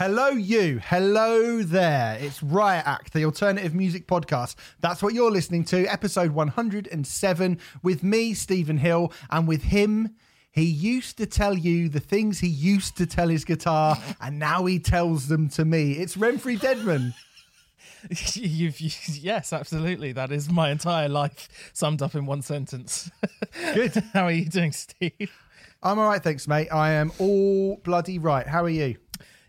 Hello, you. Hello there. It's Riot Act, the alternative music podcast. That's what you're listening to, episode 107, with me, Stephen Hill, and with him. He used to tell you the things he used to tell his guitar, and now he tells them to me. It's Renfrey Deadman. You've, you, yes, absolutely. That is my entire life summed up in one sentence. Good. How are you doing, Steve? I'm all right, thanks, mate. I am all bloody right. How are you?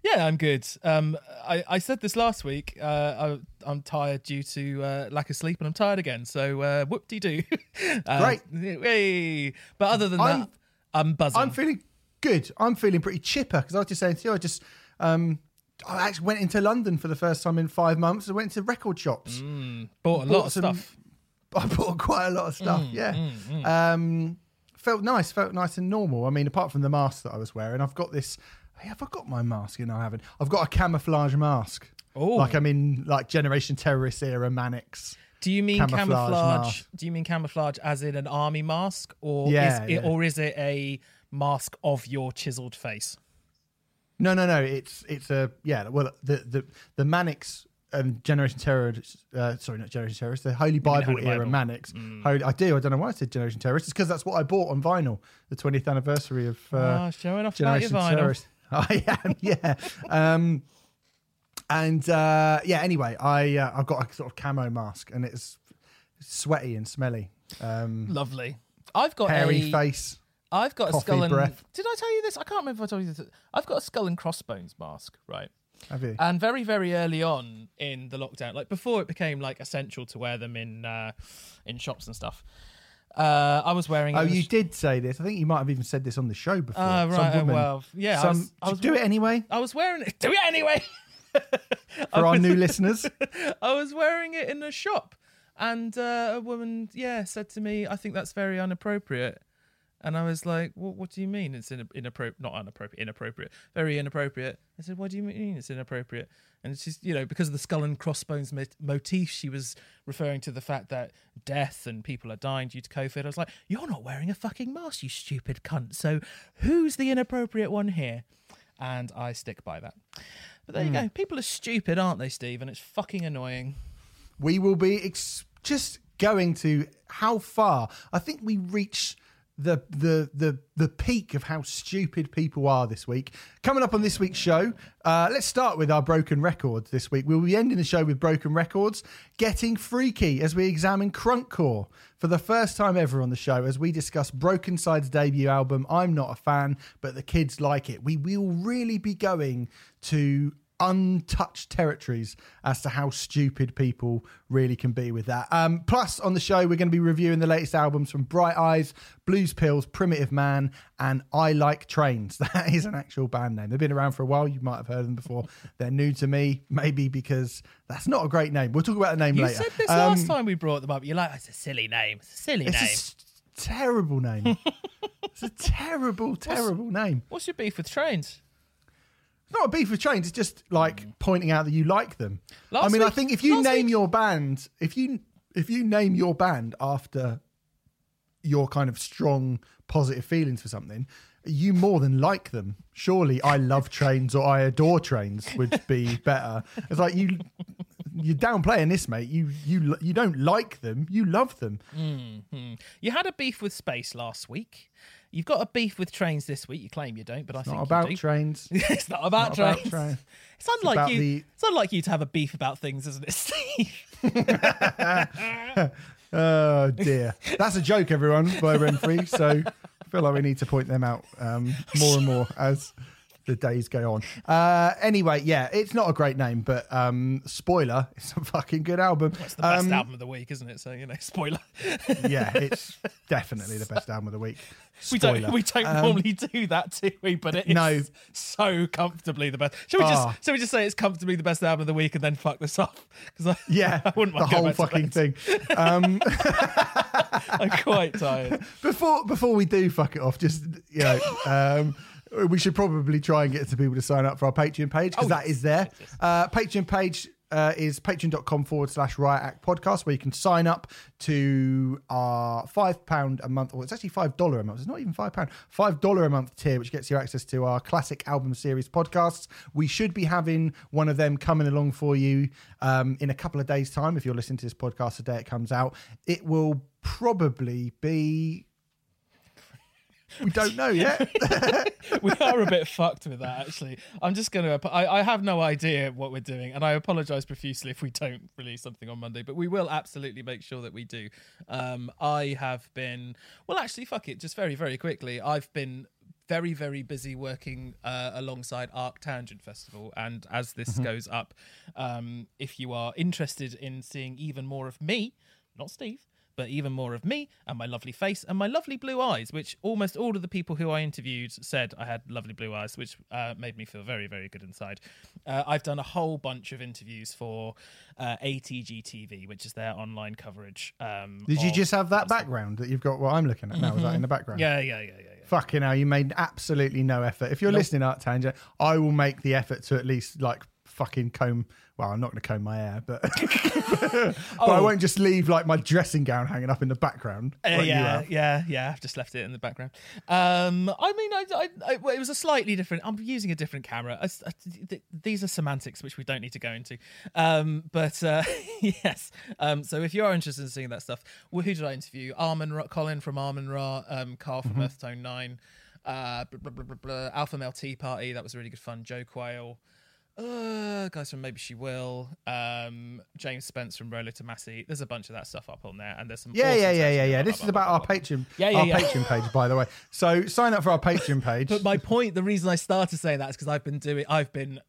Yeah, I'm good. Um, I, I said this last week. Uh, I, am tired due to uh, lack of sleep, and I'm tired again. So uh, whoop de doo. Great. Hey. But other than I'm- that, I'm buzzing. I'm feeling good. I'm feeling pretty chipper because I was just saying to you, I just um, I actually went into London for the first time in five months. I went to record shops. bought a bought lot of some- stuff. I bought quite a lot of stuff. yeah, Um, felt nice. Felt nice and normal. I mean, apart from the mask that I was wearing, I've got this. Hey, have I got my mask? You know, I haven't. I've got a camouflage mask. Oh. like I'm in like Generation Terrorist era Manics. Do you mean camouflage camouflage? Do you mean camouflage as in an army mask, or Yeah, is yeah. it, or is it a mask of your chiseled face? No, no, no. It's it's a yeah. Well, the the the Manics um, Generation Terrorist. Uh, sorry, not Generation Terrorist. The Holy Bible Holy era Bible. Manics. Holy, I do. I don't know why I said Generation Terrorist. It's because that's what I bought on vinyl. The 20th anniversary of uh, Ah, showing off about your Generation vinyl. Terrorist. I am. Yeah. um, and uh, yeah. Anyway, I uh, I've got a sort of camo mask, and it's sweaty and smelly. Um, Lovely. I've got hairy a, face. I've got a skull and. breath. Did I tell you this? I can't remember if I told you this. I've got a skull and crossbones mask, right? Have you? And very, very early on in the lockdown, like before it became like essential to wear them in uh, in shops and stuff. Uh, I was wearing. it Oh, you did say this. I think you might have even said this on the show before. Uh, Some right. uh, woman- well, yeah. I some, was, I was do it anyway I was wearing it. Do it anyway. for our new listeners. I was wearing it in a shop, and uh, a woman, yeah, said to me, "I think that's very inappropriate." And I was like, well, "What do you mean it's in- inappropriate? Not inappropriate, inappropriate, very inappropriate." I said, "What do you mean it's inappropriate?" And she's, you know, because of the skull and crossbones mo- motif, she was referring to the fact that death and people are dying due to COVID. I was like, "You're not wearing a fucking mask, you stupid cunt." So, who's the inappropriate one here? And I stick by that. But there you hmm. go. People are stupid, aren't they, Steve? And it's fucking annoying. we will be ex- just going to how far I think we reach the the the the peak of how stupid people are this week. Coming up on this week's show, uh, let's start with our broken records this week. We'll be ending the show with broken records, getting freaky as we examine Crunkcore for the first time ever on the show as we discuss Brokencyde's debut album. I'm not a fan, but the kids like it. We will really be going to untouched territories as to how stupid people really can be with that. Um, plus, on the show, we're going to be reviewing the latest albums from Bright Eyes, Blues Pills, Primitive Man, and I Like Trains. That is an actual band name. They've been around for a while. You might have heard them before. They're new to me, maybe because that's not a great name. We'll talk about the name You later. You said this Um, last time we brought them up. You're like, it's a silly name. It's a silly It's a name. terrible name. it's a terrible, terrible name. What's your beef with trains? It's not a beef with trains. It's just like mm. pointing out that you like them. Last I mean, I think if you last name week- your band, if you if you name your band after your kind of strong positive feelings for something, you more than like them. Surely, I love trains or I adore trains would be better. It's like you you're downplaying this, mate. You you you don't like them. You love them. Mm-hmm. You had a beef with space last week. You've got a beef with trains this week. You claim you don't, but I think Not about you do. trains. it's not about Not about trains. trains. It's unlike about you. the- It's unlike you to have a beef about things, isn't it, Steve? Oh dear, that's a joke, everyone, by Renfrey. So I feel like we need to point them out um, more and more as the days go on. Uh, anyway, yeah, it's not a great name, but um, spoiler, it's a fucking good album. It's the best Um, album of the week, isn't it? So you know, spoiler. Yeah, it's definitely the best album of the week. We don't we don't Um, normally do that, do we? But it is No. so comfortably the best. Shall we Ah. just shall we just say it's comfortably the best album of the week and then fuck this off? Because I, Yeah, I wouldn't the whole fucking thing. Um, I'm quite tired. before before we do fuck it off, just you know, um, we should probably try and get some people to sign up for our Patreon page because Oh, that is there. yes, yes. Uh, Patreon page. uh, is patreon.com forward slash riot act podcast, where you can sign up to our £5 a month, or it's actually $5 a month. It's not even £5, $5 a month tier, which gets you access to our classic album series podcasts. We should be having one of them coming along for you um, in a couple of days' time. If you're listening to this podcast the day it comes out, it will probably be. We don't know yet. we are a bit fucked with that, actually. I'm just going to. I, I have no idea what we're doing, and I apologize profusely if we don't release something on Monday, but we will absolutely make sure that we do. Um, I have been. Well, actually, fuck it. Just very, very quickly. I've been very, very busy working uh, alongside ArcTanGent Festival. And as this goes up, um, if you are interested in seeing even more of me, not Steve, but even more of me and my lovely face and my lovely blue eyes, which almost all of the people who I interviewed said I had lovely blue eyes, which uh, made me feel very, very good inside. Uh, I've done a whole bunch of interviews for uh, ATG TV, which is their online coverage. Um, Did you just have that background that you've got what I'm looking at now? Is that in the background? Yeah, yeah, yeah, yeah. yeah. Fucking hell, you made absolutely no effort. If you're Nope. listening, ArcTanGent, I will make the effort to at least like fucking comb. Well, I'm not going to comb my hair, but but I Oh. won't just leave like my dressing gown hanging up in the background. Uh, like yeah, yeah, yeah. I've just left it in the background. Um, I mean, I, I, I, well, it was a slightly different. I'm using a different camera. I I- th- these are semantics which we don't need to go into. Um, but uh, yes. Um, so if you are interested in seeing that stuff, well, who did I interview? Amenra, Colin from Amenra, um, Carl from Earth Tone Nine, uh, blah, blah, blah, Alpha Male Tea Party. That was really good fun. Jo Quail. Uh, guys from Maybeshewill, um, James Spence from Rolo Tomassi. There's a bunch of that stuff up on there, and there's some. Yeah, awesome yeah, yeah, yeah, yeah. This blah, is blah, about blah, our blah. Patreon, Yeah, yeah, our yeah. Patreon page, by the way. So sign up for our Patreon page. But my point, the reason I started saying that is because I've been doing, I've been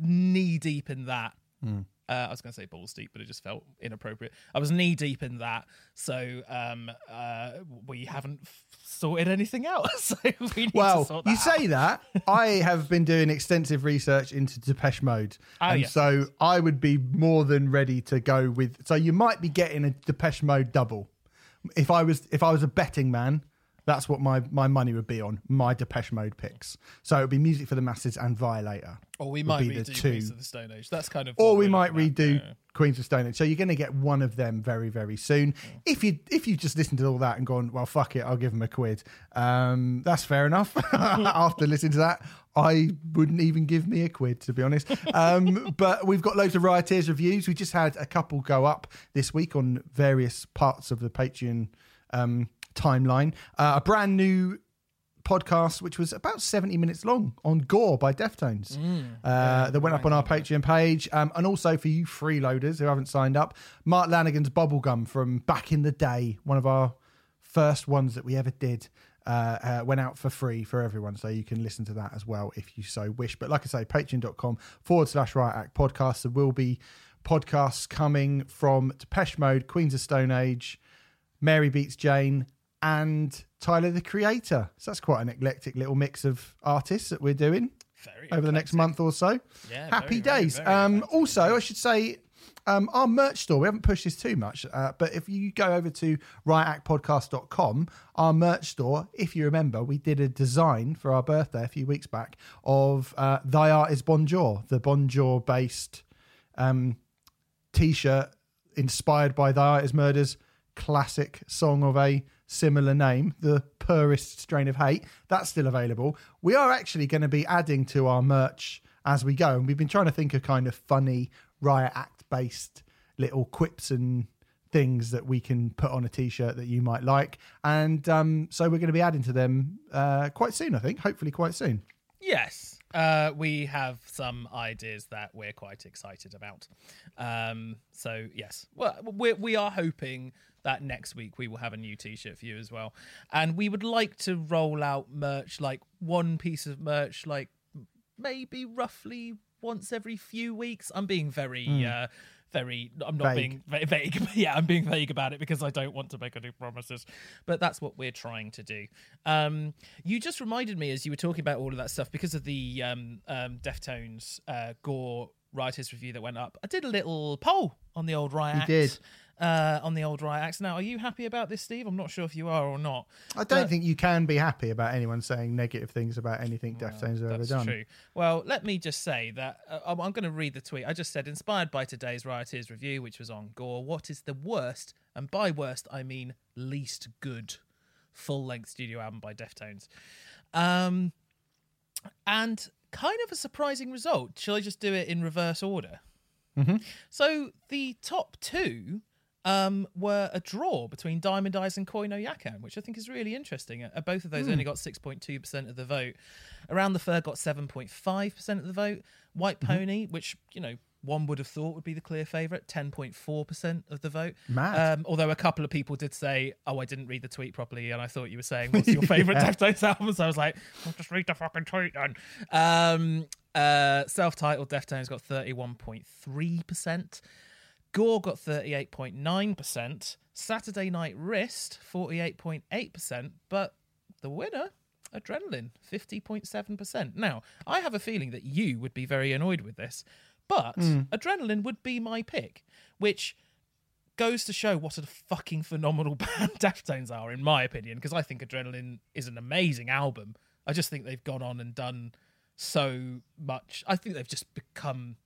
knee deep in that. Hmm. Uh, I was going to say balls deep, but it just felt inappropriate. I was knee deep in that, so um, uh, we haven't f- sorted anything out. so we need to Well, sort that you out. say that. I have been doing extensive research into Depeche Mode. Oh, and yes. so I would be more than ready to go with. So you might be getting a Depeche Mode double. If I was if I was a betting man, that's what my, my money would be on, my Depeche Mode picks. So it would be Music for the Masses and Violator. or we might be the two. Queens of the Stone Age. That's kind of, Or we might redo yeah. Queens of Stone Age. So you're going to get one of them very, very soon. If you if you just listened to all that and gone, well, fuck it, I'll give them a quid. Um, that's fair enough. After listening to that, I wouldn't even give me a quid to be honest. Um, but we've got loads of Rioteers reviews. We just had a couple go up this week on various parts of the Patreon um, timeline. Uh, a brand new podcast, which was about 70 minutes long on Gore by Deftones, uh, that went up on our Patreon page. Um, and also for you freeloaders who haven't signed up, Mark Lanegan's Bubblegum from back in the day, one of our first ones that we ever did. Uh, uh, went out for free for everyone, so you can listen to that as well if you so wish. But like I say, patreon.com forward slash Riot Act podcast. There will be podcasts coming from Depeche Mode, Queens of Stone Age, Mary Beats Jane, and Tyler the Creator. So that's quite an eclectic little mix of artists that we're doing Very over the next month or so. Yeah, Happy very, days. very um, also, I should say. Um, our merch store, we haven't pushed this too much, uh, but if you go over to riotactpodcast.com, our merch store, if you remember, we did a design for our birthday a few weeks back of uh, Thy Art is Bonjour, the Bonjour based um, t shirt inspired by Thy Art is Murder's classic song of a similar name, The Purest Strain of Hate. That's still available. We are actually going to be adding to our merch as we go. And we've been trying to think of kind of funny riot act based little quips and things that we can put on a t-shirt that you might like and um, so we're going to be adding to them uh, quite soon i think hopefully quite soon Yes. Uh, we have some ideas that we're quite excited about. Um, so yes, well, we we are hoping that next week we will have a new T-shirt for you as well, and we would like to roll out merch, like one piece of merch, like maybe roughly once every few weeks. I'm being very. Uh, very i'm not Vague. being very vague yeah i'm being vague about it because i don't want to make any promises but that's what we're trying to do um you just reminded me as you were talking about all of that stuff because of the um um deftones uh gore writers review that went up, I did a little poll on the old Riot. did. Uh, on the old Riot Act. Now, are you happy about this, Steve? I'm not sure if you are or not. I don't think you can be happy about anyone saying negative things about anything Deftones have ever That's done. true. Well, let me just say that uh, I'm, I'm going to read the tweet. I just said, inspired by today's Rioters review, which was on Gore, what is the worst, and by worst, I mean least good, full length studio album by Deftones? Um, and kind of a surprising result. Shall I just do it in reverse order? Mm-hmm. So the top two um, were a draw between Diamond Eyes and Koi no Yokan, which I think is really interesting. Uh, both of those Hmm. only got 6.2% of the vote. Around the Fur got 7.5% of the vote. White Mm-hmm. Pony, which, you know, one would have thought would be the clear favourite, 10.4% of the vote. Mad. Um, although a couple of people did say, oh, I didn't read the tweet properly, and I thought you were saying, what's your favourite Yeah. Deftones album? So I was like, I'll just read the fucking tweet then. Um, uh, self-titled Deftones got 31.3%. Gore got 38.9%. Saturday Night Wrist, 48.8%. But the winner, Adrenaline, 50.7%. Now, I have a feeling that you would be very annoyed with this, but hmm. Adrenaline would be my pick, which goes to show what a fucking phenomenal band Deftones are, in my opinion, because I think Adrenaline is an amazing album. I just think they've gone on and done so much. I think they've just become.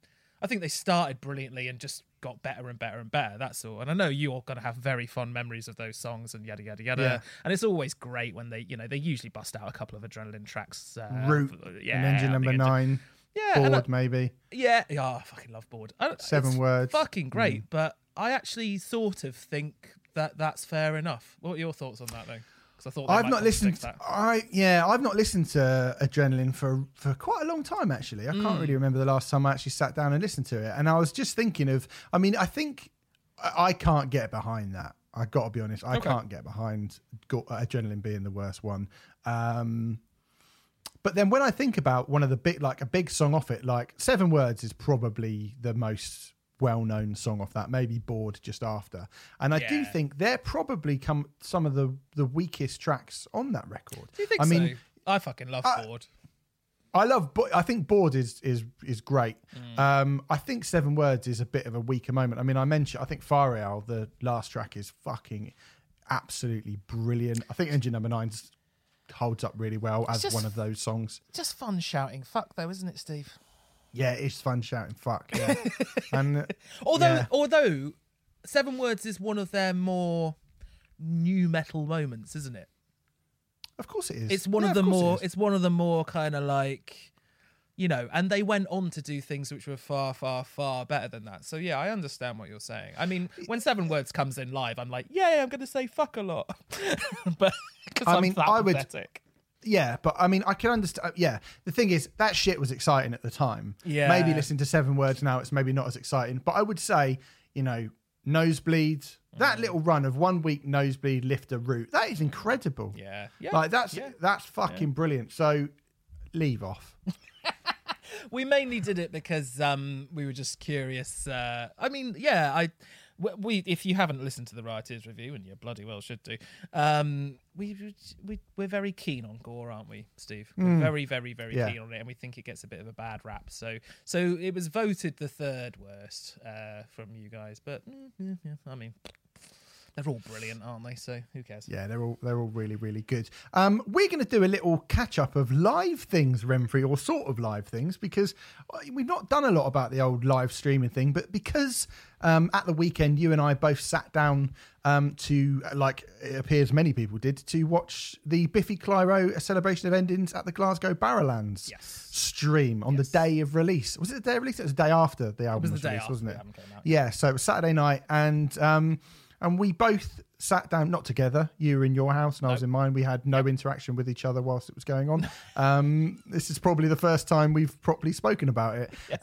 I think they started brilliantly and just got better and better and better. That's all. And I know you're going to have very fond memories of those songs and yada yada yada. Yeah. And it's always great when they, you know, they usually bust out a couple of adrenaline tracks. Uh, Root yeah, and engine number nine, Yeah, and I- Bored maybe. yeah, yeah, I fucking love Bored. I, Seven words. Mm. Fucking great, but I actually sort of think that that's fair enough. What are your thoughts on that, though? Because I thought I've not listened. that. I yeah, I've not listened to Adrenaline for for quite a long time actually. I Mm. can't really remember the last time I actually sat down and listened to it. And I was just thinking of. I mean, I think I, I can't get behind that. I got to be honest. I Okay. can't get behind Go- uh, Adrenaline being the worst one. Um, but then when I think about one of the big, like a big song off it, like Seven Words is probably the most well-known song off that. Maybe Bored just after, and I do think they're probably come some of the the weakest tracks on that record. Do you think I mean. I fucking love I- Bored. I love. Bo- I think Bored is is is great. Mm. Um, I think Seven Words is a bit of a weaker moment. I mean, I mentioned. I think Fireal, the last track, is fucking absolutely brilliant. I think Engine Number Nine holds up really well as just- one of those songs. Just fun shouting fuck, though, isn't it, Steve? Yeah, it's fun shouting fuck. Yeah, and Although, Yeah. although Seven Words is one of their more nu metal moments, isn't it? of course it is. It's one Yeah, of the it more. is. It's one of the more kind of like, you know. And they went on to do things which were far, far, far better than that. So yeah, I understand what you're saying. I mean, when Seven Words comes in live, I'm like, yeah, I'm going to say fuck a lot, but because I I'm mean, I would- pathetic. Yeah, but I mean, I can understand. Yeah, the thing is, that shit was exciting at the time. Yeah. Maybe listening to Seven Words now, it's maybe not as exciting. But I would say, you know, Nosebleed, Mm. that little run of One Weak Nosebleed, lifter root, that is incredible. Yeah, yeah. Like that's yeah. that's fucking brilliant. So leave off. we mainly did it because um we were just curious uh i mean yeah i we if you haven't listened to the rioters review and you bloody well should do um we, we we're very keen on gore aren't we steve? We're very very very Yeah. keen on it and we think it gets a bit of a bad rap. So so it was voted the third worst uh from you guys but mm, yeah, yeah, i mean they're all brilliant aren't they so who cares Yeah, they're all they're all really really good. Um, we're going to do a little catch up of live things, Renfrey, or sort of live things, because uh, we've not done a lot about the old live streaming thing. But because um, at the weekend you and I both sat down um, to, like it appears many people did, to watch the Biffy Clyro A Celebration of Endings at the Glasgow Barrowlands Yes. stream on the day of release. Was it the day of release? It was the day after the album was was, day released, wasn't it? album came out, Yeah, so it was Saturday night, and um, and we both sat down, not together. You were in your house, and I was in mine. We had no interaction with each other whilst it was going on. Um, this is probably the first time we've properly spoken about it. Yes,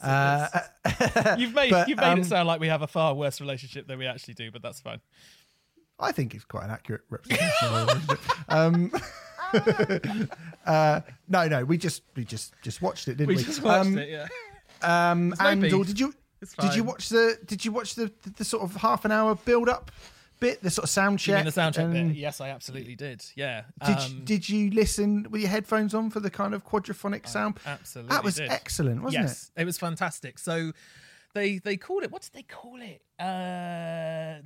it Uh, you've made but, you've made um, it sound like we have a far worse relationship than we actually do but that's fine I think it's quite an accurate representation. of our relationship. um, uh, no, no, we just we just just watched it, didn't we? we just watched Um, it yeah Um, no and beef. or did you It's did you watch the did you watch the, the, the sort of half an hour build up bit, the sort of sound You check. mean the sound check bit? Yes, I absolutely did. Yeah. Did Um, Did you listen with your headphones on for the kind of quadraphonic sound? absolutely That was did. excellent, wasn't yes, it? was fantastic. So they they called it. What did they call it? Uh,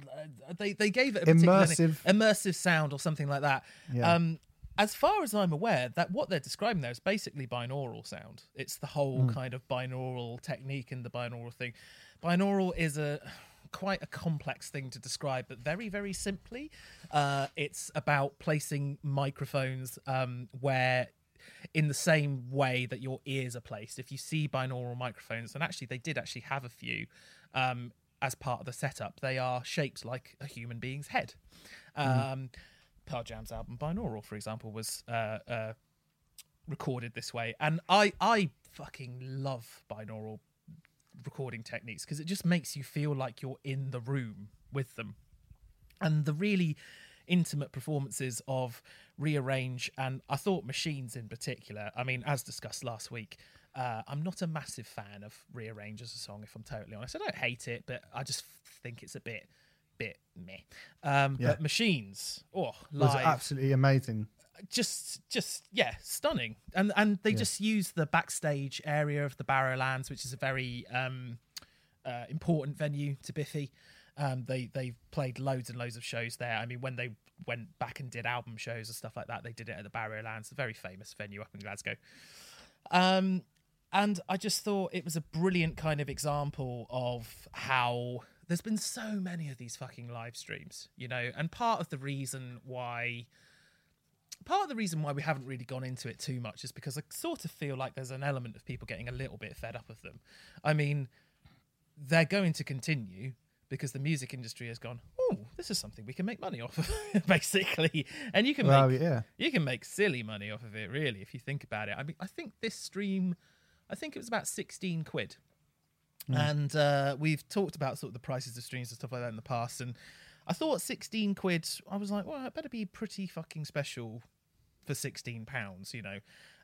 they they gave it a. Immersive. immersive sound or something like that. Yeah. Um, as far as I'm aware, that what they're describing there is basically binaural sound. It's the whole Hmm. kind of binaural technique and the binaural thing. Binaural is a quite a complex thing to describe, but very very simply, uh, it's about placing microphones um, where in the same way that your ears are placed. If you see binaural microphones, and actually they did actually have a few um, as part of the setup, they are shaped like a human being's head. Um, Pearl Jam's album Binaural, for example, was uh, uh, recorded this way, and I I fucking love binaural recording techniques because it just makes you feel like you're in the room with them. And the really intimate performances of rearrange and i thought machines in particular i mean as discussed last week uh, i'm not a massive fan of rearrange as a song if i'm totally honest. I don't hate it but i just think it's a bit bit meh um Yeah. but machines oh it? Was absolutely amazing. just just yeah stunning and and they just use the backstage area of the barrowlands which is a very um uh, important venue to biffy um they they've played loads and loads of shows there i mean when they went back and did album shows and stuff like that they did it at the barrowlands a very famous venue up in glasgow um and i just thought it was a brilliant kind of example of how there's been so many of these fucking live streams you know and part of the reason why part of the reason why we haven't really gone into it too much is because I sort of feel like there's an element of people getting a little bit fed up of them. I mean, they're going to continue because the music industry has gone, oh, this is something we can make money off of, basically. And you can Well, make yeah. you can make silly money off of it, really, if you think about it. I mean, I think this stream, I think it was about sixteen quid, and uh, we've talked about sort of the prices of streams and stuff like that in the past, and I thought sixteen quid. I was like, well, it better be pretty fucking special for sixteen pounds, you know.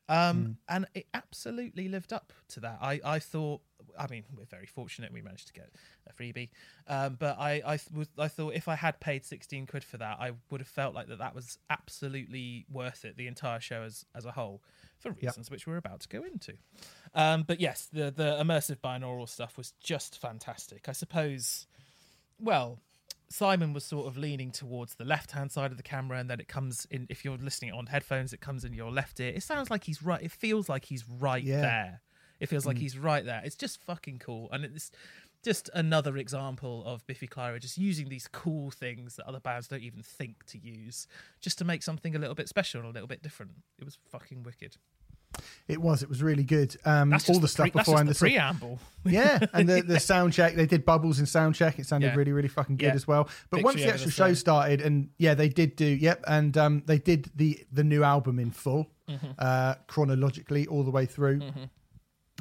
Um, And it absolutely lived up to that. I, I thought, I mean, we're very fortunate we managed to get a freebie, um, but I I, th- was, I thought if I had paid sixteen quid for that, I would have felt like that that was absolutely worth it. The entire show as as a whole, for reasons which we're about to go into. Um, but yes, the the immersive binaural stuff was just fantastic. I suppose, well, Simon was sort of leaning towards the left hand side of the camera, and then it comes in. If you're listening on headphones, it comes in your left ear. It sounds like he's right. It feels like he's right Yeah. there. It feels like he's right there. It's just fucking cool, and it's just another example of Biffy Clyro just using these cool things that other bands don't even think to use, just to make something a little bit special and a little bit different. It was fucking wicked. It was. It was really good. Um, That's all just the stuff pre- before and the the preamble. yeah, and the, the sound check, they did bubbles in sound check. It sounded Yeah. really, really fucking good Yeah. as well. But Victory once the actual the show started, and yeah, they did do, yep, and um, they did the the new album in full, Mm-hmm. uh, chronologically all the way through,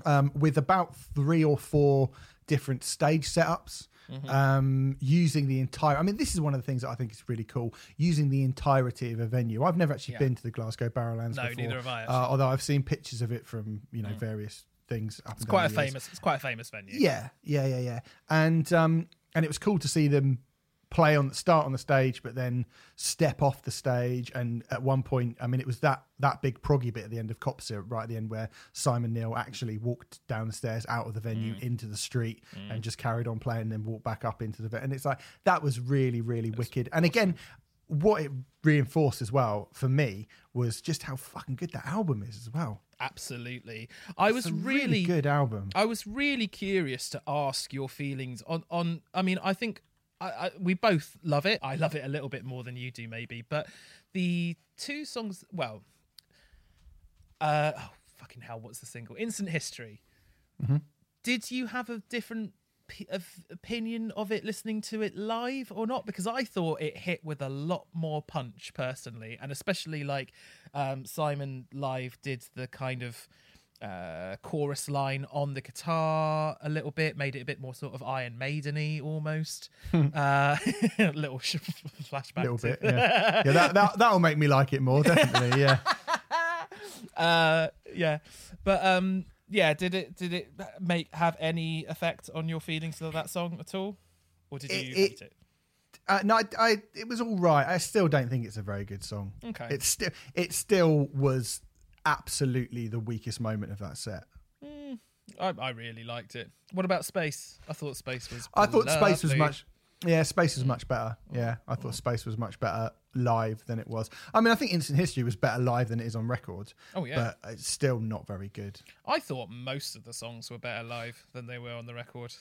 um, with about three or four different stage setups. Mm-hmm. Um, using the entire, I mean, this is one of the things that I think is really cool. Using the entirety of a venue. I've never actually Yeah. been to the Glasgow Barrowlands No, before. neither have I, Uh, although I've seen pictures of it from you know various things. Up It's quite a famous. It's quite a famous venue. yeah, yeah, yeah, yeah. And um, and it was cool to see them play on the start on the stage, but then step off the stage. And at one point, I mean, it was that that big proggy bit at the end of Cop Syrup, right at the end, where Simon Neil actually walked down the stairs out of the venue mm. into the street and mm. just carried on playing, and then walked back up into the venue. And it's like that was really, really wicked. And again. What it reinforced as well for me was just how fucking good that album is as well. Absolutely. I was It's a really good album. I was really curious to ask your feelings on on. I mean, I think I, I, we both love it. I love it a little bit more than you do, maybe. But the two songs, well, uh, oh, fucking hell, what's the single? Instant History. Did you have a different p- of opinion of it listening to it live or not? Because I thought it hit with a lot more punch personally, and especially like um, Simon live did the kind of uh, chorus line on the guitar a little bit, made it a bit more sort of Iron Maideny almost. uh, little sh- flashback. A little bit, yeah. yeah that, that, that'll make me like it more, definitely, yeah. uh yeah but um yeah did it did it make have any effect on your feelings of that song at all or did you It- hate it- it Uh, no, I, I, it was all right. I still don't think it's a very good song. Okay. It still, it still was absolutely the weakest moment of that set. I, I really liked it. What about Space? I thought Space was. I thought Space was much. Yeah, Space was much better. Yeah, I thought Space was much better live than it was. I mean, I think Instant History was better live than it is on record. Oh, yeah. but it's still not very good. I thought most of the songs were better live than they were on the record.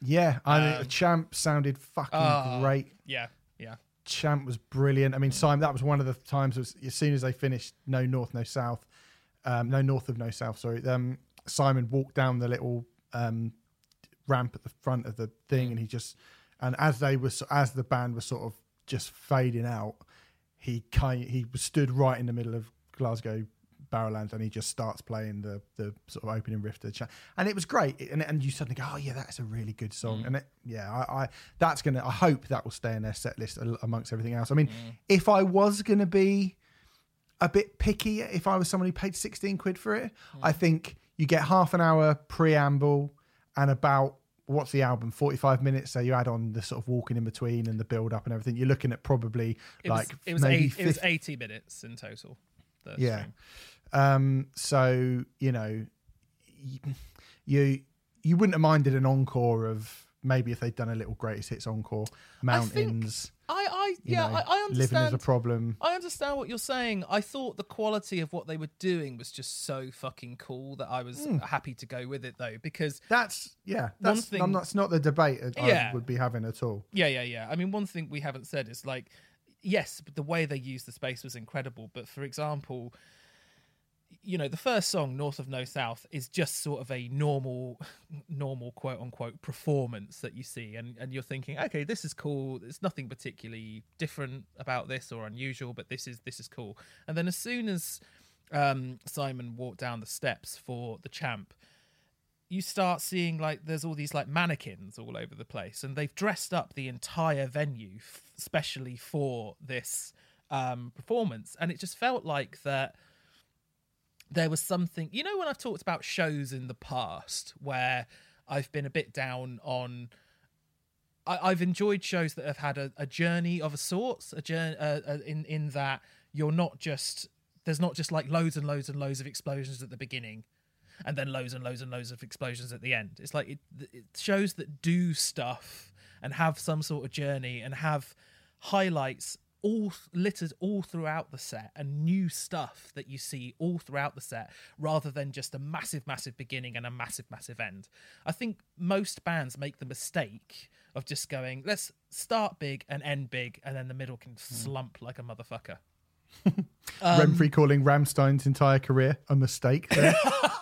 Yeah, I mean, Um, Champ sounded fucking Ah. great. Yeah, yeah. Champ was brilliant. I mean, Simon, that was one of the times was, as soon as they finished No North, No South, um, No North of No South, sorry, um, Simon walked down the little um, ramp at the front of the thing and he just, and as they were, as the band was sort of just fading out, he kind he stood right in the middle of Glasgow Barrowlands and he just starts playing the the sort of opening riff to the chat and it was great. And, and you suddenly go oh yeah that's a really good song. And it, yeah I, I that's gonna I hope that will stay in their set list amongst everything else. I mean if I was gonna be a bit picky if I was someone who paid 16 quid for it. I think you get half an hour preamble and about what's the album? 45 minutes. So you add on the sort of walking in between and the build up and everything. You're looking at probably It like was, it was maybe eight, it was eighty minutes in total. yeah. stream. um so you know you you wouldn't have minded an encore of maybe if they'd done a little greatest hits encore mountains I, think, I, you yeah, know, I, I living is a understand. problem I understand what you're saying. I thought the quality of what they were doing was just so fucking cool that I was Hmm. happy to go with it though. Because that's yeah that's thing- I'm not, that's not the debate I Yeah. would be having at all yeah, yeah, yeah. I mean, one thing we haven't said is like, yes, but the way they used the space was incredible. But for example, you know, the first song, North of No South, is just sort of a normal, normal quote unquote performance that you see. And, and you're thinking, okay, this is cool. There's nothing particularly different about this or unusual, but this is this is cool. And then as soon as um, Simon walked down the steps for the champ, you start seeing like there's all these like mannequins all over the place and they've dressed up the entire venue f- specially for this um performance and it just felt like that there was something you know when i've talked about shows in the past where i've been a bit down on I, I've enjoyed shows that have had a, a journey of a sort, a journey uh, uh, in in that you're not just there's not just like loads and loads and loads of explosions at the beginning, and then loads and loads and loads of explosions at the end. It's like it, it shows that do stuff and have some sort of journey and have highlights all littered all throughout the set and new stuff that you see all throughout the set rather than just a massive massive beginning and a massive massive end. I think most bands make the mistake of just going let's start big and end big and then the middle can slump like a motherfucker. Um, Renfrey calling Rammstein's entire career a mistake there.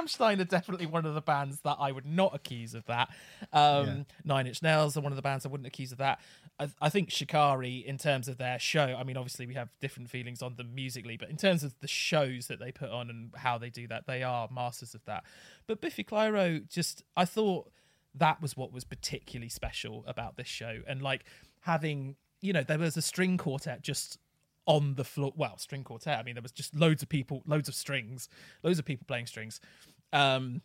Rammstein are definitely one of the bands that I would not accuse of that. Um, Yeah. Nine Inch Nails are one of the bands I wouldn't accuse of that. I, I think Shikari, in terms of their show, I mean, obviously we have different feelings on them musically, but in terms of the shows that they put on and how they do that, they are masters of that. But Biffy Clyro, just I thought that was what was particularly special about this show, and like having, you know, there was a string quartet just on the floor. Well, string quartet. I mean, there was just loads of people, loads of strings, loads of people playing strings, um,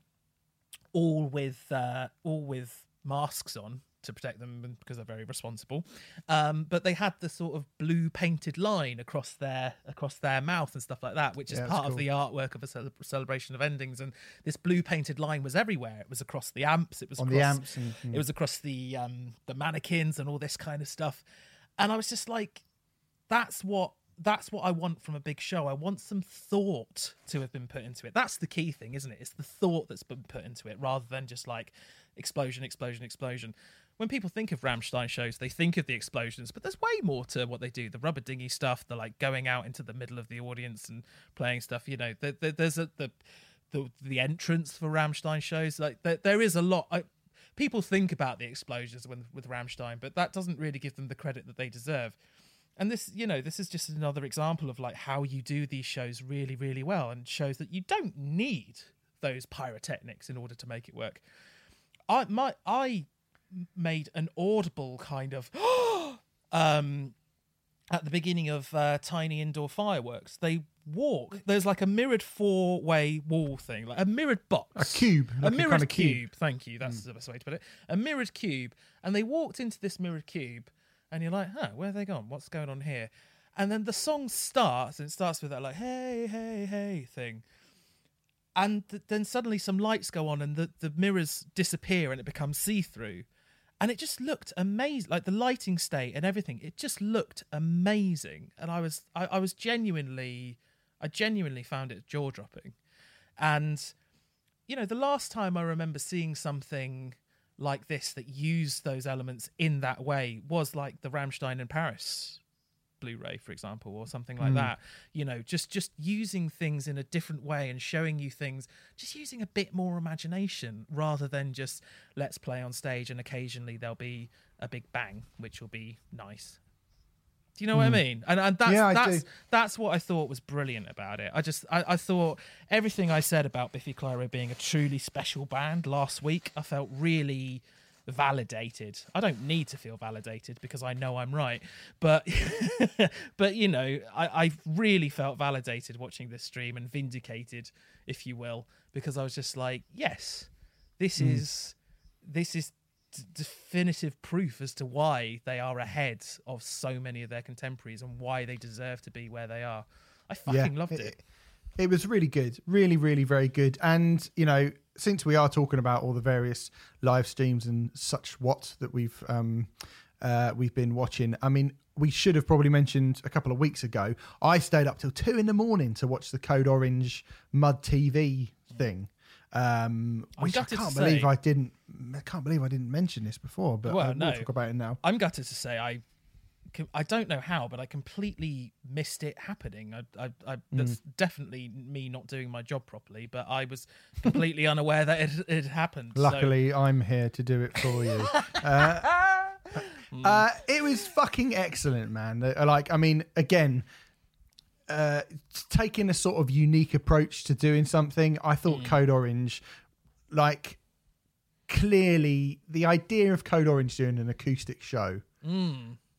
all with uh, all with masks on to protect them because they're very responsible. Um, but they had the sort of blue painted line across their across their mouth and stuff like that, which is Yeah, part of the artwork of a cele- celebration of endings. And this blue painted line was everywhere. It was across the amps. It was On across, the amps and- it was across the um, the mannequins and all this kind of stuff. And I was just like, that's what that's what I want from a big show. I want some thought to have been put into it. That's the key thing, isn't it? It's the thought that's been put into it rather than just like explosion, explosion, explosion. When people think of Rammstein shows, they think of the explosions, but there's way more to what they do. The rubber dinghy stuff, the like going out into the middle of the audience and playing stuff. You know, there, there, there's a the the the entrance for Rammstein shows. Like there, there is a lot. I, people think about the explosions when, with Rammstein, but that doesn't really give them the credit that they deserve. And this, you know, this is just another example of like how you do these shows really, really well, and shows that you don't need those pyrotechnics in order to make it work. I my I made an audible kind of um at the beginning of uh, Tiny Indoor Fireworks. They walk. There's like a mirrored four way wall thing, like a mirrored box, A cube, a like a mirrored kind of cube. cube. Mm. Thank you. That's the best way to put it. A mirrored cube, and they walked into this mirrored cube, and you're like, huh, where have they gone? What's going on here? And then the song starts, and it starts with that like hey hey hey thing. And th- then suddenly some lights go on and the, the mirrors disappear and it becomes see through and it just looked amazing like the lighting state and everything it just looked amazing and i was i, I was genuinely i genuinely found it jaw dropping and you know the last time i remember seeing something like this that used those elements in that way was like the rammstein in paris blu-ray for example or something like hmm. that. You know just just using things in a different way and showing you things just using a bit more imagination rather than just let's play on stage and occasionally there'll be a big bang which will be nice do you know what I hmm. mean? And, and that's Yeah, that's do. that's what I thought was brilliant about it. I just I, I thought everything I said about Biffy Clyro being a truly special band last week, I felt really validated. I don't need to feel validated because I know I'm right. But but you know, I, I really felt validated watching this stream and vindicated, if you will, because I was just like, yes, this hmm. is this is d- definitive proof as to why they are ahead of so many of their contemporaries and why they deserve to be where they are. I fucking loved it. It was really good, really, really very good. And you know, since we are talking about all the various live streams and such what that we've um, uh, we've been watching, I mean, we should have probably mentioned a couple of weeks ago. I stayed up till two in the morning to watch the Code Orange Mud TV thing. Um, which I can't believe say- I didn't. I can't believe I didn't mention this before, but Well, I will no. talk about it now. I'm gutted to say I I don't know how, but I completely missed it happening. I, I, I that's definitely me not doing my job properly, but I was completely unaware that it, it happened. so- Luckily, I'm here to do it for you. uh, uh, it was fucking excellent, man. Uh, Like, I mean, again, uh, taking a sort of unique approach to doing something. I thought Code Orange, like, clearly the idea of Code Orange doing an acoustic show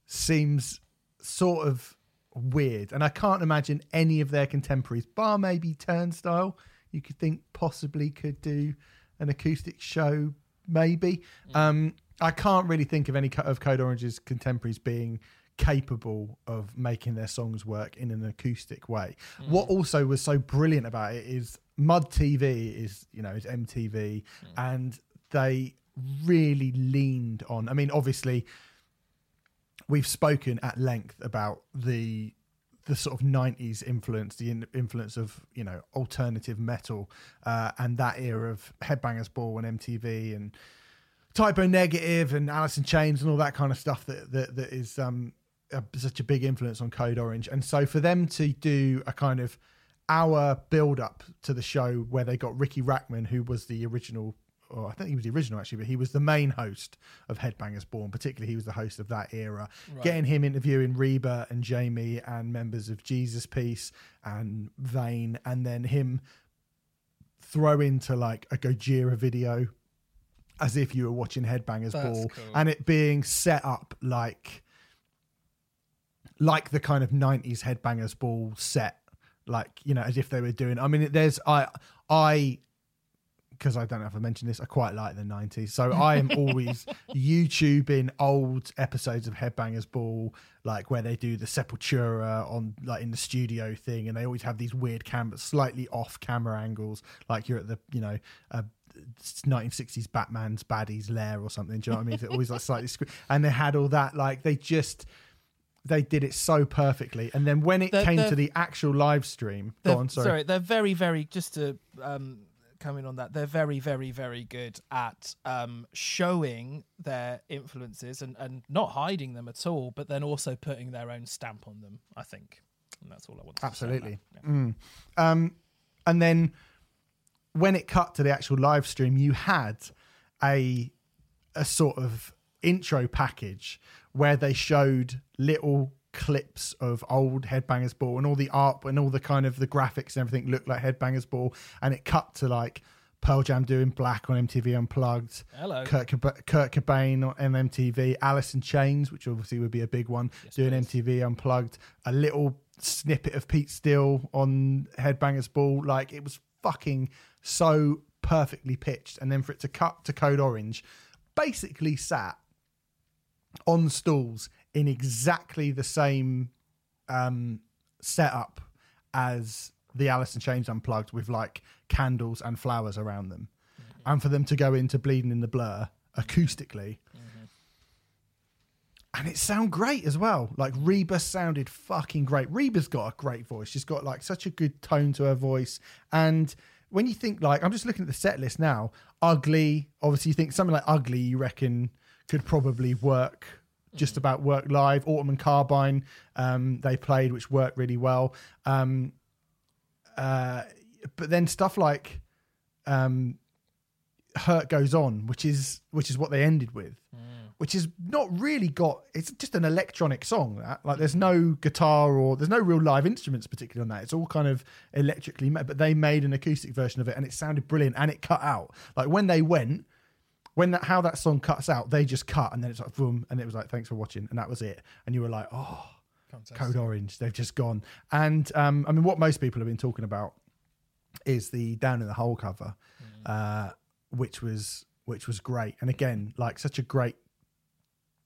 seems sort of weird, and I can't imagine any of their contemporaries, bar maybe Turnstile, you could think possibly could do an acoustic show, maybe. Um, I can't really think of any of Code Orange's contemporaries being capable of making their songs work in an acoustic way. What also was so brilliant about it is Mud TV is, you know, is MTV and they really leaned on I mean obviously we've spoken at length about the the sort of 90s influence the in, influence of you know alternative metal uh, and that era of headbangers ball and mtv and type o negative and alice in chains and all that kind of stuff that that, that is um a, such a big influence on code orange and so for them to do a kind of hour build up to the show where they got riki rachtman who was the original or I think he was the original actually, but he was the main host of Headbangers Ball. Particularly, he was the host of that era. Getting him interviewing Reba and Jamie and members of Jesus Piece and Vein, and then him throw into like a Gojira video as if you were watching Headbangers That's Ball, cool. and it being set up like like the kind of 90s headbangers ball set like you know as if they were doing i mean there's i i because I don't know if I mentioned this, I quite like the 90s. So I am always YouTubing old episodes of Headbangers Ball, like where they do the Sepultura on, like in the studio thing, and they always have these weird camera, slightly off camera angles, like you're at the, you know, uh, 1960s Batman's baddies lair or something. Do you know what I mean? It's always like slightly, sc- and they had all that, like they just, they did it so perfectly. And then when it The- came the- to the actual live stream, They're- go on, sorry. they're very, very just to um, come in on that. They're very, very, very good at um, showing their influences and, and not hiding them at all, but then also putting their own stamp on them. I think, and that's all I want. to say Absolutely. Yeah. Mm. Um, and then when it cut to the actual live stream, you had a a sort of intro package where they showed little clips of old Headbangers Ball and all the art and all the kind of the graphics and everything looked like Headbangers Ball, and it cut to like Pearl Jam doing Black on MTV Unplugged. Hello. Kurt, Cob- Kurt Cobain on MTV, Alice in Chains, which obviously would be a big one, doing MTV Unplugged, a little snippet of Pete Steele on Headbangers Ball. Like it was fucking so perfectly pitched, and then for it to cut to Code Orange, basically sat on stools in exactly the same um, setup as the Alice in Chains Unplugged with like candles and flowers around them. And for them to go into Bleeding in the Blur acoustically. And it sound great as well. Like Reba sounded fucking great. Reba's got a great voice. She's got like such a good tone to her voice. And when you think like I'm just looking at the set list now, ugly, obviously you think something like ugly you reckon could probably work just about work live. Autumn and Carbine, um, they played, which worked really well. Um, uh, but then stuff like um, Hurt Goes On, which is which is what they ended with, which is not really got. It's just an electronic song. That like there's no guitar or there's no real live instruments particularly on that. It's all kind of electrically made. But they made an acoustic version of it, and it sounded brilliant. And it cut out like when they went when that how that song cuts out, they just cut and then it's like boom, and it was like thanks for watching, and that was it. And you were like, oh, Code Orange, they've just gone. And um, I mean, what most people have been talking about is the Down in the Hole cover, uh, which was which was great. And again, like such a great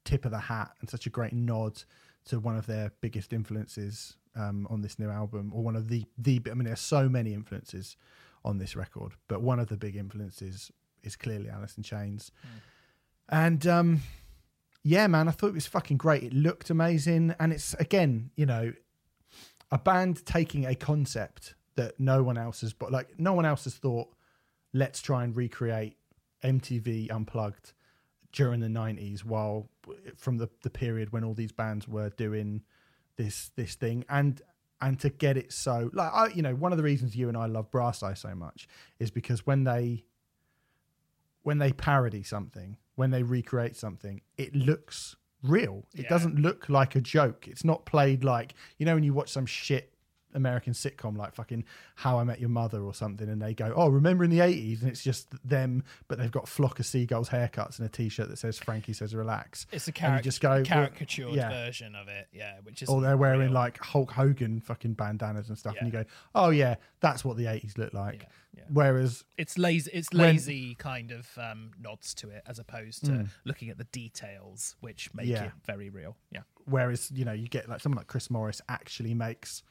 tip of the hat and such a great nod to one of their biggest influences um, on this new album, or one of the the. I mean, there's so many influences on this record, but one of the big influences is clearly Alice in Chains. And um, yeah, man, I thought it was fucking great. It looked amazing, and it's again, you know, a band taking a concept that no one else has, but like no one else has thought. Let's try and recreate MTV Unplugged during the '90s, while from the the period when all these bands were doing this this thing, and and to get it so like I, you know, one of the reasons you and I love Brass Eye so much is because when they when they parody something, when they recreate something, it looks real. It Yeah. doesn't look like a joke. It's not played like you know when you watch some shit American sitcom like fucking How I Met Your Mother or something, and they go, "Oh, remember in the '80s?" and it's just them, but they've got flock of seagulls haircuts and a T-shirt that says "Frankie says relax." It's a caric- just go, well, caricatured yeah. version of it, yeah, which is Or they're wearing real. like Hulk Hogan fucking bandanas and stuff, and you go, "Oh yeah, that's what the '80s look like." Yeah, yeah. Whereas it's lazy it's When- lazy kind of um, nods to it as opposed to looking at the details which make Mm. Yeah. it very real yeah whereas you know you get like someone like Chris Morris actually makes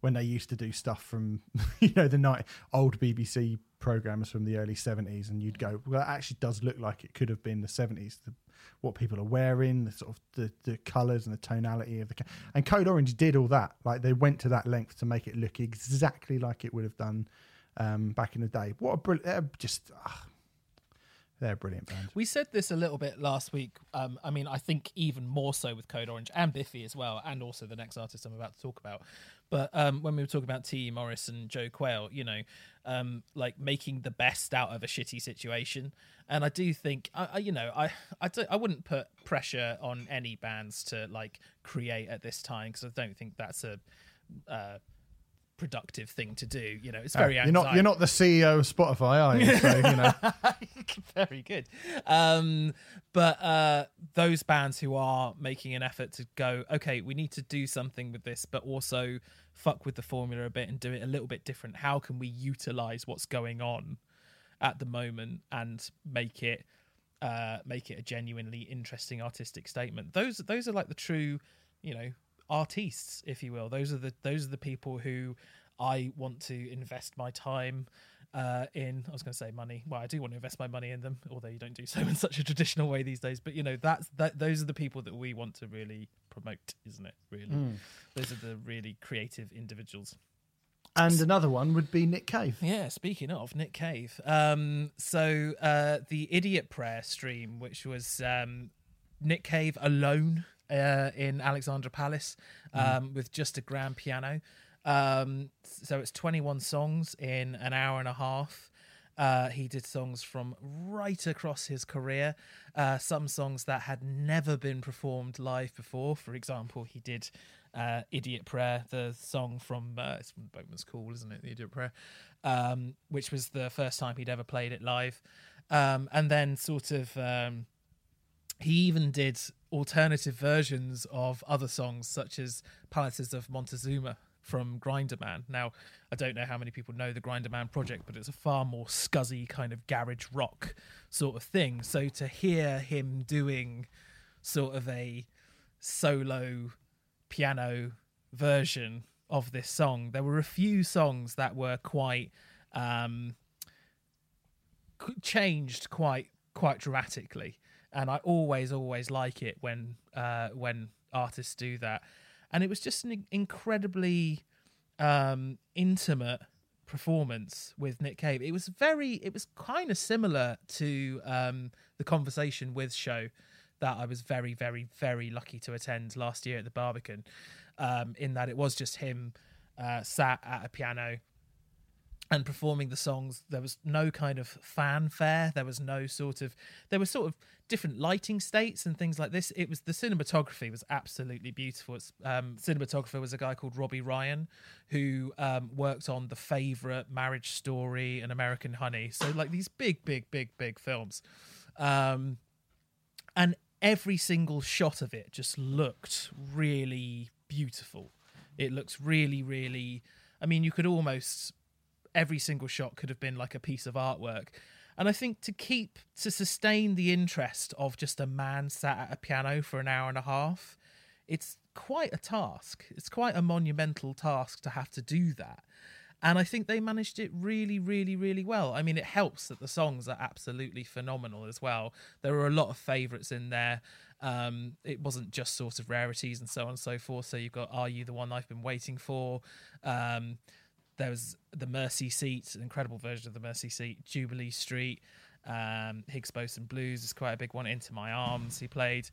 when they used to do stuff from you know the night old BBC programs from the early 70s and you'd go well that actually does look like it could have been the 70s the, what people are wearing the sort of the, the colors and the tonality of the and Code Orange did all that. Like they went to that length to make it look exactly like it would have done um, back in the day. What a brilliant just ah, they're brilliant band. We said this a little bit last week. Um, i mean i think even more so with code orange and biffy as well and also the next artist i'm about to talk about but um, when we were talking about t morris and Jo Quail you know um, like making the best out of a shitty situation. And i do think I, I you know i I, don't, I wouldn't put pressure on any bands to like create at this time because i don't think that's a uh, productive thing to do you know it's very you're not you're not the CEO of Spotify are you so you know very good. Um, but uh, those bands who are making an effort to go, okay, we need to do something with this, but also fuck with the formula a bit and do it a little bit different. How can we utilize what's going on at the moment and make it uh, make it a genuinely interesting artistic statement? Those those are like the true, you know, artists, if you will. Those are the those are the people who I want to invest my time uh, in. I was going to say money. Well, I do want to invest my money in them, although you don't do so in such a traditional way these days. But you know, that's that. Those are the people that we want to really promote, isn't it? Really, those are the really creative individuals. and another one would be Nick Cave Yeah, speaking of Nick Cave, um, so uh, the Idiot Prayer stream, which was um, Nick Cave alone uh, in Alexandra Palace um, with just a grand piano. Um, so it's 21 songs in an hour and a half. Uh, he did songs from right across his career. Uh, some songs that had never been performed live before. For example, he did uh, "Idiot Prayer," the song from uh, it's from Boatman's Call, isn't it? The Idiot Prayer, um, which was the first time he'd ever played it live. Um, and then, sort of, um, he even did alternative versions of other songs, such as Palaces of Montezuma from Grinderman. Now, I don't know how many people know the Grinderman project, but it's a far more scuzzy kind of garage rock sort of thing. So to hear him doing sort of a solo piano version of this song, there were a few songs that were quite um, changed quite quite dramatically and I always always like it when uh, when artists do that. And it was just an incredibly um, intimate performance with Nick Cave. It was very, it was kind of similar to um, the conversation with show that I was very, very, very lucky to attend last year at the Barbican. Um, in that it was just him uh, sat at a piano and performing the songs there was no kind of fanfare. There was no sort of there were sort of different lighting states and things like this. It was the cinematography was absolutely beautiful. It's um, cinematographer was a guy called robbie ryan who um, worked on the favorite marriage story and american honey. So like these big big big big films. Um, and every single shot of it just looked really beautiful. It looks really really i mean you could almost every single shot could have been like a piece of artwork. And I think to keep to sustain the interest of just a man sat at a piano for an hour and a half, it's quite a task. It's quite a monumental task to have to do that. And I think they managed it really, really, really well. I mean, it helps that the songs are absolutely phenomenal as well. There were a lot of favourites in there. Um, it wasn't just sort of rarities and so on and so forth. So you've got Are You the One I've Been Waiting For? Um, there was the Mercy Seat, an incredible version of the Mercy Seat, Jubilee Street, um, Higgs Boson Blues is quite a big one. Into My Arms, he played,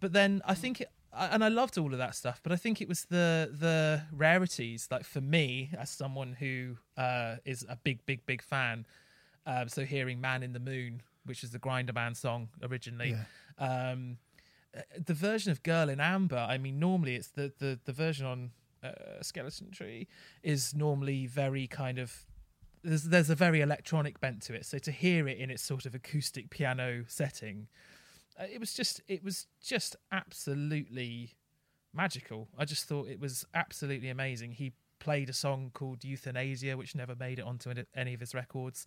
but then I think it, and I loved all of that stuff, but I think it was the the rarities. Like for me, as someone who uh, is a big, big, big fan, um, so hearing "Man in the Moon," which is the Grinderman song originally. Yeah. Um, uh, the version of Girl in Amber, I mean, normally it's the, the, the version on uh, skeleton tree is normally very kind of there's there's a very electronic bent to it. So to hear it in its sort of acoustic piano setting, uh, it was just it was just absolutely magical. I just thought it was absolutely amazing. He played a song called Euthanasia, which never made it onto any of his records.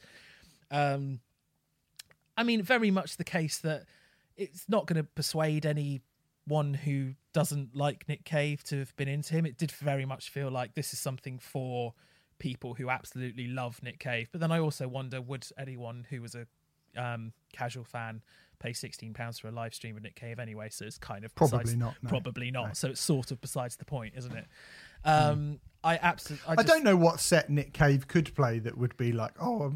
Um, I mean, very much the case that it's not going to persuade any one who doesn't like Nick Cave to have been into him. It did very much feel like this is something for people who absolutely love Nick Cave. But then I also wonder would anyone who was a um, casual fan pay sixteen pounds for a live stream of Nick Cave anyway? So it's kind of probably besides, not. No. Probably not. No. So it's sort of besides the point, isn't it? Um, mm. I absolutely. I, I, don't know what set Nick Cave could play that would be like, oh,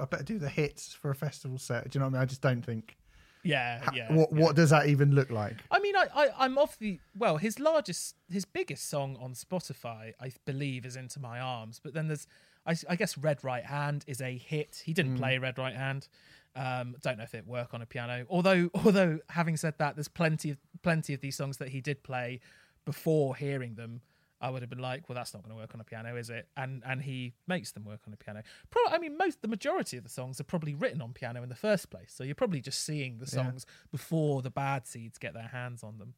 I better do the hits for a festival set. Do you know what I mean? I just don't think. Yeah, yeah. What yeah. what does that even look like? I mean, I, I I'm off the well. His largest, his biggest song on Spotify, I believe, is "Into My Arms." But then there's, I, I guess, "Red Right Hand" is a hit. He didn't mm. play "Red Right Hand." Um, don't know if it work on a piano. Although, although having said that, there's plenty of plenty of these songs that he did play before hearing them I would have been like, well, that's not going to work on a piano, is it? And and he makes them work on a piano. Pro- I mean, most the majority of the songs are probably written on piano in the first place, so you're probably just seeing the songs yeah. before the bad seeds get their hands on them.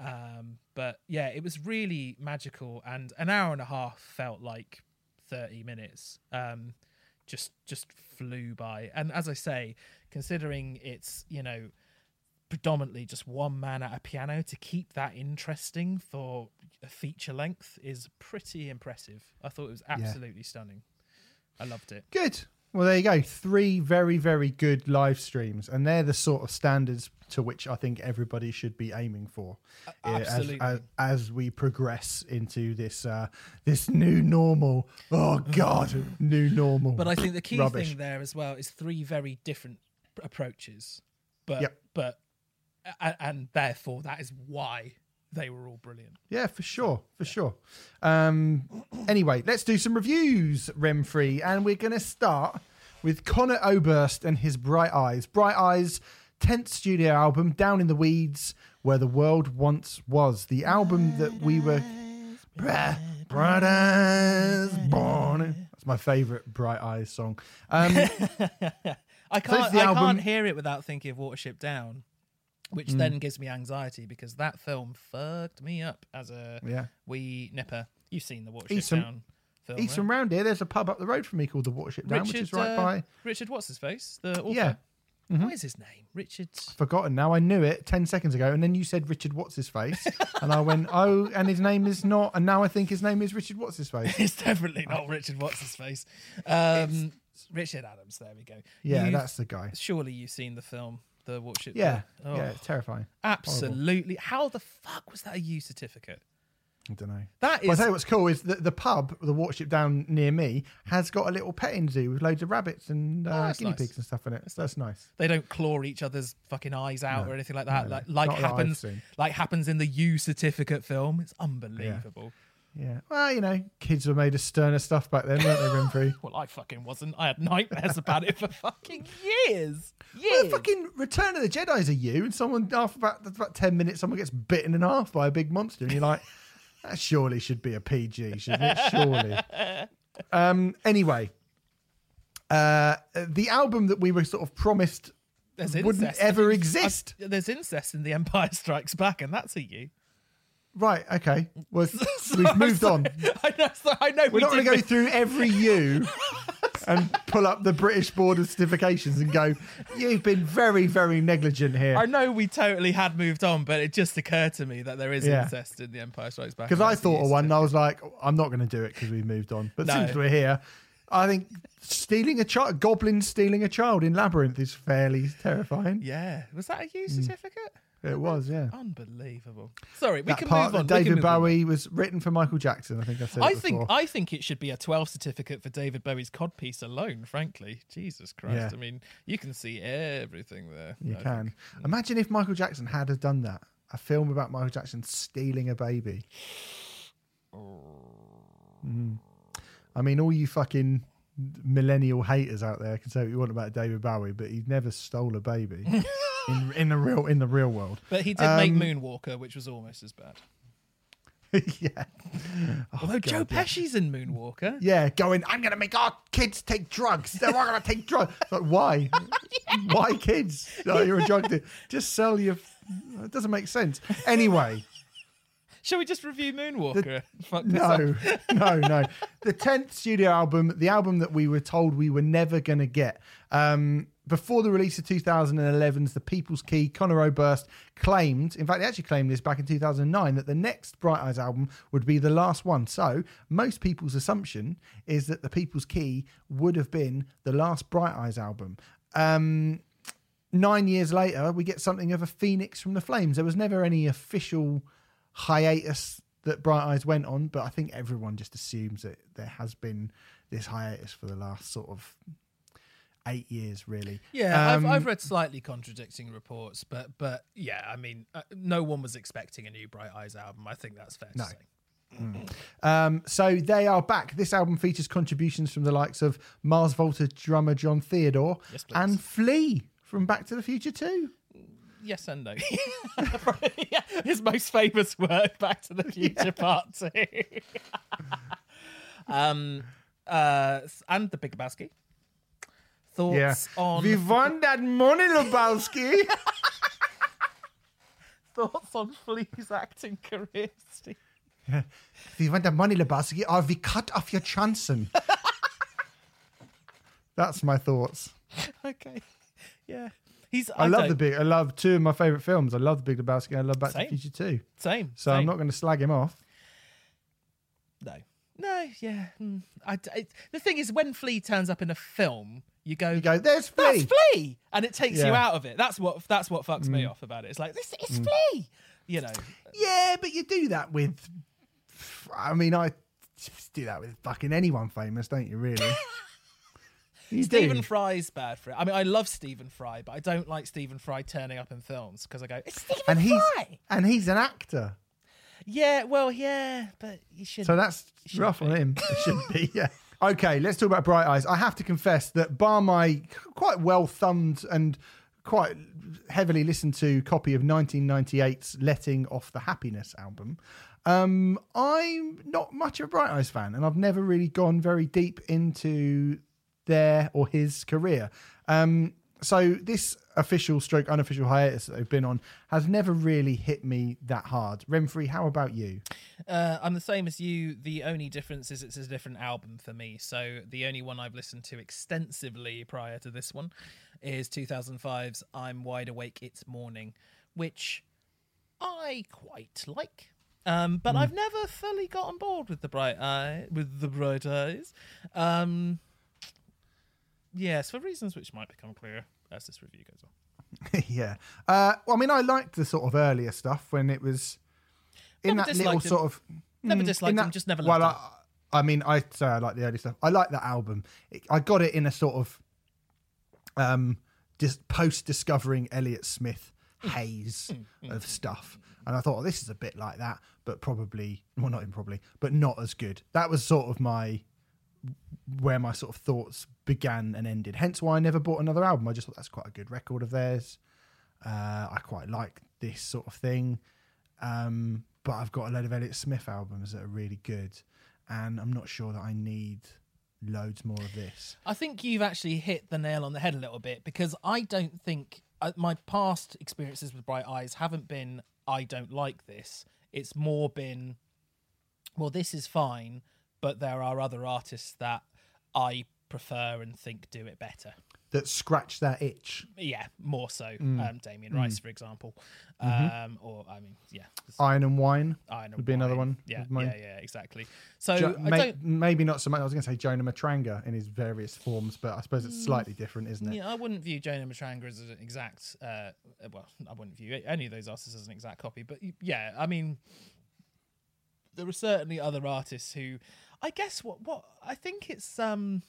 Um, but yeah, it was really magical, and an hour and a half felt like thirty minutes. Um, just just flew by, and as I say, considering it's you know predominantly just one man at a piano to keep that interesting for feature length is pretty impressive. I thought it was absolutely yeah. stunning. I loved it. Good. Well, there you go. Three very, very good live streams, and they're the sort of standards to which I think everybody should be aiming for uh, absolutely. as, as, as, we progress into this uh, this new normal. Oh God, new normal. But I think the key Rubbish. thing there as well is three very different approaches, but yep. but and, and therefore that is why they were all brilliant. Yeah, for sure, for yeah. sure. Um, anyway, let's do some reviews, Remfry, and we're going to start with Conor Oberst and his Bright Eyes. Bright Eyes, 10th studio album, Down in the Weeds, Where the World Once Was. The album that we were. Bright, bright Eyes, born. That's my favourite Bright Eyes song. Um, I can't. I album... can't hear it without thinking of Watership Down. Which Mm. then gives me anxiety because that film fucked me up as a Yeah. wee nipper. You've seen the Watership Eastern- Down film, East right? from round here, there's a pub up the road from me called the Watership Down, which is right uh, by. Richard. What's his face? The author. Yeah. Mm-hmm. What is his name? Richard. Forgotten now. I knew it ten seconds ago, and then you said Richard What's his face, and I went, oh, and his name is not, and now I think his name is Richard What's his face. It's definitely not Richard. What's his face? Um, Richard Adams. There we go. Yeah, You've- that's the guy. surely you've seen the film, the Watership. Yeah, Oh, yeah, it's terrifying. absolutely. How the fuck was that a U certificate? I don't know. That is. Well, I tell you what's cool is that the pub, the Watership Down near me, has got a little petting zoo with loads of rabbits and uh, Oh, guinea nice. pigs and stuff in it. So that's nice. they don't claw each other's fucking eyes out No, or anything like that. no, like like happens like happens in the U certificate film. It's unbelievable. Yeah. Well, you know, kids were made of sterner stuff back then, weren't they, Renfrey? Well, I fucking wasn't. I had nightmares about it for fucking years. Well, Years. fucking Return of the Jedi's a you, and someone after about, about ten minutes, someone gets bitten in half by a big monster, and you're like, that surely should be a PG, shouldn't it? Surely. um. Anyway, uh, the album that we were sort of promised There's wouldn't incest. ever I- exist. there's incest in The Empire Strikes Back, and that's a U. Right. Okay. Well, we've moved on. I know. So I know. We're we not going to go through every U and pull up the British Board of Certifications and go, you've been very, very negligent here. I know we totally had moved on, but it just occurred to me that there is Yeah. incest in The Empire Strikes Back. Because I thought of one and I was like, I'm not going to do it because we've moved on. But No. since we're here, I think stealing a child, goblins stealing a child in Labyrinth is fairly terrifying. Yeah, was that a Mm. U certificate? It was, yeah. Unbelievable. Sorry, we that can part move on. that we can David move on. Bowie was written for Michael Jackson. I think I said I before. think I think it should be a 12 certificate for David Bowie's codpiece alone. Frankly, Jesus Christ! Yeah. I mean, you can see everything there. you I can. think. Imagine if Michael Jackson had have done that. A film about Michael Jackson stealing a baby. Mm. I mean, all you fucking millennial haters out there can say what you want about David Bowie, but he never stole a baby in in the real in the real world. But he did make Um, Moonwalker, which was almost as bad. yeah, Although Joe God, yeah. Pesci's in Moonwalker. yeah, going. I'm going to make our kids take drugs. They're all going to take drugs. It's like, why? Why kids? Oh, you're a drug dealer. Just sell your. It doesn't make sense. Anyway. Shall we just review Moonwalker? Fuck. No, no, no. The tenth studio album, the album that we were told we were never going to get. Um, before the release of 2011's The People's Key, Conor Oberst claimed, in fact, he actually claimed this back in 2009, that the next Bright Eyes album would be the last one. So, most people's assumption is that The People's Key would have been the last Bright Eyes album. Um, nine years later, we get something of a phoenix from the flames. There was never any official hiatus that Bright Eyes went on, but I think everyone just assumes that there has been this hiatus for the last sort of eight years, really. Yeah, Um, I've, I've read slightly contradicting reports, but but yeah, I mean, uh, no one was expecting a new Bright Eyes album. I think that's fair to No. say. Um, so they are back. This album features contributions from the likes of Mars Volta drummer Jon Theodore Yes, and Flea from Back to the Future 2. Yes and no. His most famous work, Back to the Future Part Two. um, uh, and the Big Lebowski. Thoughts Yeah. on We won that money, Lebowski. thoughts on Flea's acting career, Steve? we want the money, Lebowski, or we cut off your Johnson. That's my thoughts. Okay, yeah, he's. I, love the big. I love two of my favorite films. I love the Big Lebowski. I love Back to the Future too. same. So I'm not going to slag him off. No, no, yeah. mm. I, I- the thing is, when Flea turns up in a film, you go, You go, there's Flea. "That's Flea. Flea," and it takes you Yeah. Mm. out of it. That's what that's what fucks me off about it. It's like this is Flea, you know. Yeah, but you do that with. I mean, I do that with fucking anyone famous, don't you? Really? you Stephen do. Fry's bad for it. I mean, I love Stephen Fry, but I don't like Stephen Fry turning up in films because I go, "It's Stephen and he's Fry." and he's an actor, Yeah, well, yeah, but you should. so that's rough be. on him. It should be. Yeah. Okay, let's talk about Bright Eyes. I have to confess that bar my quite well thumbed and quite heavily listened to copy of 1998's Letting Off the Happiness album, um, I'm not much of a Bright Eyes fan, and I've never really gone very deep into their or his career. Um, so this official stroke unofficial hiatus that they've been on has never really hit me that hard. Remfrey, how about you? Uh, I'm the same as you. The only difference is it's a different album for me. So the only one I've listened to extensively prior to this one is 2005's "I'm Wide Awake, It's Morning," which I quite like. Um, but I've never fully got on board with the bright eye with the bright eyes. Um, yes, for reasons which might become clear as this review goes on. yeah. Uh, well, I mean, I liked the sort of earlier stuff when it was in Never that little him. sort of. Never Mm, disliked in him, just never Well, loved I, I mean, I say I like the early stuff. I like that album. It, I got it in a sort of um, just post discovering Elliott Smith Mm. haze of stuff, and I thought, oh, this is a bit like that, but probably well, not even probably, but not as good. That was sort of my where my sort of thoughts began and ended. Hence why I never bought another album. I just thought that's quite a good record of theirs. Uh, I quite like this sort of thing. Um, but I've got a load of Elliott Smith albums that are really good, and I'm not sure that I need loads more of this. I think you've actually hit the nail on the head a little bit because I don't think uh, my past experiences with Bright Eyes haven't been I don't like this. It's more been well, this is fine, but there are other artists that I prefer and think do it better. That scratch that itch. Yeah, more so. Mm. Um, Damien Rice, for example, Mm-hmm. um, or I mean, yeah, Iron and Wine Iron and would be another one Yeah, yeah, yeah, exactly. So Jo- may- maybe not so much. I was going to say Jonah Matranga in his various forms, but I suppose it's slightly different, isn't it? Mm. Yeah, I wouldn't view Jonah Matranga as an exact. Uh, well, I wouldn't view any of those artists as an exact copy, but yeah, I mean, there are certainly other artists who, I guess, what what I think it's um,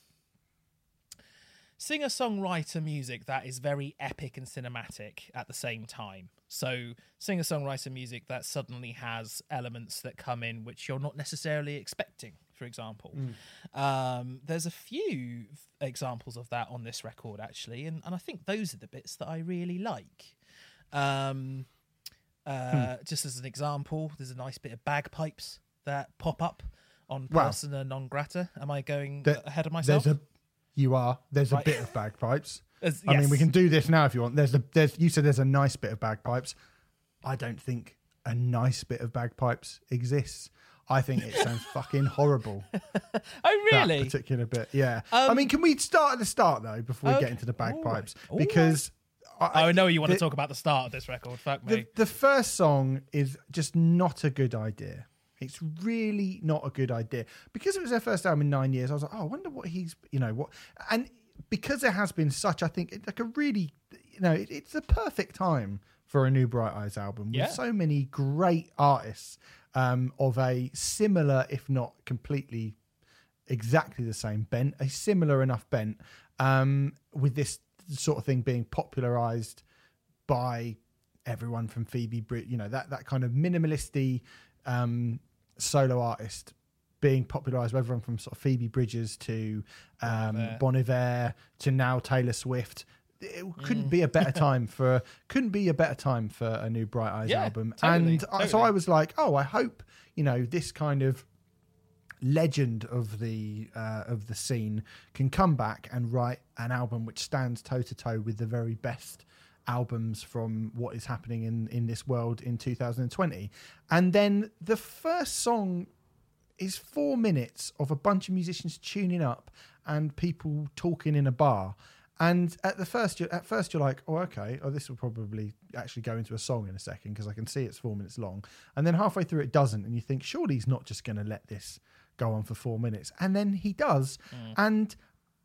singer songwriter music that is very epic and cinematic at the same time. So singer songwriter music that suddenly has elements that come in which you're not necessarily expecting. For example, um, there's a few examples of that on this record actually, and, and I think those are the bits that I really like. Um, uh, Just as an example, there's a nice bit of bagpipes that pop up on Wow. Persona non grata. Am I going There- ahead of myself? There's a, you are. There's Right. a bit of bagpipes. As- I mean, we can do this now if you want. There's a there's you said there's a nice bit of bagpipes. I don't think a nice bit of bagpipes exists. I think it sounds fucking horrible. Oh, really? That particular bit, yeah. I Um, mean, can we start at the start though before we get into the bagpipes? right. Because I, Oh, I know you want the- to talk about the start of this record. Fuck me. the, the first song is just not a good idea. It's really not a good idea because it was their first album in nine years. I was like, oh, I wonder what he's, you know, what, and because there has been such, I think, like a really, you know, it, it's the perfect time for a new Bright Eyes album with Yeah. so many great artists um, of a similar, if not completely exactly the same bent, a similar enough bent, um, with this sort of thing being popularized by everyone from Phoebe Bridge, you know, that that kind of minimalisty um, solo artist being popularized by everyone from sort of Phoebe Bridgers to um, Iver. Bon Iver to now Taylor Swift. It couldn't be a better time for couldn't be a better time for a new Bright Eyes Yeah, album. totally, and I, so. I was like, oh, I hope you know this kind of legend of the uh, of the scene can come back and write an album which stands toe to toe with the very best albums from what is happening in in this world in 2020 and then the first song is 4 minutes of a bunch of musicians tuning up and people talking in a bar. And at the first you're, at first you're like oh okay oh this will probably actually go into a song in a second because I can see it's 4 minutes long. And then halfway through it doesn't and you think surely he's not just going to let this go on for 4 minutes. And then he does. Mm. And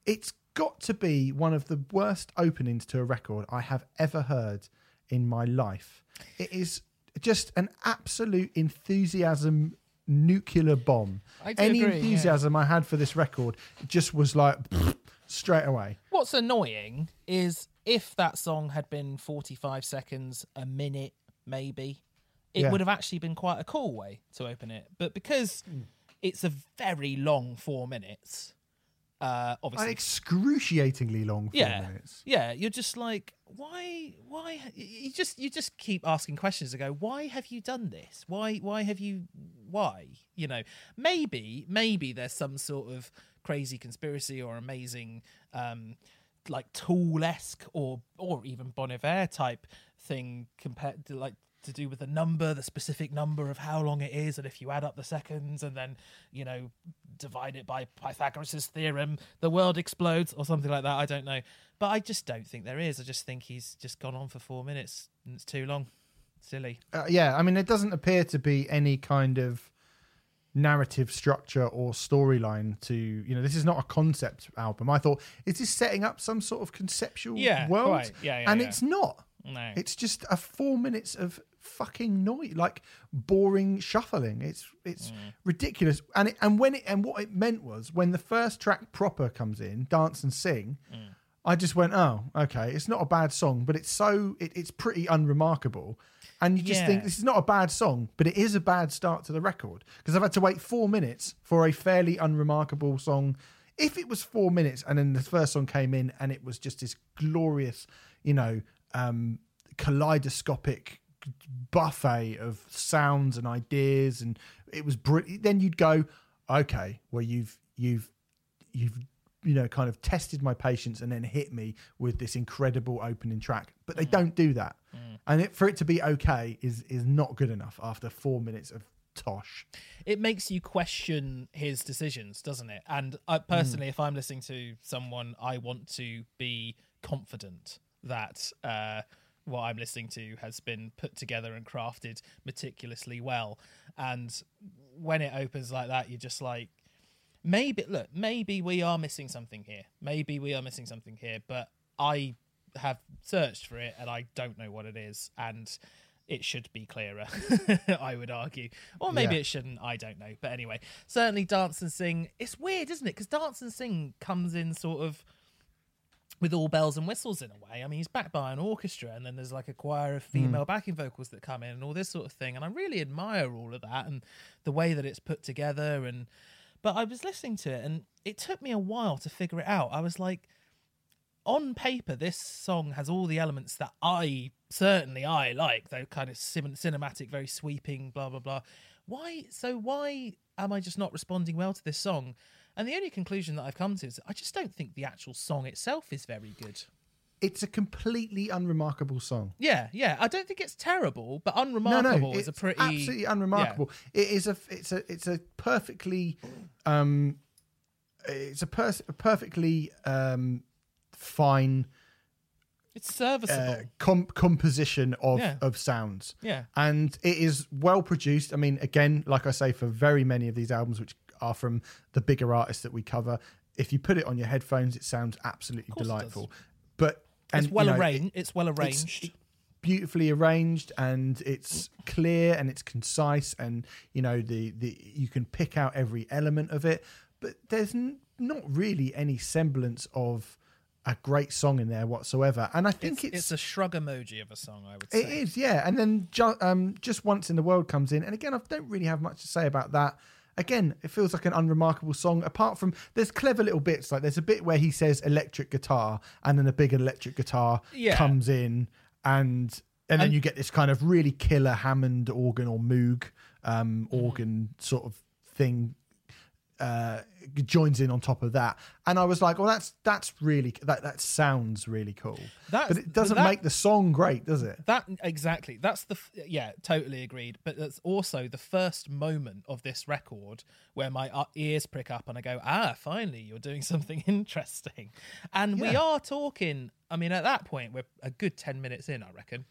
it's got to be one of the worst openings to a record I have ever heard in my life. It is just an absolute enthusiasm nuclear bomb. Any agree, yeah. enthusiasm I had for this record just was like straight away. What's annoying is if that song had been 45 seconds, a minute, maybe, it Yeah. would have actually been quite a cool way to open it. But because mm. it's a very long four minutes, uh, obviously, An excruciatingly long yeah, minutes. yeah. You're just like, why? Why? You just you just keep asking questions to go. Why have you done this? Why? Why have you? Why? You know, maybe maybe there's some sort of crazy conspiracy or amazing um, like Tool esque or or even Bon Iver type thing compared to like to do with the number, the specific number of how long it is, and if you add up the seconds and then you know divide it by Pythagoras' theorem, the world explodes or something like that. I don't know, but I just don't think there is. I just think he's just gone on for four minutes and it's too long. Silly. Uh, yeah, I mean, it doesn't appear to be any kind of narrative structure or storyline to you know this is not a concept album i thought is this setting up some sort of conceptual Yeah, world. Yeah, yeah, and yeah. it's not No. it's just a four minutes of fucking noise like boring shuffling. It's it's ridiculous. And it, and when it and what it meant was when the first track proper comes in dance and sing I just went, oh, okay. It's not a bad song, but it's so it, it's pretty unremarkable, and you just think this is not a bad song, but it is a bad start to the record. Because I've had to wait four minutes for a fairly unremarkable song. If it was four minutes and then the first song came in and it was just this glorious, you know, um, kaleidoscopic buffet of sounds and ideas, and it was br- then you'd go, okay, well you've you've you've you know kind of tested my patience and then hit me with this incredible opening track. But they mm. don't do that. Mm. And it, for it to be okay is is not good enough after four minutes of tosh. It makes you question his decisions, doesn't it? And I, mm. personally, if I'm listening to someone, I want to be confident that uh, what I'm listening to has been put together and crafted meticulously well. And when it opens like that, you're just like, maybe look, maybe we are missing something here. Maybe we are missing something here. But I have searched for it and I don't know what it is. And it should be clearer, I would argue. Or maybe Yeah. it shouldn't, I don't know. But anyway, certainly Dance and Sing, it's weird, isn't it? Because Dance and Sing comes in sort of with all bells and whistles in a way. I mean, he's backed by an orchestra, and then there's like a choir of female hmm. backing vocals that come in, and all this sort of thing. And I really admire all of that and the way that it's put together. And but I was listening to it, and it took me a while to figure it out. I was like, on paper, this song has all the elements that I certainly I like. Though kind of cin- cinematic, very sweeping, blah blah blah. Why? So why am I just not responding well to this song? And the only conclusion that I've come to is I just don't think the actual song itself is very good. it's a completely unremarkable song Yeah, yeah. I don't think it's terrible, but unremarkable no is it's a pretty absolutely unremarkable it is a it's a it's a perfectly um it's a, pers- a perfectly um fine It's serviceable. uh, com- composition of Yeah. of sounds yeah, and it is well produced. I mean, again, like I say, for very many of these albums, which are from the bigger artists that we cover, if you put it on your headphones, it sounds absolutely course it does. delightful. But and it's well you know, arranged. it- it's well it's arranged. beautifully arranged, and it's clear and it's concise, and you know the the you can pick out every element of it. But there's n- not really any semblance of a great song in there whatsoever. And I think it's, it's a shrug emoji of a song. I would say it is, yeah. And then ju- um, just once in the world comes in, and again, I don't really have much to say about that. Again, it feels like an unremarkable song. Apart from there's clever little bits, like there's a bit where he says electric guitar, and then a big electric guitar Yeah. comes in, and and then And- you get this kind of really killer Hammond organ or Moog um, organ sort of thing uh joins in on top of that and i was like well that's that's really that that sounds really cool That's- but it doesn't that- make the song great does it That exactly. That's the yeah, totally agreed. But that's also the first moment of this record where my uh, ears prick up and I go, ah, finally, you're doing something interesting. And we are talking. I mean, at that point, we're a good ten minutes in, I reckon.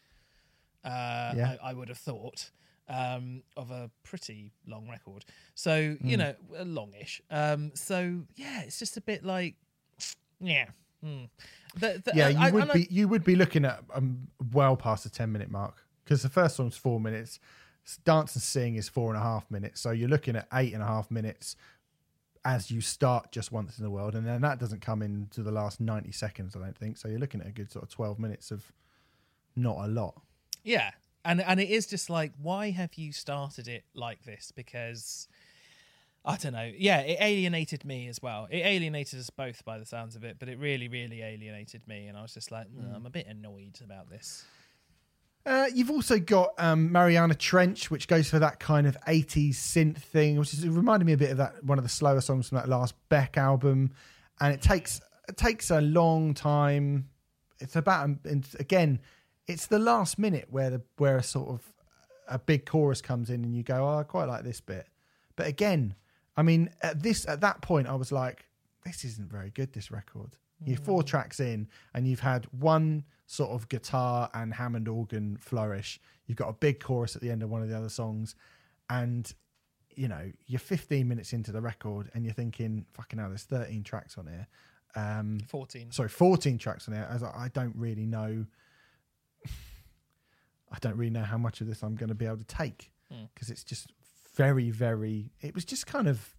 Uh, Yeah. I, I would have thought um, of a pretty long record. So Hmm. you know, uh, longish. Um, so yeah, it's just a bit like, yeah. hmm. The- the- yeah, you I- would I- be you would be looking at um, well past the ten minute mark because the first song's four minutes, dance and sing is four and a half minutes, so you're looking at eight and a half minutes as you start just once in the world, and then that doesn't come into the last ninety seconds, I don't think. So you're looking at a good sort of twelve minutes of not a lot. Yeah. And and it is just like, why have you started it like this? Because I don't know. Yeah, it alienated me as well. It alienated us both by the sounds of it, but it really, really alienated me. And I was just like, "Mm, I'm a bit annoyed about this. Uh, you've also got um, Mariana Trench, which goes for that kind of 80s synth thing, which is, it reminded me a bit of that one of the slower songs from that last Beck album. And it takes it takes a long time. It's about again, it's the last minute where the where a sort of a big chorus comes in and you go, oh, I quite like this bit. But again, I mean, at this at that point, I was like, this isn't very good. This record. You're four tracks in, and you've had one sort of guitar and Hammond organ flourish. You've got a big chorus at the end of one of the other songs, and you know you're 15 minutes into the record, and you're thinking, "Fucking hell, there's 13 tracks on here." Um, 14. sorry, 14 tracks on here. As I, I don't really know, I don't really know how much of this I'm going to be able to take Hmm. because it's just very, very. It was just kind of.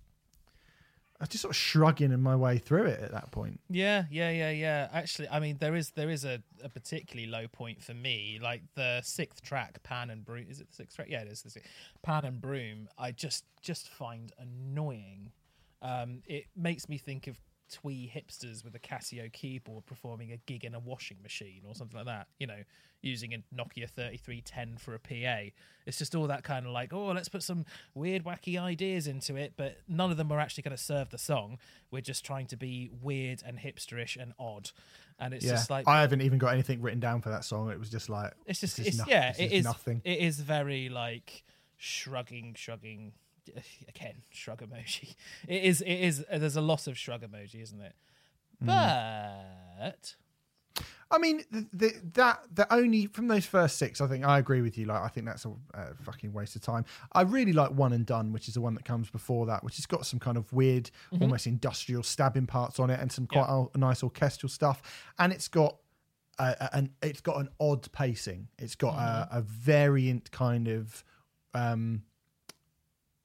I was just sort of shrugging in my way through it at that point. Yeah, yeah, yeah, yeah. Actually, I mean, there is there is a, a particularly low point for me. Like the sixth track, Pan and Broom. Is it the sixth track? Yeah, it is the sixth. Pan and Broom. I just just find annoying. Um, it makes me think of twee hipsters with a Casio keyboard performing a gig in a washing machine or something like that. You know, using a Nokia thirty three ten for a PA. It's just all that kind of like, oh, let's put some weird, wacky ideas into it, but none of them are actually going to serve the song. We're just trying to be weird and hipsterish and odd, and it's yeah, just like I haven't even got anything written down for that song. It was just like it's just it's no- yeah, it is is nothing. It is very like shrugging, shrugging. Again, shrug emoji. It is. It is. There's a lot of shrug emoji, isn't it? Mm. But I mean, the, the, that the only from those first six, I think I agree with you. Like, I think that's a, a fucking waste of time. I really like One and Done, which is the one that comes before that, which has got some kind of weird, almost industrial stabbing parts on it, and some quite a, nice orchestral stuff. And it's got a- an it's got an odd pacing. It's got a, a variant kind of. Um,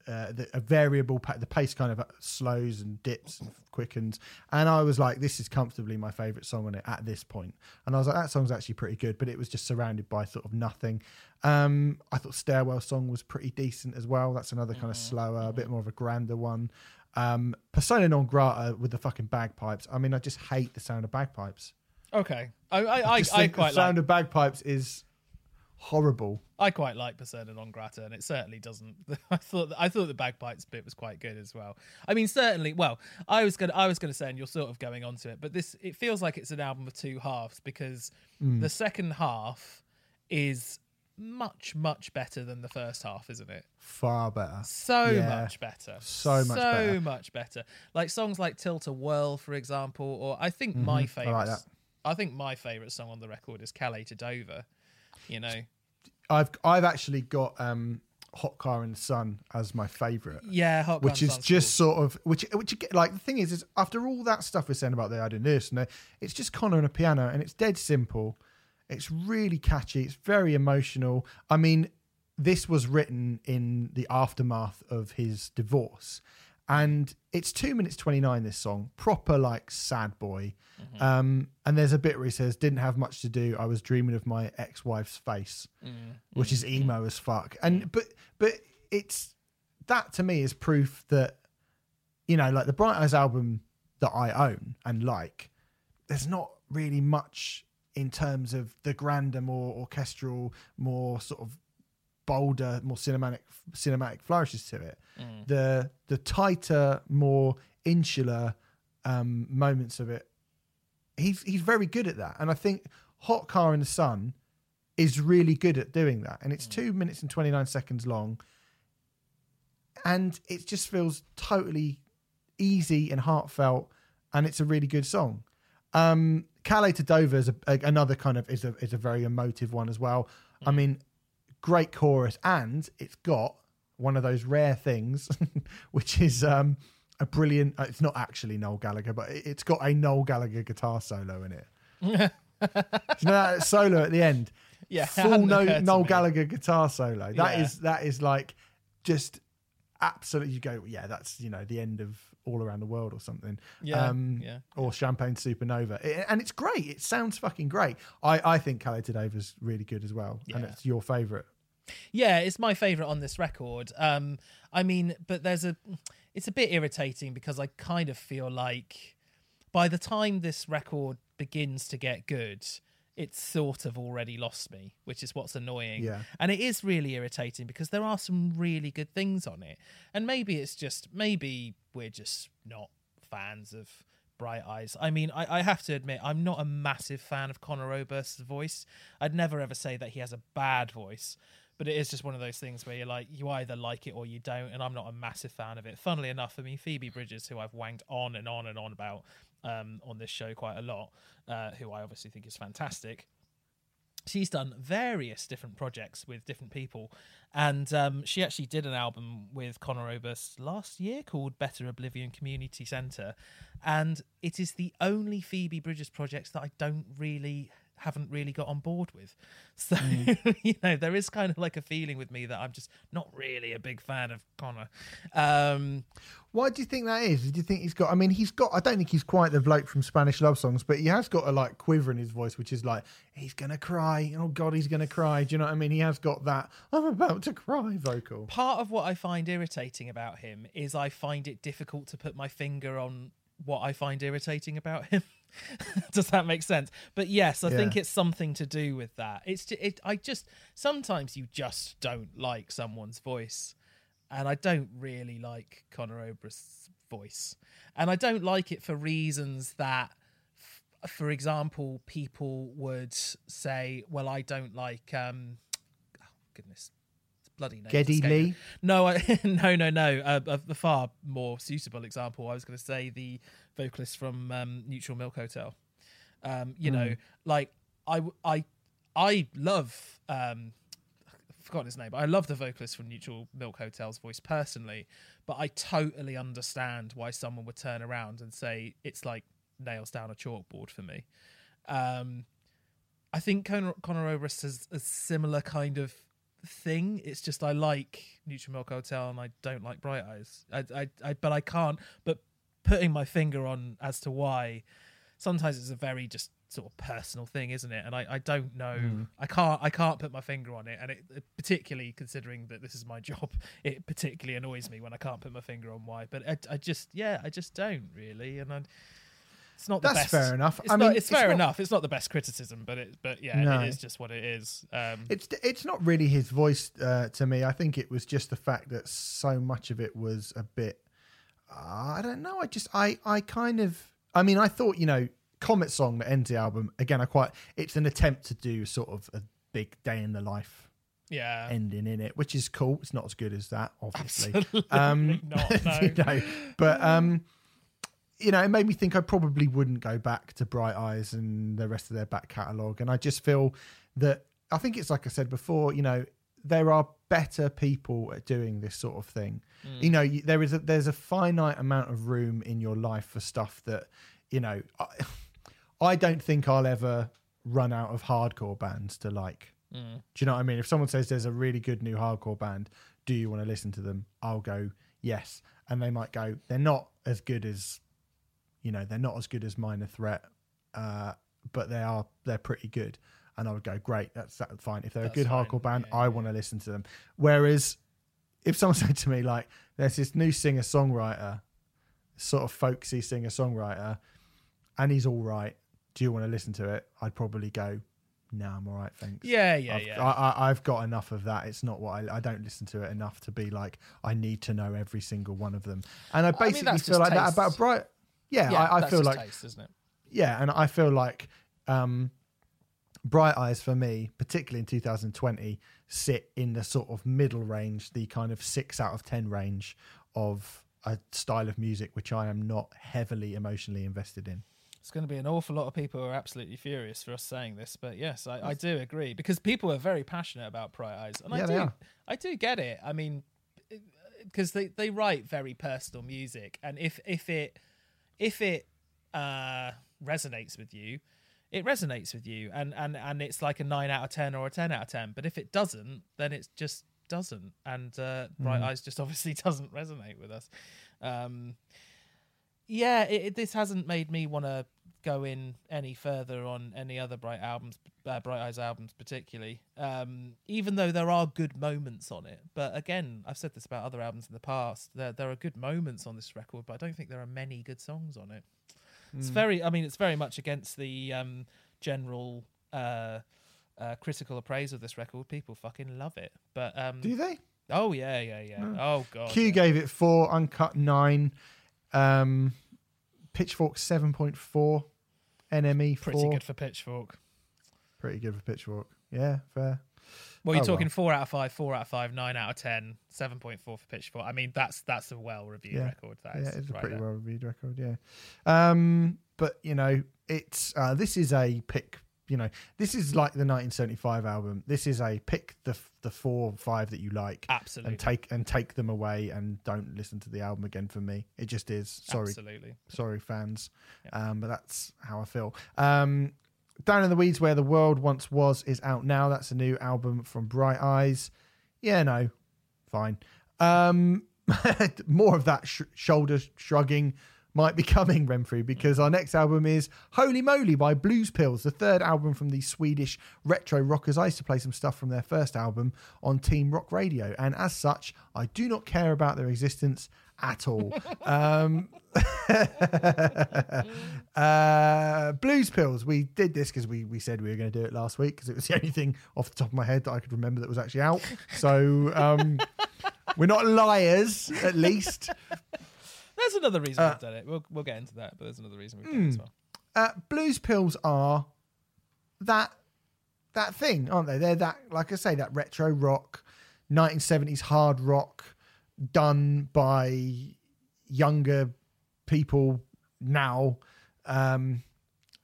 uh, the, a variable pa- the pace kind of slows and dips and quickens. And i was like this is comfortably my favorite song on it at this point. And i was like that song's actually pretty good but it was just surrounded by sort of nothing. Um i thought stairwell song was pretty decent as well. That's another kind of slower a bit more of a grander one. Um persona non grata with the fucking bagpipes. I mean i just hate the sound of bagpipes. Okay, I I, I, just I quite the sound like of bagpipes is horrible I quite like Persona non grata, and it certainly doesn't. I thought I thought the bagpipes bit was quite good as well. I mean, certainly. Well, I was gonna I was gonna say, and you're sort of going on to it, but this it feels like it's an album of two halves because Hmm. the second half is much much better than the first half, isn't it? far better So Yeah. much better. So much so better. much better. Like songs like Tilt a Whirl, for example, or I think my Mm-hmm. I favorite. like. I think my favorite song on the record is Calais to Dover. You know, I've I've actually got um, Hot Car in the Sun as my favourite, yeah, Hot which Gun is just sort of which which like the thing is is after all that stuff we're saying about the adding this and it's just Conor and a piano and it's dead simple. It's really catchy. It's very emotional. I mean, this was written in the aftermath of his divorce, and it's two minutes twenty nine. This song, proper like sad boy. Mm-hmm. Um, and there's a bit where he says, "Didn't have much to do. I was dreaming of my ex wife's face." Mm-hmm. which is mm-hmm. emo as fuck. And but but it's that to me is proof that you know, like the Bright Eyes album that I own and like, there's not really much in terms of the grander, more orchestral, more sort of bolder, more cinematic cinematic flourishes to it. The the tighter, more insular um, moments of it. He's he's very good at that, and I think Hot Car in the Sun is really good at doing that. And it's two minutes and 29 seconds long. And it just feels totally easy and heartfelt. And it's a really good song. Um, Calais to Dover is a, a- another kind of is a is a very emotive one as well. I mean, great chorus, and it's got one of those rare things, which is um, a brilliant. uh, It's not actually Noel Gallagher, but it- it's got a Noel Gallagher guitar solo in it. You know that solo at the end? Yeah, full no, Noel. Gallagher guitar solo. That is Yeah. that is like just absolutely. You go, yeah, that's you know the end of All Around the World or something. Yeah, um, yeah. Or Champagne Supernova, It- and it's great. It sounds fucking great. I I think Calais to Dover's really good as well, and it's your favorite. Yeah, it's my favorite on this record. Um, I mean, but there's a, it's a bit irritating because I kind of feel like by the time this record begins to get good, it's sort of already lost me, which is what's annoying. Yeah. And it is really irritating because there are some really good things on it. And maybe it's just, maybe we're just not fans of Bright Eyes. I mean, I, I have to admit, I'm not a massive fan of Conor Oberst's voice. I'd never ever say that he has a bad voice, but it is just one of those things where you're like, you either like it or you don't, and I'm not a massive fan of it. Funnily enough, I mean, Phoebe Bridgers, who I've wanged on and on and on about um, on this show quite a lot, uh, who I obviously think is fantastic she's done various different projects with different people and um, she actually did an album with conor oberst last year called better oblivion community centre and it is the only phoebe bridgers projects that i don't really haven't really got on board with. So, mm. you know, there is kind of like a feeling with me that I'm just not really a big fan of Conor. Um, Why do you think that is? Do you think he's got, I mean, he's got, I don't think he's quite the bloke from Spanish love songs, but he has got a like quiver in his voice, which is like, he's going to cry. Oh God, he's going to cry. Do you know what I mean? He has got that, I'm about to cry vocal. Part of what I find irritating about him is I find it difficult to put my finger on what I find irritating about him. Does that make sense? But yes, I yeah. think it's something to do with that. It's it. I just sometimes you just don't like someone's voice, and I don't really like Conor Oberst's voice, and I don't like it for reasons that, f- for example, people would say, "Well, I don't like." um oh, Goodness, bloody name. Geddy Lee. No, I, no, no, no. Uh, a far more suitable example. I was going to say the vocalist from um, Neutral Milk Hotel. Um, you mm. know, like I, I, I love. Um, I've forgotten his name, but I love the vocalist from Neutral Milk Hotel's voice personally. But I totally understand why someone would turn around and say it's like nails down a chalkboard for me. Um, I think Conor, Conor Oberst has a similar kind of thing. It's just I like Neutral Milk Hotel and I don't like Bright Eyes. I, I, I, but I can't. But putting my finger on as to why, sometimes it's a very just sort of personal thing, isn't it? And I, I don't know. Mm. I can't I can't put my finger on it. And it, particularly considering that this is my job, it particularly annoys me when I can't put my finger on why. But I, I just yeah, I just don't really. And I it's not That's best. fair enough. It's I not, mean, it's, fair not, enough. It's not the best criticism, but it, but yeah, no. it is just what it is. Um, it's it's not really his voice uh, to me. I think it was just the fact that so much of it was a bit. I don't know. I just I I kind of. I mean, I thought you know, Comet song that ends the album. Again, I quite. It's an attempt to do sort of a big day in the life yeah ending in it, which is cool. It's not as good as that, obviously. Absolutely um, not. No. you know, but um, you know, it made me think I probably wouldn't go back to Bright Eyes and the rest of their back catalogue. And I just feel that I think it's like I said before, you know, there are better people at doing this sort of thing. Mm. You know, there is a, there's a finite amount of room in your life for stuff that, you know, I, I don't think I'll ever run out of hardcore bands to like. Mm. Do you know what I mean? If someone says there's a really good new hardcore band, do you want to listen to them? I'll go yes, and they might go they're not as good as you know they're not as good as Minor Threat, uh, but they are they're pretty good. And I would go, great, that's, that's fine. If they're that's a good fine. hardcore band, yeah, I yeah. want to listen to them. Whereas if someone said to me like, there's this new singer songwriter, sort of folksy singer songwriter, and he's all right. Do you want to listen to it? I'd probably go, no, I'm all right, thanks. Yeah, yeah, I've, yeah. I, have got enough of that. It's not what I, I don't listen to it enough to be like I need to know every single one of them. And I basically I mean, feel like taste. that about Bright. Yeah, yeah I, I feel like taste, isn't it? Yeah, and I feel like um, Bright Eyes for me, particularly in 2020, sit in the sort of middle range, the kind of six out of ten range of a style of music which I am not heavily emotionally invested in. It's going to be an awful lot of people who are absolutely furious for us saying this, but yes, I, I do agree because people are very passionate about Bright Eyes, and yeah, I do, I do get it. I mean, because they they write very personal music, and if if it if it uh, resonates with you, it resonates with you, and and and it's like a nine out of ten or a ten out of ten. But if it doesn't, then it just doesn't, and uh, Bright mm. Eyes just obviously doesn't resonate with us. Um, yeah, it, it, this hasn't made me want to go in any further on any other Bright albums, uh, Bright Eyes albums, particularly. Um, even though there are good moments on it, but again, I've said this about other albums in the past. There there are good moments on this record, but I don't think there are many good songs on it. Mm. It's hmm. very, I mean, it's very much against the um, general. Uh, uh, critical appraise of this record. People fucking love it. But um, do they? Oh yeah, yeah, yeah. Oh god. Q yeah. gave it four, uncut nine. Um, Pitchfork seven point four, NME four. Pretty good for Pitchfork. Pretty good for Pitchfork. Yeah, fair. Well, you're Oh, talking well. four out of five, four out of five, nine out of ten, seven point four for Pitchfork. I mean, that's that's a well reviewed Yeah. record. That yeah, is it's a pretty well reviewed record. Yeah, um, but you know, it's uh, this is a pick. You know, this is like the 1975 album. This is a pick the the four or five that you like Absolutely, and take and take them away and don't listen to the album again. For me, it just is. Sorry, absolutely. sorry, fans, Yeah. um, but that's how I feel. Um, Down in the Weeds, where the world once was, is out now. That's a new album from Bright Eyes. Yeah, no, fine. Um, more of that sh- shoulder shrugging might be coming, Remfry, because our next album is Holy Moly by Blues Pills, the third album from the Swedish retro rockers. I used to play some stuff from their first album on Team Rock Radio, and as such, I do not care about their existence at all. um, uh, Blues Pills. We did this because we, we said we were going to do it last week because it was the only thing off the top of my head that I could remember that was actually out. So um, we're not liars, at least. There's another reason Uh, we've done it. We'll we'll get into that, but there's another reason we've done it as Hmm. well. Uh, blues pills are that that thing, aren't they? They're that, like I say, that retro rock, 1970s hard rock, done by younger people now, um,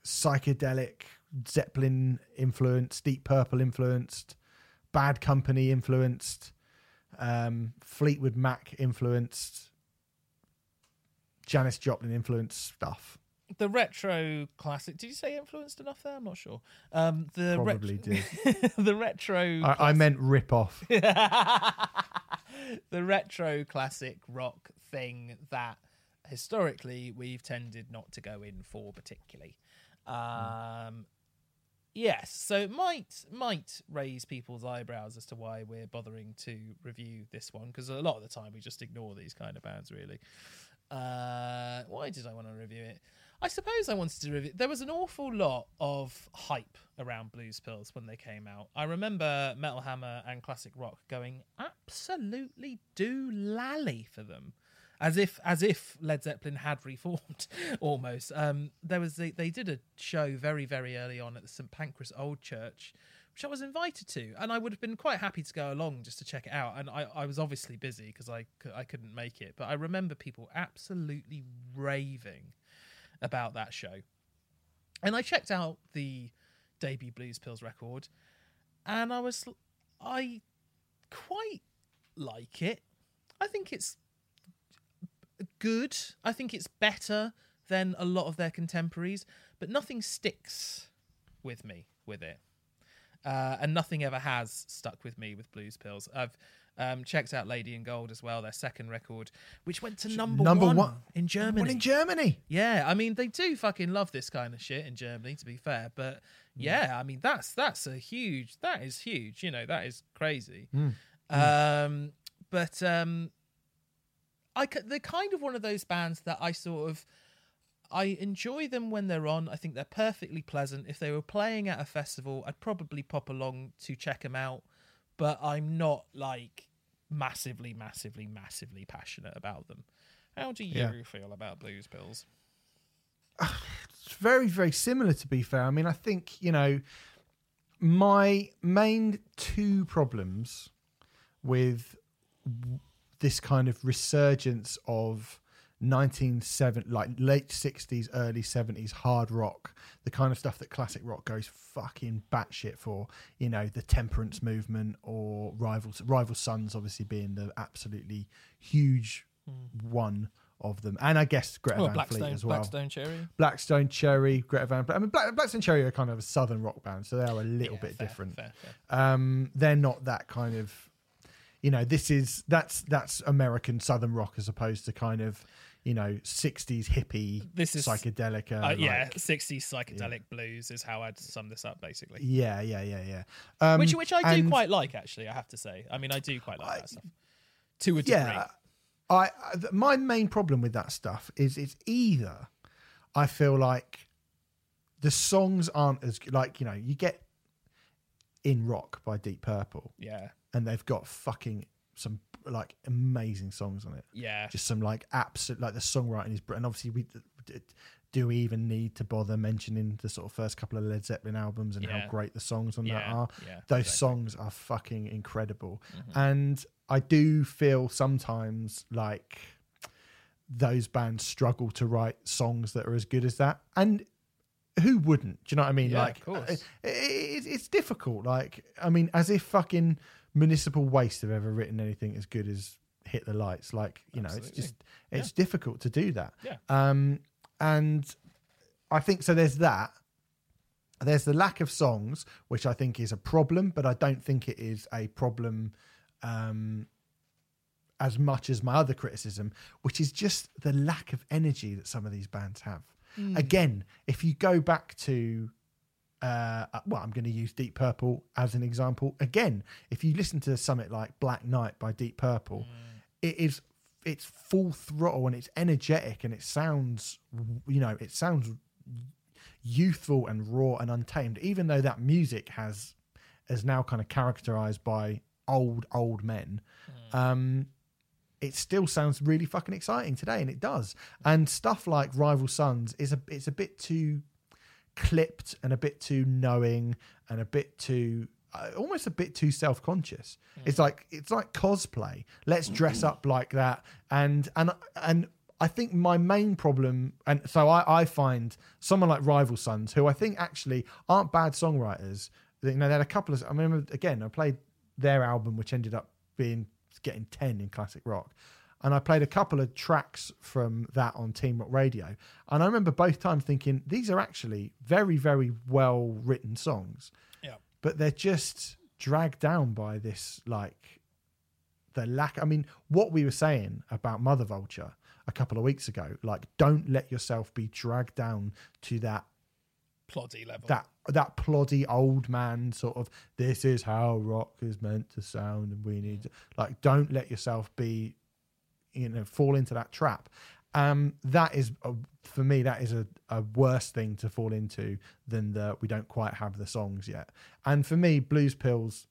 psychedelic, Zeppelin influenced, Deep Purple influenced, Bad Company influenced, um, Fleetwood Mac influenced, Janis Joplin influenced stuff. The retro classic. Did you say influenced enough there? I'm not sure. Um, the Probably ret- did. the retro. I, I meant rip off. the retro classic rock thing that historically we've tended not to go in for particularly. Um, yes, so it might might raise people's eyebrows as to why we're bothering to review this one because a lot of the time we just ignore these kind of bands. Really, uh, why did I want to review it? I suppose I wanted to review. There was an awful lot of hype around Blues Pills when they came out. I remember Metal Hammer and Classic Rock going absolutely do lally for them, as if as if Led Zeppelin had reformed almost. Um, there was a, they did a show very very early on at the St Pancras Old Church. Which I was invited to, and I would have been quite happy to go along just to check it out. And I, I was obviously busy because I, I couldn't make it. But I remember people absolutely raving about that show. And I checked out the debut Blues Pills record, and I was I quite like it. I think it's good. I think it's better than a lot of their contemporaries, but nothing sticks with me with it. Uh, and nothing ever has stuck with me with Blues Pills. I've um, checked out Lady in Gold as well, their second record, which went to number, number one, one- in Germany. Well, in Germany. Yeah, I mean they do fucking love this kind of shit in Germany, to be fair. But yeah, I mean that's that's a huge that is huge. You know that is crazy. Um, but um, I they're kind of one of those bands that I sort of I enjoy them when they're on. I think they're perfectly pleasant. If they were playing at a festival, I'd probably pop along to check them out. But I'm not like massively, massively, massively passionate about them. How do you Yeah. feel about Blues Pills? It's very, very similar, to be fair. I mean, I think, you know, my main two problems with this kind of resurgence of 1970 like late 60s early 70s hard rock the kind of stuff that classic rock goes fucking batshit for you know the temperance movement or rival rival sons obviously being the absolutely huge one of them and i guess greta Oh, van Blackstone, fleet as well Blackstone Cherry. Blackstone Cherry, Greta Van Fleet. I mean, Black, Blackstone Cherry are kind of a southern rock band, so they are a little Yeah, bit fair, different. fair, fair. Um, they're not that kind of, you know, this is that's that's American southern rock as opposed to kind of, you know, '60s hippie, This is- psychedelic. Uh, Uh, yeah, like- 60s psychedelic blues is how I'd sum this up, basically. yeah, yeah, yeah, yeah. Um, which which I do quite like, actually. I have to say. I mean, I do quite like that stuff to a degree. yeah. I, I th- my main problem with that stuff is it's either I feel like the songs aren't as good. Like you know, you get in rock by Deep Purple, Yeah, and they've got fucking some like amazing songs on it. yeah, Just some like absolute like the songwriting is, and obviously we do we even need to bother mentioning the sort of first couple of Led Zeppelin albums and Yeah. how great the songs on that are? yeah, Those exactly. songs are fucking incredible. Mm-hmm. And I do feel sometimes like those bands struggle to write songs that are as good as that. And who wouldn't? Do you know what I mean? Yeah, like, of course. it- it- it's difficult. Like, I mean, as if fucking Municipal Waste have ever written anything as good as Hit the Lights. Like, you know, it's just it's difficult to do that. Yeah. Um, and I think so. There's that. There's the lack of songs, which I think is a problem, but I don't think it is a problem um, as much as my other criticism, which is just the lack of energy that some of these bands have. Again, if you go back to, uh, well, I'm going to use Deep Purple as an example. Again, if you listen to something like Black Knight by Deep Purple, it is it's full throttle and it's energetic and it sounds, you know, it sounds youthful and raw and untamed, even though that music has is now kind of characterized by old old men. Um, it still sounds really fucking exciting today, and it does. And stuff like Rival Sons is a it's a bit too clipped and a bit too knowing and a bit too uh, almost a bit too self-conscious. It's like it's like cosplay. Let's dress up like that. And and and i think my main problem and so i i find someone like rival sons who i think actually aren't bad songwriters you know they had a couple of i remember again i played their album which ended up being getting 10 in classic rock and I played a couple of tracks from that on Team Rock Radio. And I remember both times thinking, these are actually very, very well written songs. Yeah. But they're just dragged down by this, like, the lack. I mean, what we were saying about Mother Vulture a couple of weeks ago, like, don't let yourself be dragged down to that Ploddy level. that that ploddy old man sort of this is how rock is meant to sound and we need to, like don't let yourself be you know fall into that trap. Um that is a, for me that is a, a worse thing to fall into than the we don't quite have the songs yet. And for me blues pills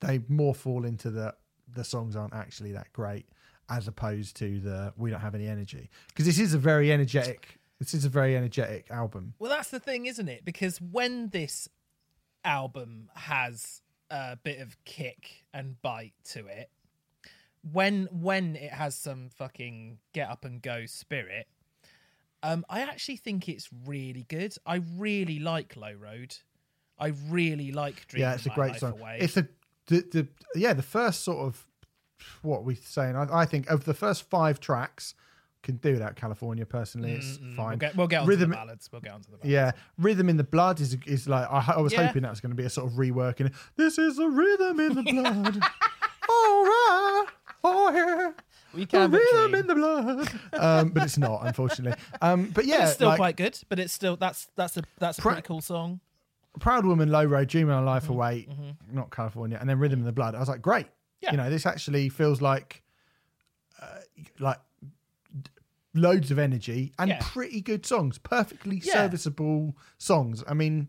they more fall into the the songs aren't actually that great as opposed to the we don't have any energy. Because this is a very energetic this is a very energetic album. Well, that's the thing, isn't it? Because when this album has a bit of kick and bite to it, when when it has some fucking get up and go spirit, um, I actually think it's really good. I really like Low Road. I really like Dream yeah, it's a great song. Away. It's a the, the yeah the first sort of what we're we saying? I, I think of the first five tracks, can do without California personally. It's Mm, fine. We'll get, we'll get on Rhythm- to the ballads. We'll get on to the ballads. Yeah, rhythm in the blood is is like I, I was Yeah. hoping that was going to be a sort of reworking. This is the rhythm in the blood. All right, oh yeah. We can but rhythm in the blood, um, but it's not, unfortunately. Um, but yeah, it's still like, quite good, but it's still that's that's a that's a Pra- pretty cool song. Proud Woman, Low Road, Dreaming on Life Mm-hmm, Away, not California, and then Rhythm in the Blood. I was like, great. Yeah. You know, this actually feels like uh, like loads of energy and Yeah. pretty good songs, perfectly Yeah. serviceable songs. I mean,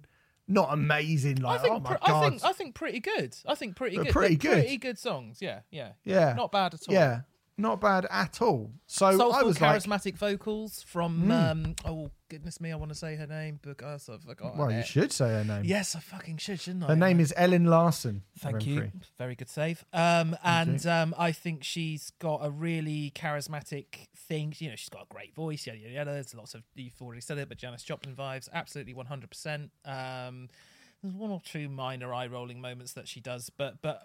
not amazing, I like think oh my pr- god, I think I think pretty good. I think pretty good. pretty They're good. Pretty good songs. Yeah, yeah, yeah, Not bad at all. yeah, not bad at all. So I Soulful, was like, charismatic vocals from um oh goodness me, I want to say her name because I forgot. well, you it. should say her name. Yes, I fucking should, shouldn't I? Her name is Elin Larsson. Thank Remfry. you. Very good save. Um, and um, I think she's got a really charismatic thing. You know, she's got a great voice. Yeah, yeah, yeah. There's lots of you've already said it, but Janis Joplin vibes. Absolutely, one hundred percent. Um, there's one or two minor eye rolling moments that she does, but but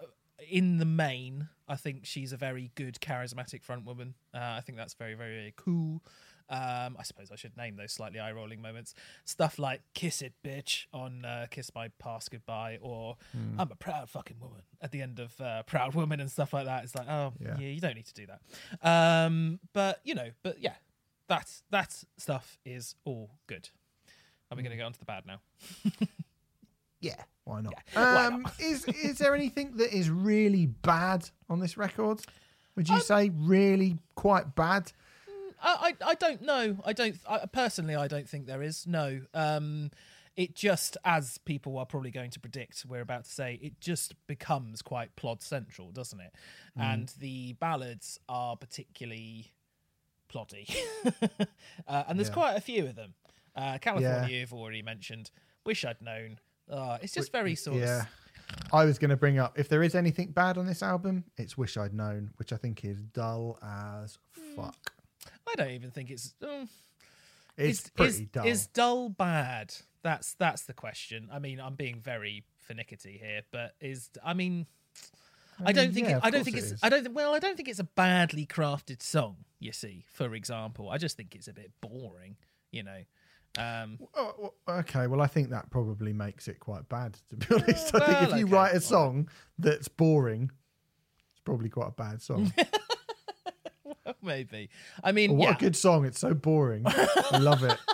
in the main, I think she's a very good charismatic front woman. Uh, I think that's very very, very cool. Um, I suppose I should name those slightly eye rolling moments. Stuff like "Kiss It, Bitch" on uh, "Kiss My Past Goodbye," or Hmm. "I'm a proud fucking woman" at the end of uh, "Proud Woman" and stuff like that. It's like, oh Yeah. yeah, you don't need to do that. Um, but you know, but yeah, that that stuff is all good. Are we going to get on to the bad now? Yeah, why not? Yeah, why um, is is there anything that is really bad on this record? Would you say really quite bad? I, I I don't know. I don't I, personally. I don't think there is. No. Um, it just, as people are probably going to predict, we're about to say, it just becomes quite plot central, doesn't it? And the ballads are particularly ploddy, uh, and there's Yeah. quite a few of them. Uh, California, you've already mentioned. Wish I'd known. Uh, it's just very sort yeah. of I was going to bring up if there is anything bad on this album, it's "Wish I'd Known," which I think is dull as Hmm. fuck. I don't even think it's. mm, It's pretty is, dull. Is dull bad? That's that's the question. I mean, I'm being very finicky here, but is I mean, I, don't mean, think yeah, it, I don't think it it's. I don't think well I don't think it's a badly crafted song. You see, for example, I just think it's a bit boring. You know, um, Oh, well, okay, well, I think that probably makes it quite bad, to be honest. I think if you okay, write a song that's boring, it's probably quite a bad song. maybe. I mean, Well, what yeah. a good song! It's so boring. I love it.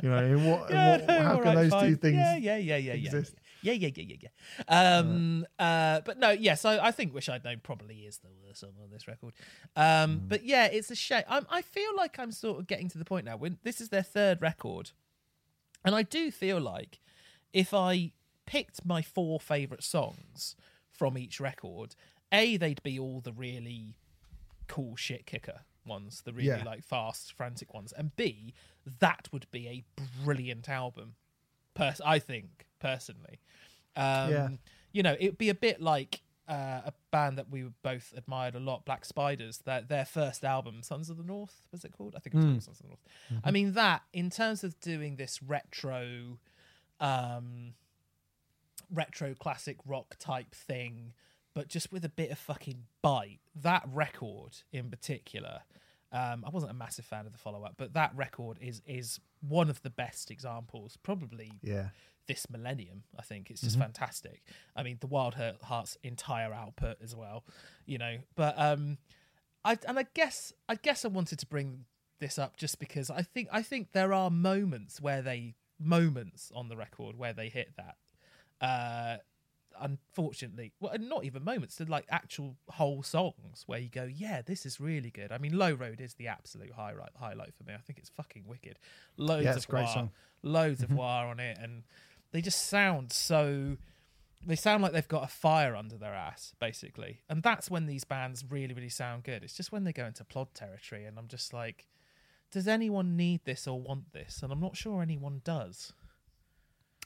You know, what, Yeah, what, no, how can right, those fine. two things? Yeah, yeah, yeah, yeah, yeah. exist? Yeah, yeah, yeah, yeah, yeah. Yeah. Um, uh, but no, yes, I, I think "Wish I'd Known" probably is the worst song on this record. Um, Hmm. but yeah, it's a shame. I'm, I feel like I'm sort of getting to the point now when this is their third record, and I do feel like if I picked my four favorite songs from each record, a they'd be all the really cool shit kicker ones, the really Yeah. like fast, frantic ones, and B, that would be a brilliant album. Pers- I think personally, um, Yeah. you know, it'd be a bit like uh, a band that we both admired a lot, Black Spiders. Their their first album, Sons of the North, was it called? I think it was called Sons of the North. I mean, that in terms of doing this retro, um, retro classic rock type thing, but just with a bit of fucking bite. That record in particular, um, I wasn't a massive fan of the follow up, but that record is is one of the best examples, probably Yeah. This millennium. I think it's just fantastic. I mean, the Wild Hearts entire output as well, you know. But um, I and I guess I guess I wanted to bring this up just because I think I think there are moments where they moments on the record where they hit that. Uh, unfortunately, well, not even moments. They're like actual whole songs where you go, yeah, this is really good. I mean, Low Road is the absolute highlight highlight for me. I think it's fucking wicked. Loads Yeah, of a great wah, song. loads of wah on it, and they just sound so. They sound like they've got a fire under their ass, basically, and that's when these bands really, really sound good. It's just when they go into plod territory, and I'm just like, does anyone need this or want this? And I'm not sure anyone does.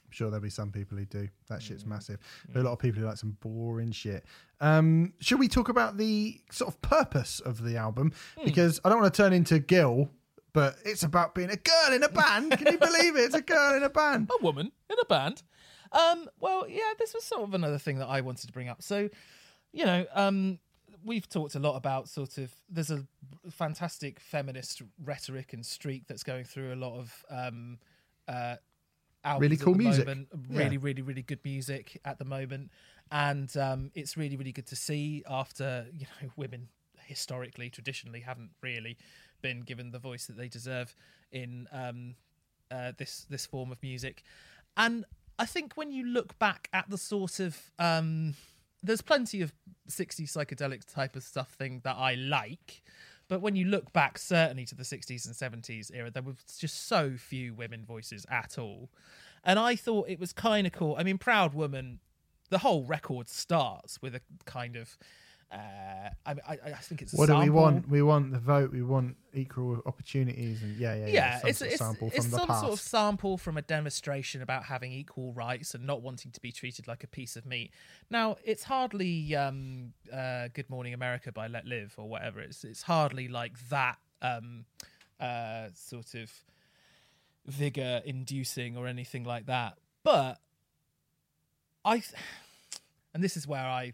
I'm sure there'll be some people who do. That Mm. shit's massive. Are a lot of people who like some boring shit. Um, should we talk about the sort of purpose of the album? Hmm. Because I don't want to turn into Gil, but it's about being a girl in a band. Can you believe it? It's a girl in a band. a woman in a band. Um, well, yeah, this was sort of another thing that I wanted to bring up. So, you know, um, we've talked a lot about sort of there's a fantastic feminist rhetoric and streak that's going through a lot of um, uh, Really cool the music. moment. Yeah. Really, really, really good music at the moment, and um, it's really, really good to see after you know women historically, traditionally haven't really been given the voice that they deserve in um, uh, this this form of music, and I think when you look back at the sort of um, there's plenty of 60s psychedelic type of stuff thing that I like. But when you look back, certainly to the 60s and 70s era, there was just so few women voices at all. And I thought it was kind of cool. I mean, Proud Woman, the whole record starts with a kind of. Uh, I, I, I think it's a What do we want? We want the vote. We want equal opportunities, and yeah, yeah, yeah. yeah, it's sort of sample it's from the some past. sort of sample from a demonstration about having equal rights and not wanting to be treated like a piece of meat. Now, it's hardly um, uh, "Good Morning America" by Letlive or whatever. It's it's hardly like that um, uh, sort of vigor inducing or anything like that. But I, and this is where I.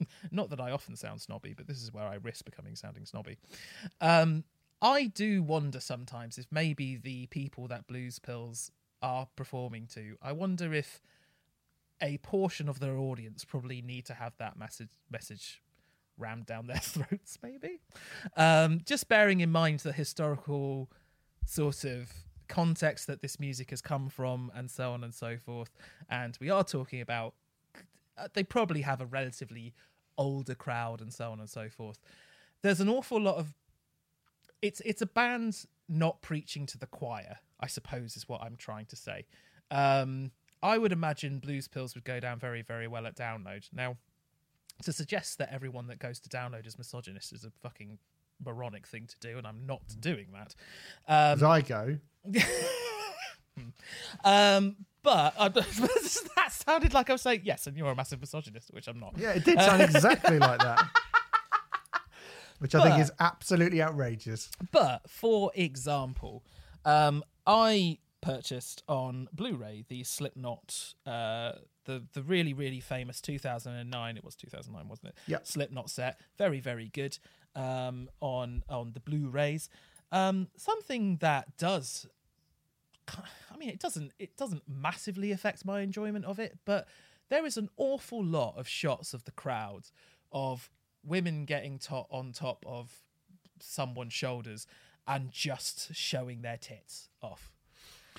Not that I often sound snobby, but this is where I risk becoming sounding snobby. Um, I do wonder sometimes if maybe the people that Blues Pills are performing to, I wonder if a portion of their audience probably need to have that message message rammed down their throats, maybe. Um, just bearing in mind the historical sort of context that this music has come from, and so on and so forth. And we are talking about uh, they probably have a relatively older crowd, and so on and so forth. There's an awful lot of it's it's a band not preaching to the choir, I suppose is what I'm trying to say. Um, I would imagine Blues Pills would go down very, very well at Download. Now, to suggest that everyone that goes to Download is misogynist is a fucking moronic thing to do, and I'm not doing that. Um, Zygo. um, but uh, that sounded like I was saying yes, and you're a massive misogynist, which I'm not. Yeah, it did sound exactly like that. Which I think is absolutely outrageous. But for example, um, I purchased on Blu-ray the Slipknot, uh, the the really really famous 2009. It was 2009, wasn't it? Yep. Slipknot set, very very good. Um, on on the Blu-rays, um, something that does. I mean, it doesn't it doesn't massively affect my enjoyment of it, but there is an awful lot of shots of the crowd of women getting to- on top of someone's shoulders and just showing their tits off.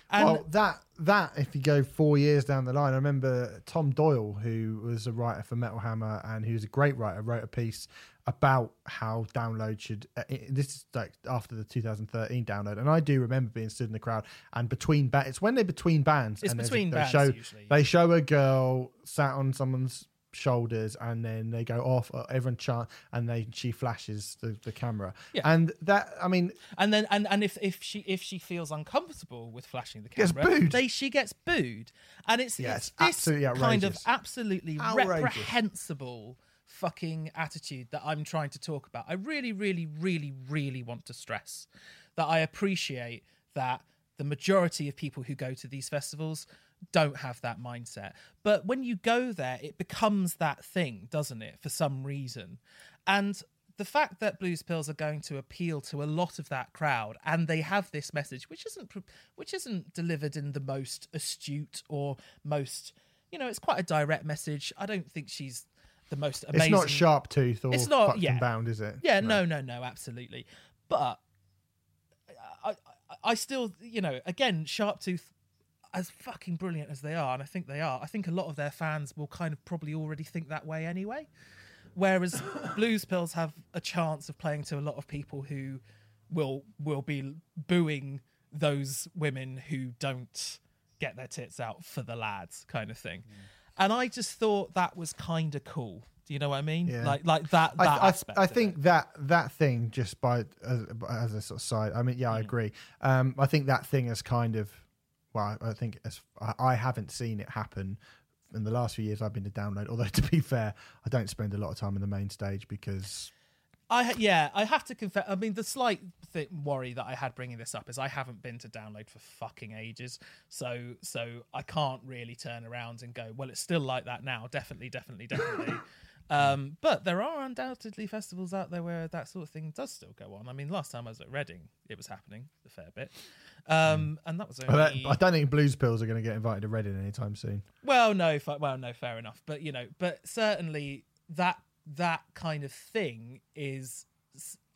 And well, that that if you go four years down the line, I remember Tom Doyle, who was a writer for Metal Hammer and who was a great writer, wrote a piece about how download should. Uh, it- this is like after the 2013 download, and I do remember being stood in the crowd and between ba- It's when they're between bands. It's and there's a- between they bands show, usually. They show a girl sat on someone's shoulders and then they go off uh, everyone chant and they she flashes the, the camera Yeah. and that i mean and then and, and if, if she if she feels uncomfortable with flashing the camera Gets booed. they she gets booed, and it's, Yeah, it's it's this kind of outrageous. absolutely Outrageous. reprehensible fucking attitude that I'm trying to talk about. I really, really, really, really want to stress that I appreciate that the majority of people who go to these festivals don't have that mindset. But when you go there, it becomes that thing, doesn't it, for some reason? And the fact that Blues Pills are going to appeal to a lot of that crowd, and they have this message, which isn't which isn't delivered in the most astute or most, you know, it's quite a direct message. I don't think she's the most amazing. it's not Sharptooth or It's not- fucking yeah. bound is it Yeah, no, no, no, absolutely. But I, I, I still, you know, again, Sharptooth, as fucking brilliant as they are, and I think they are, I think a lot of their fans will kind of probably already think that way anyway. Whereas Blues Pills have a chance of playing to a lot of people who will will be booing those women who don't get their tits out for the lads, kind of thing. Mm. And I just thought that was kind of cool. Do you know what I mean? Yeah. Like like that. I, that I, aspect I it. think that that thing just by as, as a sort of side. I mean, yeah, Mm. I agree. Um, I think that thing is kind of well. I think as I, I haven't seen it happen in the last few years. I've been to download. Although to be fair, I don't spend a lot of time in the main stage because I yeah, I have to confess. I mean, the slight th- worry that I had bringing this up is I haven't been to download for fucking ages, so so I can't really turn around and go, well, it's still like that now. Definitely, definitely, definitely. um, but there are undoubtedly festivals out there where that sort of thing does still go on. I mean, last time I was at Reading, it was happening a fair bit, um, and that was I don't- I don't think Blues Pills are going to get invited to Reading anytime soon. Well, no, well, no, fair enough. But you know, but certainly that that kind of thing is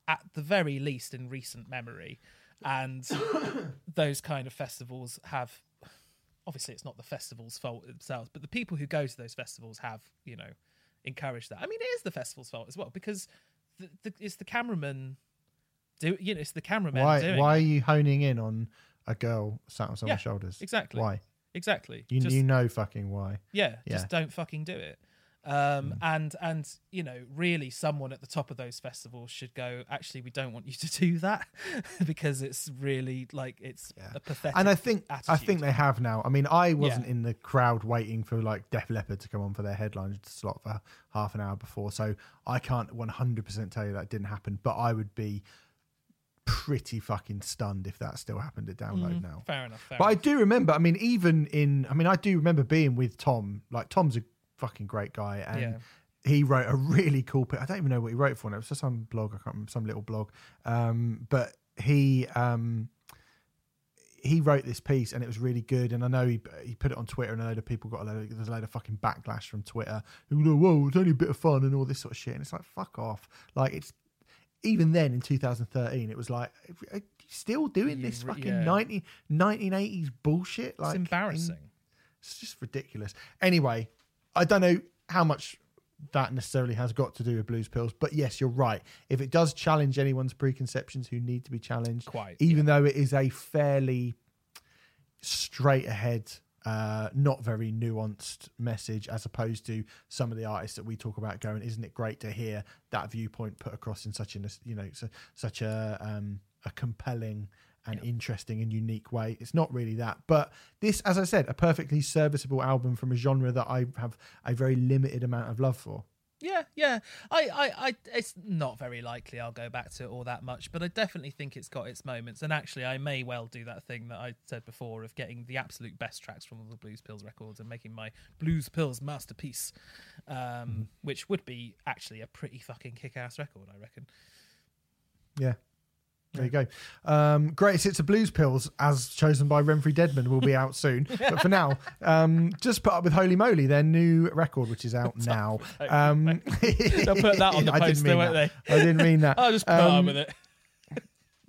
at the very least in recent memory, and those kind of festivals have. Obviously, it's not the festival's fault themselves, but the people who go to those festivals have, you know, encouraged that. I mean, it is the festival's fault as well because the, the, it's the cameraman. Do you know? It's the cameraman Why? doing. Why are you honing in on a girl sat on someone's Yeah, shoulders? exactly. Why? Exactly. You Just- you know fucking why? Yeah, Yeah. just don't fucking do it. Um, and and you know, really, someone at the top of those festivals should go. Actually, we don't want you to do that because it's really like it's Yeah. a pathetic. and I think I think they have now. I mean, I wasn't Yeah. in the crowd waiting for like Def Leppard to come on for their headline slot for half an hour before, so I can't 100% tell you that didn't happen. But I would be pretty fucking stunned if that still happened at download Mm, now. Fair enough. Fair But I do remember. I mean, even in I mean, I do remember being with Tom. Like Tom's a fucking great guy, and Yeah. he wrote a really cool. I don't even know what he wrote for. Now. It was just some blog. I can't remember some little blog. Um, but he um, he wrote this piece, and it was really good. And I know he he put it on Twitter, and a load of people got a load. Of, there's a load of fucking backlash from Twitter. Who go, whoa, it's only a bit of fun and all this sort of shit. And it's like fuck off. Like it's even then in 2013, it was like. Are you Still doing You this fucking yeah. 90, 1980s bullshit. Like it's in- embarrassing. it's just ridiculous. Anyway, I don't know how much that necessarily has got to do with blues pills, but yes, you're right. If it does challenge anyone's preconceptions who need to be challenged, Quite, even though it is a fairly straight ahead uh, not very nuanced message as opposed to some of the artists that we talk about going isn't it great to hear that viewpoint put across in such an you know su- such a um, a compelling and interesting and unique way it's not really that but this as i said a perfectly serviceable album from a genre that i have a very limited amount of love for Yeah, yeah. I, I, I, it's not very likely I'll go back to it all that much, but I definitely think it's got its moments. And actually, I may well do that thing that I said before of getting the absolute best tracks from all the Blues Pills records and making my Blues Pills masterpiece, um, which would be actually a pretty fucking kick-ass record, I reckon. Yeah. There you go. Um, greatest hits of blues pills, as chosen by Remfry Dedman, will be out soon. But for now, um, just put up with Holy Moly, their new record, which is out now. Um, They'll put that on the I didn't poster, mean won't that. I didn't mean that. I'll just put Um, on with it.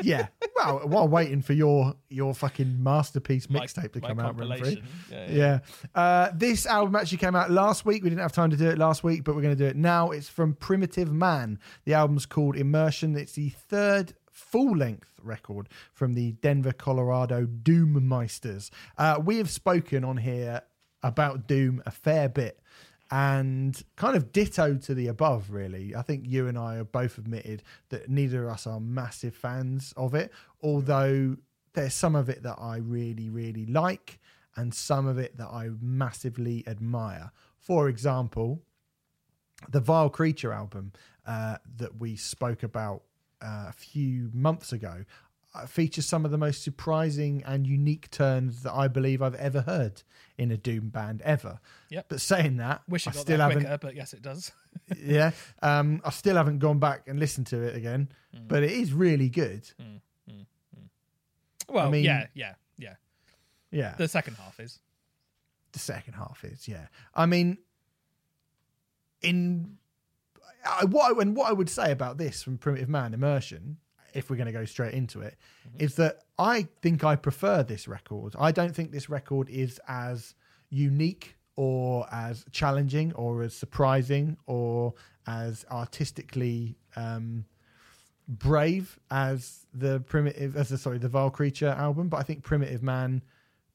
Yeah. Well, while waiting for your your fucking masterpiece mixtape to my come out, Remfry. Yeah, yeah. Yeah. Uh, this album actually came out last week. We didn't have time to do it last week, but we're going to do it now. It's from Primitive Man. The album's called Immersion. It's the third full length record from the Denver, Colorado Doom Meisters. Uh, we have spoken on here about Doom a fair bit. And kind of ditto to the above, really. I think you and I have both admitted that neither of us are massive fans of it, although there's some of it that I really, really like and some of it that I massively admire. For example, the Vile Creature album uh, that we spoke about uh, a few months ago uh, features some of the most surprising and unique turns that I believe I've ever heard in a Doom band ever. Yep. But saying that, Wish I it got still haven't quicker, but yes, it does. yeah. Um, I still haven't gone back and listened to it again, Mm. but it is really good. Well, I mean- yeah, yeah, yeah. Yeah. The second half is. the second half is yeah i mean in I, what I, and what i would say about this from primitive man immersion if we're going to go straight into it, is that i think i prefer this record. I don't think this record is as unique or as challenging or as surprising or as artistically um brave as the primitive as the sorry the vile creature album but i think primitive man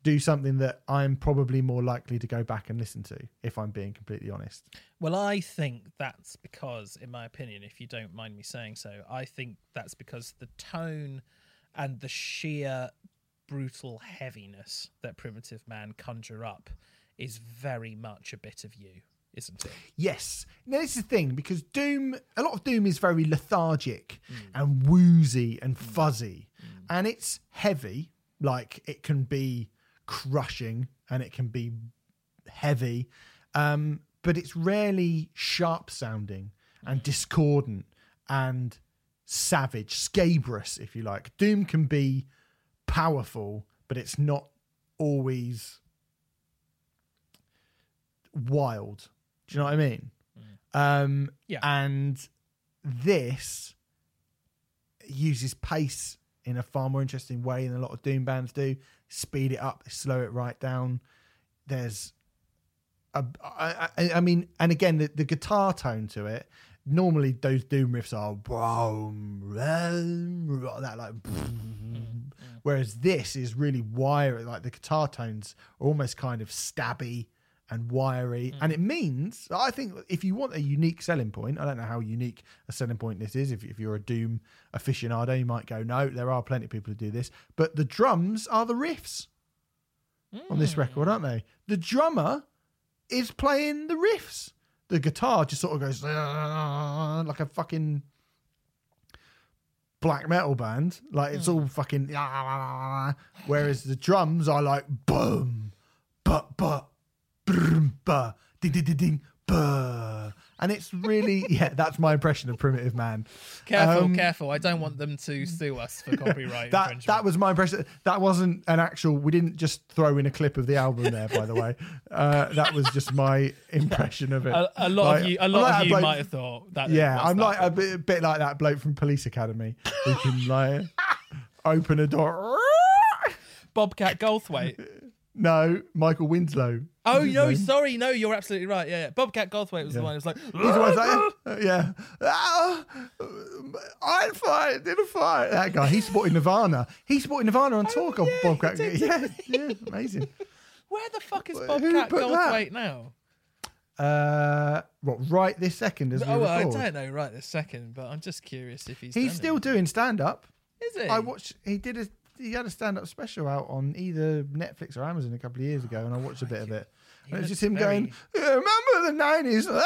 do something that I'm probably more likely to go back and listen to, if I'm being completely honest. Well, I think that's because, in my opinion, if you don't mind me saying so, I think that's because the tone and the sheer brutal heaviness that Primitive Man conjure up is very much a bit of you, isn't it? Yes. Now, this is the thing because Doom, a lot of Doom is very lethargic mm. and woozy and mm. fuzzy, mm. and it's heavy. Like it can be crushing and it can be heavy, um, but it's rarely sharp sounding and discordant and savage, scabrous, if you like. Doom can be powerful, but it's not always wild. Do you know what I mean? Um, Yeah. And this uses pace in a far more interesting way than a lot of Doom bands do. Speed it up, slow it right down. There's a, I, I, I mean, and again, the, the guitar tone to it. Normally, those Doom riffs are that like, mm, mm. whereas this is really wiry. Like the guitar tones are almost kind of stabby and wiry, and it means I think if you want a unique selling point, I don't know how unique a selling point this is. If, if you're a Doom aficionado, you might go, no, there are plenty of people who do this, but the drums are the riffs on this record, aren't they? The drummer is playing the riffs. The guitar just sort of goes "Ah," like a fucking black metal band. Like it's all fucking. "Ah," Whereas the drums are like boom, but but, ding ding ding ding, ba. And it's really yeah. That's my impression of Primitive Man. Careful, Um, careful. I don't want them to sue us for copyright That infringement. that was my impression. That wasn't an actual. We didn't just throw in a clip of the album there, by the way. Uh, that was just my impression of it. a, a lot Like, of you, a I'm lot like of you bloke- might have thought that. Yeah, I'm that? like a bit, a bit like that bloke from Police Academy who can like open a door. Bobcat Goldthwait. No, Michael Winslow. Oh no, sorry, no, you're absolutely right. Yeah, yeah. Bobcat Goldthwait was the Yeah. one who was like, He's always like, uh, yeah, Ah, I'm fine, in a fight. That guy, he supported Nirvana. He supported Nirvana on talk of Oh, yeah, Bobcat. he did, Yeah, yeah, amazing. Where the fuck is Who Bobcat put that? Goldthwait now? Uh, what? Right this second as we Oh, I record. don't know right this second, but I'm just curious if he's. He's done still anything. doing stand up. Is he? I watched. He did a. He had a stand up special out on either Netflix or Amazon a couple of years ago, and I watched a bit of it. He And it was just him very- going, "Yeah, "Remember the nineties?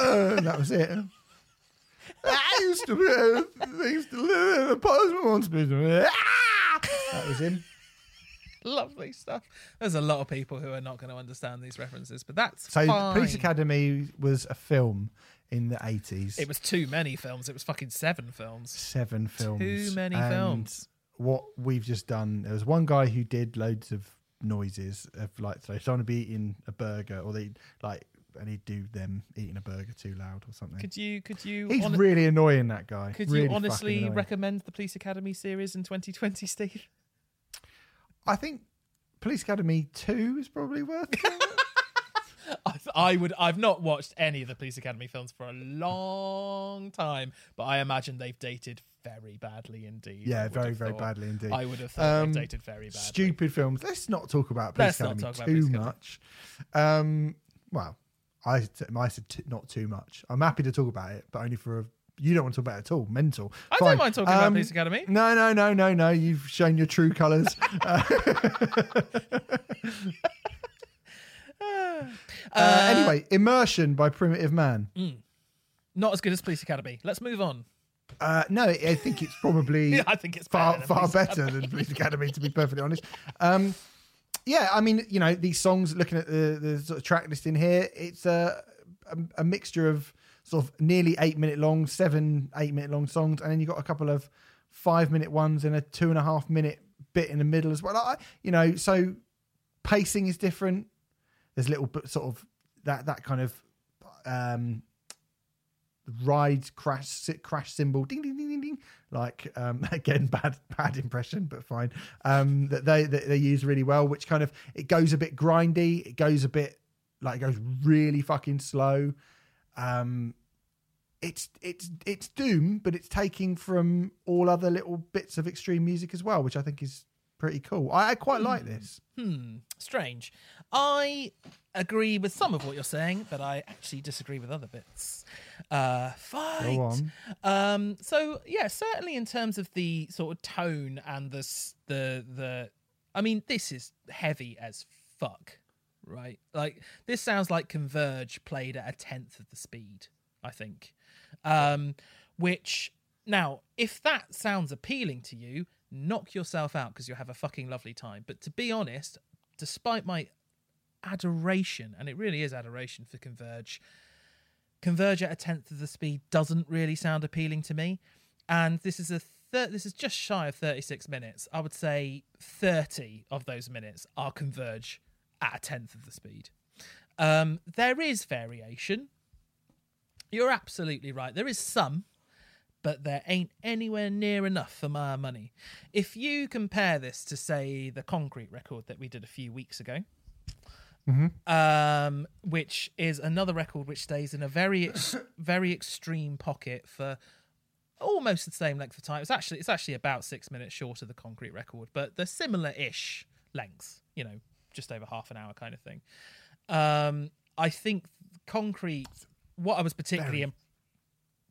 That was it. I used to be. I used to live in a postman once. Ah! That was him. Lovely stuff. There's a lot of people who are not going to understand these references, but that's So, fine. Police Academy was a film in the eighties. It was too many films. It was fucking seven films. seven films. Too many and films. What we've just done, there was one guy who did loads of noises of like, so someone would be eating a burger, or they like, and he'd do them eating a burger too loud or something. Could you? Could you? He's really annoying, that guy. could Really you honestly recommend the Police Academy series in 2020, Steve? I think Police Academy Two is probably worth. I, I would. I've not watched any of the Police Academy films for a long time, but I imagine they've dated very badly indeed. Yeah, very, very thought. badly indeed. I would have thought Um, they've dated very badly. Stupid films. Let's not talk about Police Let's Academy about too Police Academy. much. Um, well, I, I said t- not too much. I'm happy to talk about it, but only for a. You don't want to talk about it at all. Mental. I Fine. don't mind talking about Um, Police Academy. No, no, no, no, no. You've shown your true colours. Uh, Uh, anyway, Immersion by Primitive Man. Not as good as Police Academy. Let's move on. Uh, no, I think it's probably I think it's far better than far Police better than Police Academy, to be perfectly honest. Um, yeah, I mean, you know, these songs. Looking at the the sort of track list in here, it's a a, a mixture of sort of nearly eight minute long, seven eight minute long songs, and then you got a couple of five minute ones and a two and a half minute bit in the middle as well. I, you know, so pacing is different. There's little sort of that that kind of um ride crash crash cymbal ding ding ding ding ding like um again bad bad impression but fine um that they that they use really well which kind of it goes a bit grindy it goes a bit like it goes really fucking slow. Um it's it's it's doom but it's taking from all other little bits of extreme music as well which i think is pretty cool i, I quite like this Hmm, strange. I agree with some of what you're saying, but I actually disagree with other bits. Uh, on Um, so yeah, certainly in terms of the sort of tone and the the the, I mean, this is heavy as fuck, right? Like this sounds like Converge played at a tenth of the speed. I think, um, which now if that sounds appealing to you, knock yourself out because you'll have a fucking lovely time. But to be honest, despite my adoration, and it really is adoration for Converge. Converge at a tenth of the speed doesn't really sound appealing to me, and this is a thir- this is just shy of thirty six minutes. I would say thirty of those minutes are Converge at a tenth of the speed. Um, there is variation. You're absolutely right. There is some, but there ain't anywhere near enough for my money. If you compare this to, say, the Concrete record that we did a few weeks ago, um, which is another record which stays in a very, ex- very extreme pocket for almost the same length of time. It's actually it's actually about six minutes short of the Concrete record, but they're similar-ish lengths. You know, just over half an hour kind of thing. Um, I think Concrete. What I was particularly, Very.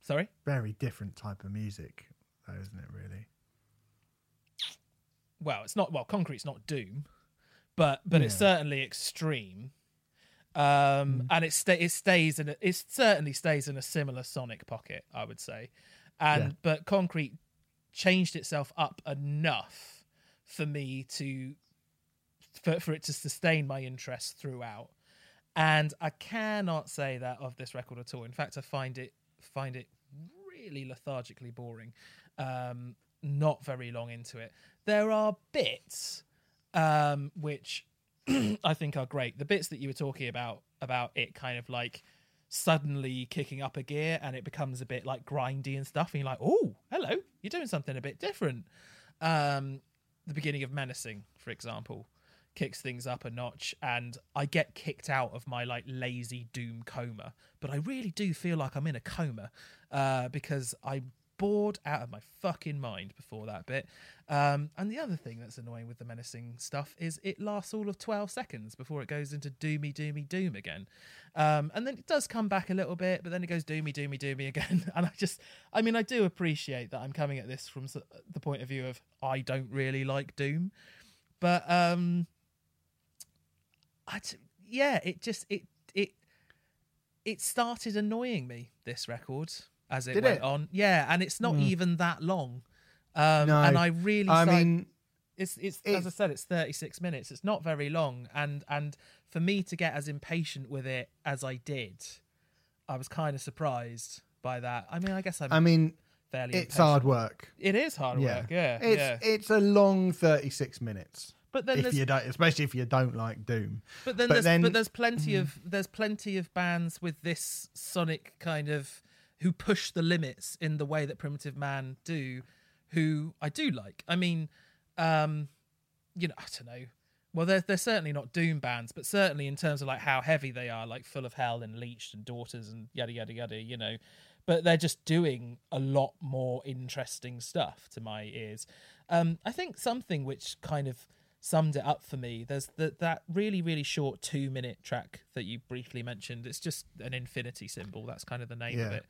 Sorry. very different type of music though isn't it really well, it's not well, concrete's not doom, but but it's certainly extreme. Um, and it sta- it stays in a, it certainly stays in a similar sonic pocket, I would say. And Yeah. but concrete changed itself up enough for me to for, for it to sustain my interest throughout. And I cannot say that of this record at all. In fact, I find it find it really lethargically boring. Um, not very long into it. There are bits um, which I think are great. The bits that you were talking about about it kind of like suddenly kicking up a gear and it becomes a bit like grindy and stuff, and you're like, oh, hello, you're doing something a bit different. Um, the beginning of Menacing, for example, kicks things up a notch, and I get kicked out of my like lazy doom coma, but I really do feel like I'm in a coma uh, because I bored out of my fucking mind before that bit. Um, and the other thing that's annoying with the menacing stuff is it lasts all of 12 seconds before it goes into doomy, doomy, doom again. Um, and then it does come back a little bit, but then it goes doomy, doomy, doomy again. And I just, I mean, I do appreciate that I'm coming at this from the point of view of I don't really like Doom. But, um, I yeah, it just, it, it, it started annoying me, this record, as it Did went it? on. Yeah, and it's not even that long. Um, No. and I really I started- mean, it's it's it- as I said, it's 36 minutes. It's not very long, and and for me to get as impatient with it as I did, I was kind of surprised by that. I mean, I guess I'm I mean, fairly. it's impatient. hard work. It is hard Yeah, work. Yeah, it's yeah. it's a long thirty-six minutes. But then if you don't, especially if you don't like Doom. But then, But there's, then- but there's plenty of there's plenty of bands with this sonic kind of who push the limits in the way that Primitive Man do, who I do like. I mean, um, you know, I don't know. Well, they're they're certainly not doom bands, but certainly in terms of like how heavy they are, like Full of Hell and Leeched and Daughters and yada yada yada. You know, but they're just doing a lot more interesting stuff to my ears. Um, I think something which kind of summed it up for me. There's that that really really short two minute track that you briefly mentioned. It's just an infinity symbol. That's kind of the name of Yeah. it.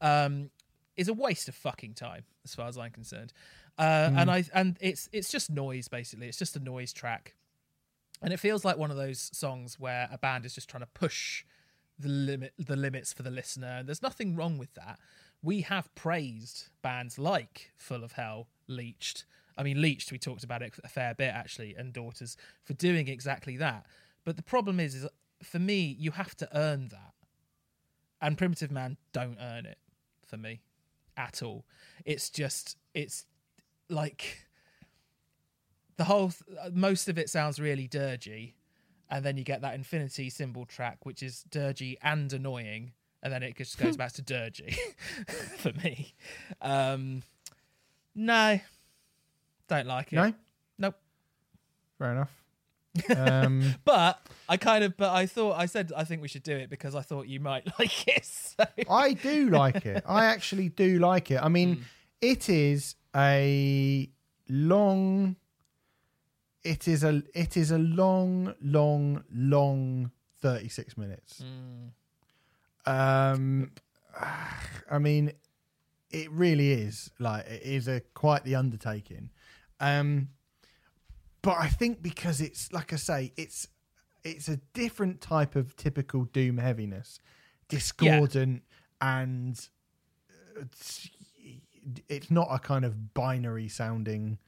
Um, is a waste of fucking time as far as I'm concerned. Uh, And I and it's it's just noise basically. It's just a noise track, and it feels like one of those songs where a band is just trying to push the limit the limits for the listener. And there's nothing wrong with that. We have praised bands like Full of Hell, Leeched. I mean, Leeched. We talked about it a fair bit actually, and Daughters for doing exactly that. But the problem is, is for me, you have to earn that, and Primitive Man don't earn it for me at all. It's just it's like the whole th- most of it sounds really dirgy and then you get that infinity symbol track which is dirgy and annoying and then it just goes back to dirgy for me um no don't like it No, nope fair enough. Um, but i kind of but i thought i said i think we should do it because i thought you might like it so I do like it. I actually do like it. I mean, Mm. it is a long. It is a it is a long, long, long thirty six minutes. Mm. Um, I mean, it really is like it is a quite the undertaking. Um, but I think because it's like I say, it's it's a different type of typical doom heaviness, discordant and uh, it's, it's not a kind of binary sounding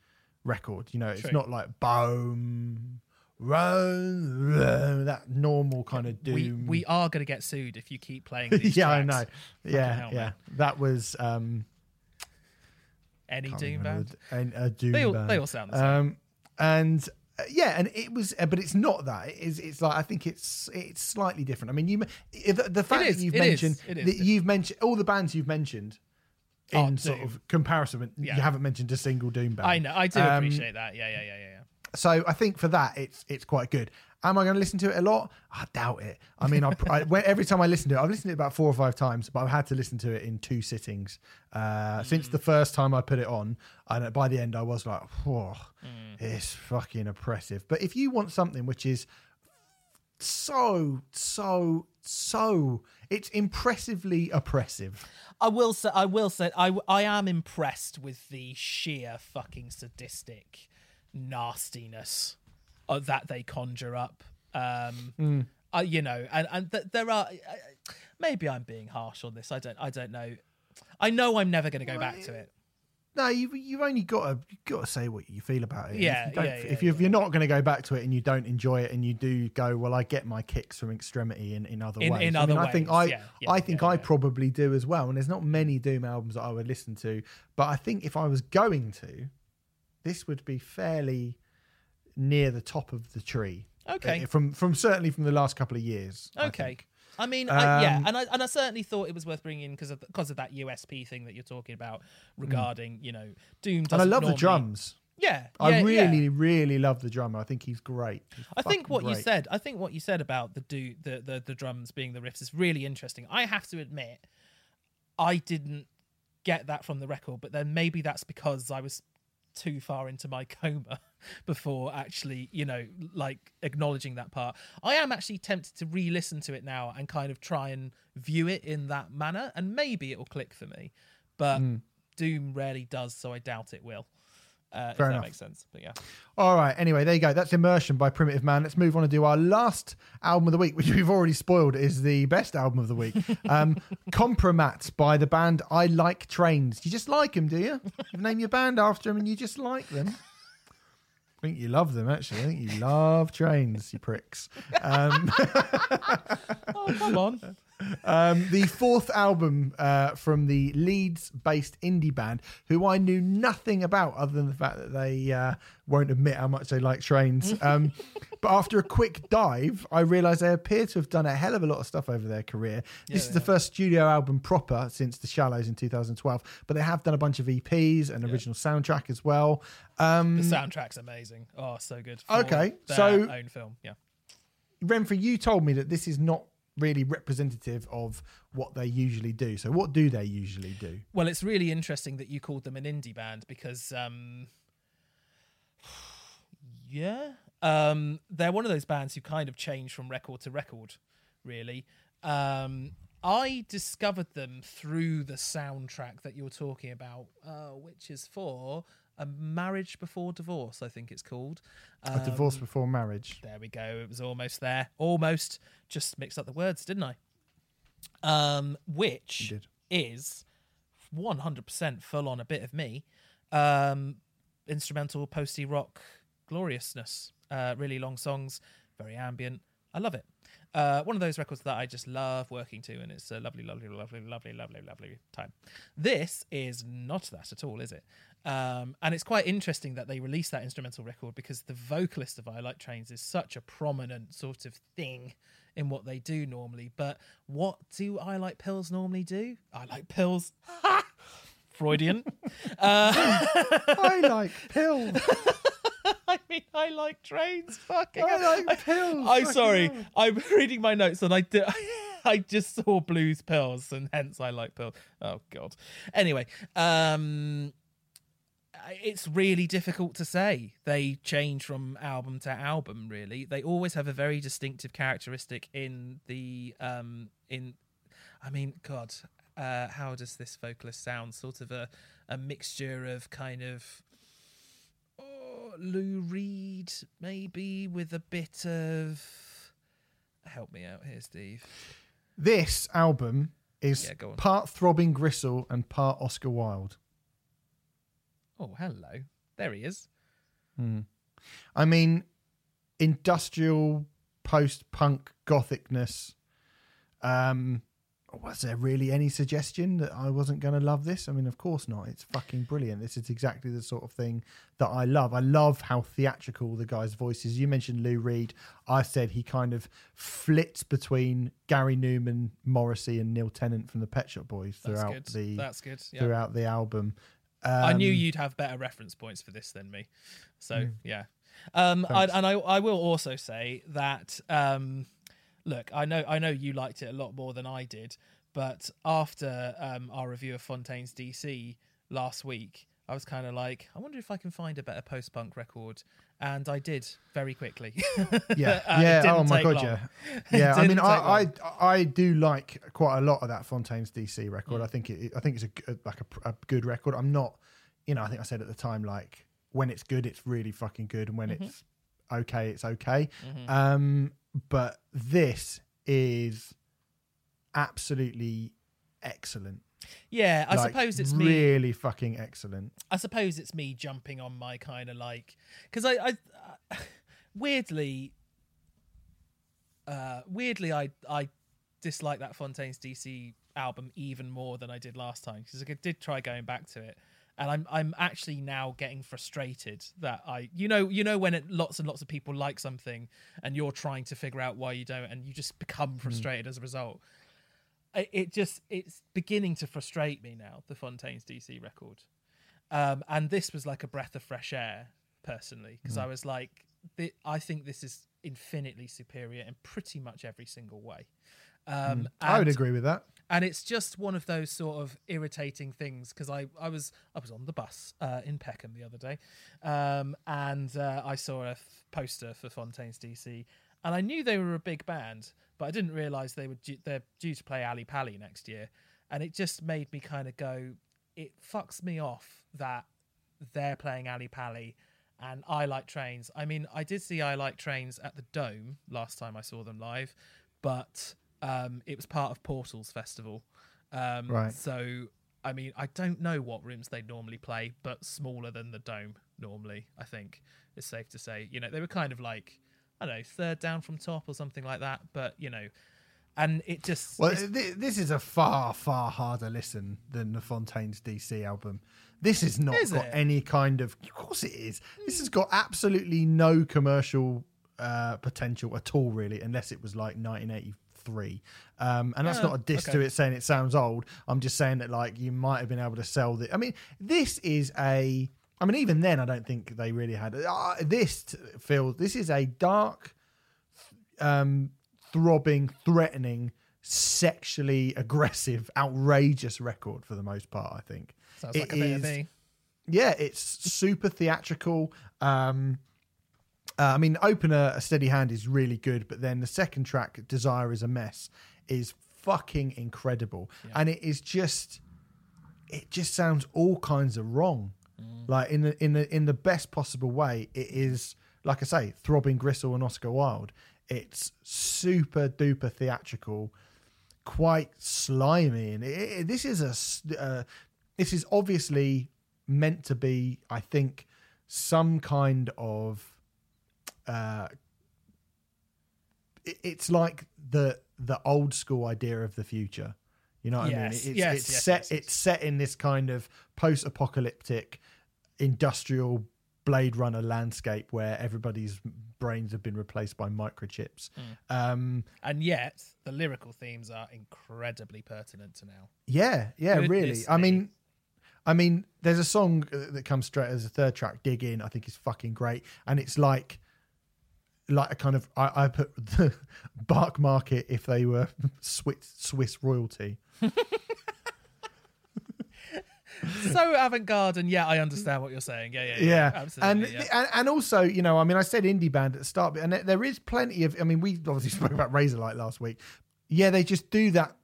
record. You know, it's True. not like boom. Run, run, that normal kind of doom. we are going to get sued if you keep playing these yeah, I know. Yeah, hell, yeah. man. That was um, any doom band the- a, a doom they all, band. they all sound the same Um, and uh, yeah, and it was, uh, but it's not that. It is. It's like I think it's it's slightly different. I mean, you the, the fact is, that you've mentioned is that you've mentioned all the bands you've mentioned in Are sort of comparison. Yeah. You haven't mentioned a single doom band. I know. I do Um, appreciate that. Yeah, yeah, yeah, yeah, yeah. So I think for that, it's it's quite good. Am I going to listen to it a lot? I doubt it. I mean, I, I, every time I listen to it, I've listened to it about four or five times, but I've had to listen to it in two sittings uh, since the first time I put it on. And by the end, I was like, "Whoa, it's fucking oppressive." But if you want something which is so, so, so, it's impressively oppressive. I will say, I will say, I, I am impressed with the sheer fucking sadistic nastiness of that they conjure up. Um, uh, you know, and and th- there are uh, maybe I'm being harsh on this. I don't, I don't know. I know I'm never going to go back to it. No, you you've only got to you've got to say what you feel about it. Yeah, if you don't, yeah, yeah, if, you, you're not going to go back to it and you don't enjoy it and you do go, well, I get my kicks from extremity in, in other In- ways. in I other mean, I think I I think I probably do as well. And there's not many Doom albums that I would listen to, but I think if I was going to, this would be fairly near the top of the tree. Okay. Uh, from from certainly from the last couple of years. Okay. think. I mean, I, yeah, Um, and I and I certainly thought it was worth bringing in because of because of that USP thing that you're talking about regarding you know Doom. and I love the drums. Yeah, I yeah, yeah. really, really love the drummer. I think he's great. He's I think what you said, I think what you said about the do the, the the drums being the riffs is really interesting. I have to admit, I didn't get that from the record, but then maybe that's because I was too far into my coma before actually, you know, like acknowledging that part. I am actually tempted to re-listen to it now and kind of try and view it in that manner, and maybe it will click for me. But Hmm. Doom rarely does, so I doubt it will. Uh, if Fair that enough. makes sense. But yeah. All right. Anyway, there you go. That's Immersion by Primitive Man. Let's move on and do our last album of the week, which we've already spoiled is the best album of the week. Um, Compromat by the band I Like Trains. You just like them, do you? You name your band after them and you just like them. I think you love them, actually. I think you love trains, you pricks. Um, Oh, come on. Um, the fourth album uh, from the Leeds-based indie band, who I knew nothing about other than the fact that they uh, won't admit how much they like trains. Um, but after a quick dive, I realised they appear to have done a hell of a lot of stuff over their career. This is the first studio album proper since The Shallows in 2012, but they have done a bunch of EPs and original soundtrack as well. Um, The soundtrack's amazing. Oh, so good. Okay, so- own film. Yeah. Remfry, you told me that this is not really representative of what they usually do. So, what do they usually do? Well, it's really interesting that you called them an indie band because, um, yeah, um, they're one of those bands who kind of change from record to record, really. Um, I discovered them through the soundtrack that you're talking about, uh, which is for a marriage before divorce, I think it's called. A divorce Um, before marriage. There we go. It was almost there. Almost. Just mixed up the words, didn't I? Um, which is 100% full on a bit of me. Um, instrumental, posty rock, gloriousness. Uh, really long songs, very ambient. I love it. Uh, one of those records that I just love working to, and it's a lovely, lovely, lovely, lovely, lovely, lovely time. This is not that at all, is it? Um, and it's quite interesting that they released that instrumental record because the vocalist of I Like Trains is such a prominent sort of thing in what they do normally. But what do I Like Pills normally do? I Like Pills. Freudian. uh, I like pills. I mean, I like trains. Fucking. I like pills. I, am sorry. hell. I'm reading my notes and I did. I just saw blues pills and hence I like pills. Oh god. Anyway, um, it's really difficult to say. They change from album to album. Really, they always have a very distinctive characteristic in the um in. I mean, God, uh, how does this vocalist sound? Sort of a a mixture of kind of Lou Reed, maybe with a bit of. Help me out here, Steve. This album is Yeah, part Throbbing Gristle and part Oscar Wilde. Oh, hello. There he is. I mean, industrial post punk gothicness. Um, was there really any suggestion that I wasn't going to love this? I mean, of course not. It's fucking brilliant. This is exactly the sort of thing that I love. I love how theatrical the guy's voice is. You mentioned Lou Reed. I said he kind of flits between Gary Numan, Morrissey, and Neil Tennant from the Pet Shop Boys That's throughout good. the That's good. Yeah. throughout the album. I knew Um, you'd have better reference points for this than me. So yeah. Um, I, and I, I will also say that um, look, I know I know you liked it a lot more than I did, but after um, our review of Fontaines DC last week, I was kind of like, I wonder if I can find a better post punk record, and I did very quickly. Yeah, yeah. Oh my god, long. yeah, yeah. I mean, I, I I do like quite a lot of that Fontaines DC Mm. record. I think it, I think it's a like a, a good record. I'm not, you know, I think I said at the time like when it's good, it's really fucking good, and when Mm-hmm. it's okay, it's okay. Um, but this is absolutely excellent. yeah, I Like, suppose it's me. really fucking excellent. I suppose it's me jumping on my kind of like because I, I uh, weirdly, uh, weirdly I I dislike that Fontaines DC album even more than I did last time because I did try going back to it. And I'm I'm actually now getting frustrated that I you know you know when it, lots and lots of people like something and you're trying to figure out why you don't and you just become frustrated as a result. It, it just it's beginning to frustrate me now the Fontaines DC record um, and this was like a breath of fresh air personally because I was like, I think this is infinitely superior in pretty much every single way. Um, I would agree with that. And it's just one of those sort of irritating things because I, I was I was on the bus uh, in Peckham the other day, um, and uh, I saw a f- poster for Fontaines DC, and I knew they were a big band, but I didn't realise they were due, they're due to play Ali Pali next year, and it just made me kind of go, it fucks me off that they're playing Ali Pali. And I like trains. I mean, I did see I like trains at the Dome last time I saw them live, but um, it was part of Portals Festival. Um, Right. So, I mean, I don't know what rooms they normally play, but smaller than the Dome normally, I think it's safe to say. You know, they were kind of like, I don't know, third down from top or something like that. But, you know, and it just. Well, th- this is a far, far harder listen than the Fontaines DC album. This has not got it? any kind of. Of course, it is. This has got absolutely no commercial uh, potential at all, really, unless it was like 1983. Um, and that's Yeah, not a diss to it saying it sounds old. I'm just saying that like you might have been able to sell the. I mean, this is a. I mean, even then, I don't think they really had. Uh, this feels. This is a dark um, throbbing, threatening, sexually aggressive, outrageous record for the most part. I think. sounds It like a bit of me. Yeah, it's super theatrical. Um, uh, I mean, opener a steady hand is really good, but then the second track, "Desire Is a Mess," is fucking incredible, and it is just, it just sounds all kinds of wrong, like in the in the in the best possible way. It is like I say, throbbing gristle and Oscar Wilde. It's super duper theatrical, quite slimy, and it, it- this is a uh, this is obviously meant to be, I think, some kind of. Uh, it- it's like the the old school idea of the future. You know what I mean? It's, yes, it's yes, set. yes, yes. It's set in this kind of post-apocalyptic, industrial Blade Runner landscape where everybody's brains have been replaced by microchips. Mm. Um, And yet, the lyrical themes are incredibly pertinent to now. Yeah, yeah, really. Goodness I mean, I mean, there's a song uh, that comes straight as a third track, "Dig In." I think is fucking great, and it's like, like a kind of I, I put the Bark Market if they were Swiss Swiss royalty. so avant-garde, and yeah, I understand what you're saying. Yeah, yeah, yeah, Yeah, absolutely. and, yeah. and and also, you know, I mean, I said indie band at the start, but and there- there is plenty of. I mean, we obviously spoke about Razorlight last week. Yeah, they just do that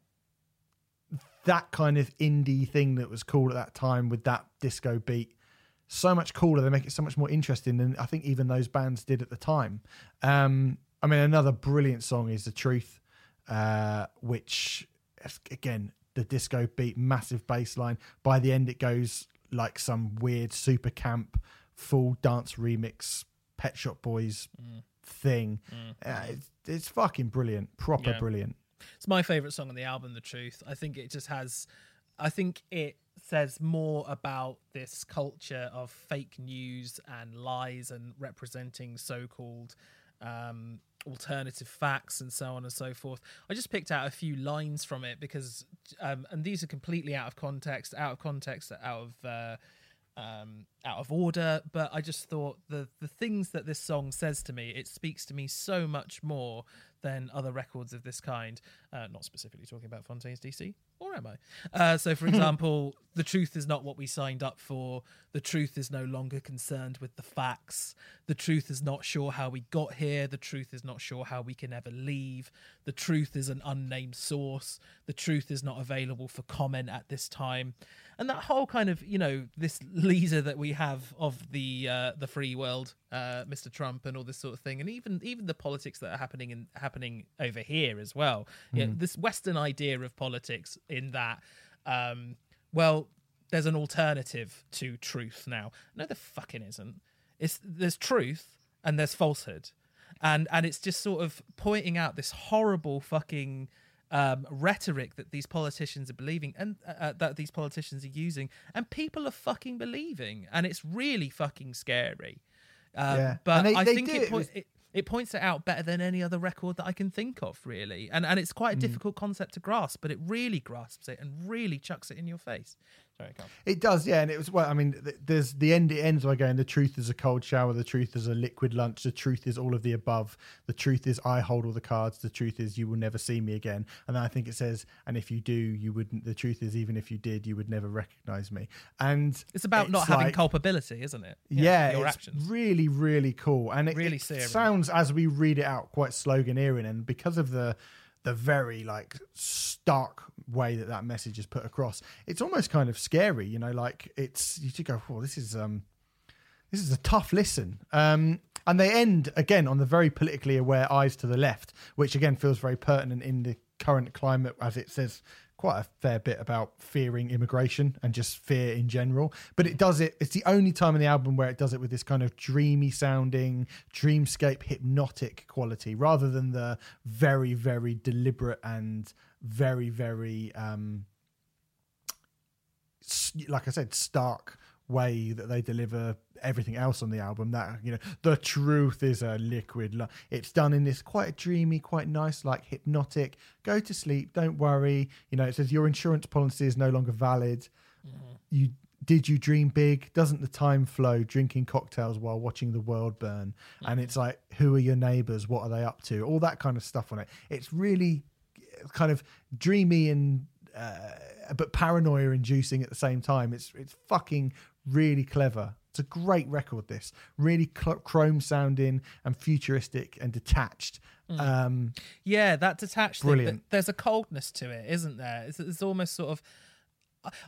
that kind of indie thing that was cool at that time with that disco beat so much cooler they make it so much more interesting than i think even those bands did at the time. Um i mean another brilliant song is the truth uh which again the disco beat massive bass line. By the end it goes like some weird super camp full dance remix pet shop boys thing. Uh, it's, it's fucking brilliant. Proper Yeah. brilliant. It's my favorite song on the album, The Truth. I think it just has, I think it says more about this culture of fake news and lies and representing so called um, alternative facts and so on and so forth. I just picked out a few lines from it because, um, and these are completely out of context, out of context, out of. Uh, um, out of order, but I just thought the the things that this song says to me, it speaks to me so much more than other records of this kind. Uh, not specifically talking about Fontaines DC, or am I? Uh, so, for example, the truth is not what we signed up for. The truth is no longer concerned with the facts. The truth is not sure how we got here. The truth is not sure how we can ever leave. The truth is an unnamed source. The truth is not available for comment at this time. And that whole kind of, you know, this leader that we have of the uh, the free world, uh, Mr. Trump, and all this sort of thing, and even even the politics that are happening in happening over here as well. Yeah, this Western idea of politics in that, um, well, there's an alternative to truth now. No, there fucking isn't. It's there's truth and there's falsehood, and and it's just sort of pointing out this horrible fucking um, rhetoric that these politicians are believing and uh, uh, that these politicians are using, and people are fucking believing, and it's really fucking scary. Um, Yeah. But they- I they think it, it with- it it points it out better than any other record that I can think of, really. And and it's quite a hmm. difficult concept to grasp, but it really grasps it and really chucks it in your face. Sorry. It does, yeah, and it was well. I mean, th- there's the end. It ends by going. The truth is a cold shower. The truth is a liquid lunch. The truth is all of the above. The truth is I hold all the cards. The truth is you will never see me again. And then I think it says, and if you do, you wouldn't. The truth is, even if you did, you would never recognize me. And It's about not having like- culpability, isn't it? Yeah, your it's actions. really, really cool, and it, Really it sounds as we read it out quite sloganeering, and because of the the very like stark way that that message is put across, it's almost kind of scary. You know, like it's you just go, "Oh, this is um, this is a tough listen." Um, and they end again on the very politically aware eyes to the left, which again feels very pertinent in the current climate, as it says quite a fair bit about fearing immigration and just fear in general. But it does it. It's the only time in the album where it does it with this kind of dreamy sounding, dreamscape, hypnotic quality, rather than the very, very deliberate and very, very um, like I said, stark way that they deliver everything else on the album. That you know, the truth is a liquid. It's done in this quite dreamy, quite nice, like hypnotic. Go to sleep. Don't worry. You know, it says your insurance policy is no longer valid. Mm-hmm. You did you dream big? Doesn't the time flow drinking cocktails while watching the world burn? Mm-hmm. And it's like, who are your neighbors? What are they up to? All that kind of stuff on it. It's really uh, kind of dreamy and uh, but paranoia inducing at the same time. It's it's fucking really clever. It's a great record. This really cl- chrome sounding and futuristic and detached. Um, Yeah, that detached thing. Brilliant. but There's a coldness to it, isn't there? It's, it's almost sort of.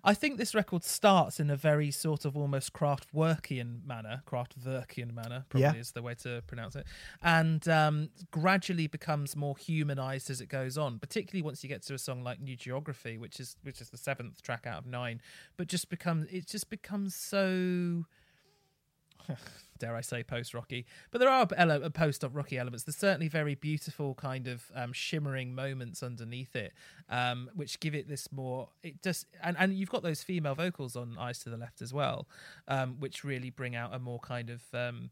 I- think this record starts in a very sort of almost Kraftwerkian manner. Kraftwerkian manner probably Yeah. is the way to pronounce it, and um, gradually becomes more humanized as it goes on. Particularly once you get to a song like New Geography, which is which is the seventh track out of nine, but just becomes it just becomes so dare I say post rocky, but there are ele- post rocky elements. There's certainly very beautiful kind of um, shimmering moments underneath it, um, which give it this more. It just and and you've got those female vocals on Eyes to the Left as well, um, which really bring out a more kind of. Um,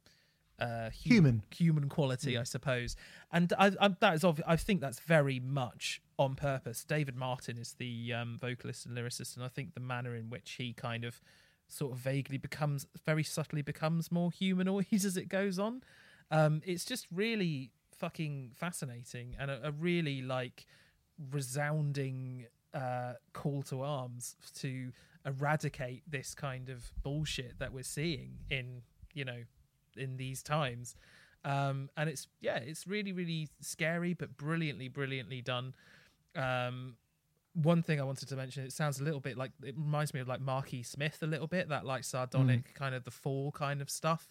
uh, hu- Human. human quality, I suppose, and I, I, that is obvi- I think that's very much on purpose. David Martin is the um, vocalist and lyricist, and I think the manner in which he kind of sort of vaguely becomes very subtly becomes more humanoid as it goes on. Um, it's just really fucking fascinating and a, a really like resounding uh, call to arms to eradicate this kind of bullshit that we're seeing in you know in these times. Um, and it's yeah, it's really really scary but brilliantly brilliantly done. Um, one thing I wanted to mention, it sounds a little bit like it reminds me of like Marky Smith a little bit, that like sardonic kind of the fall kind of stuff.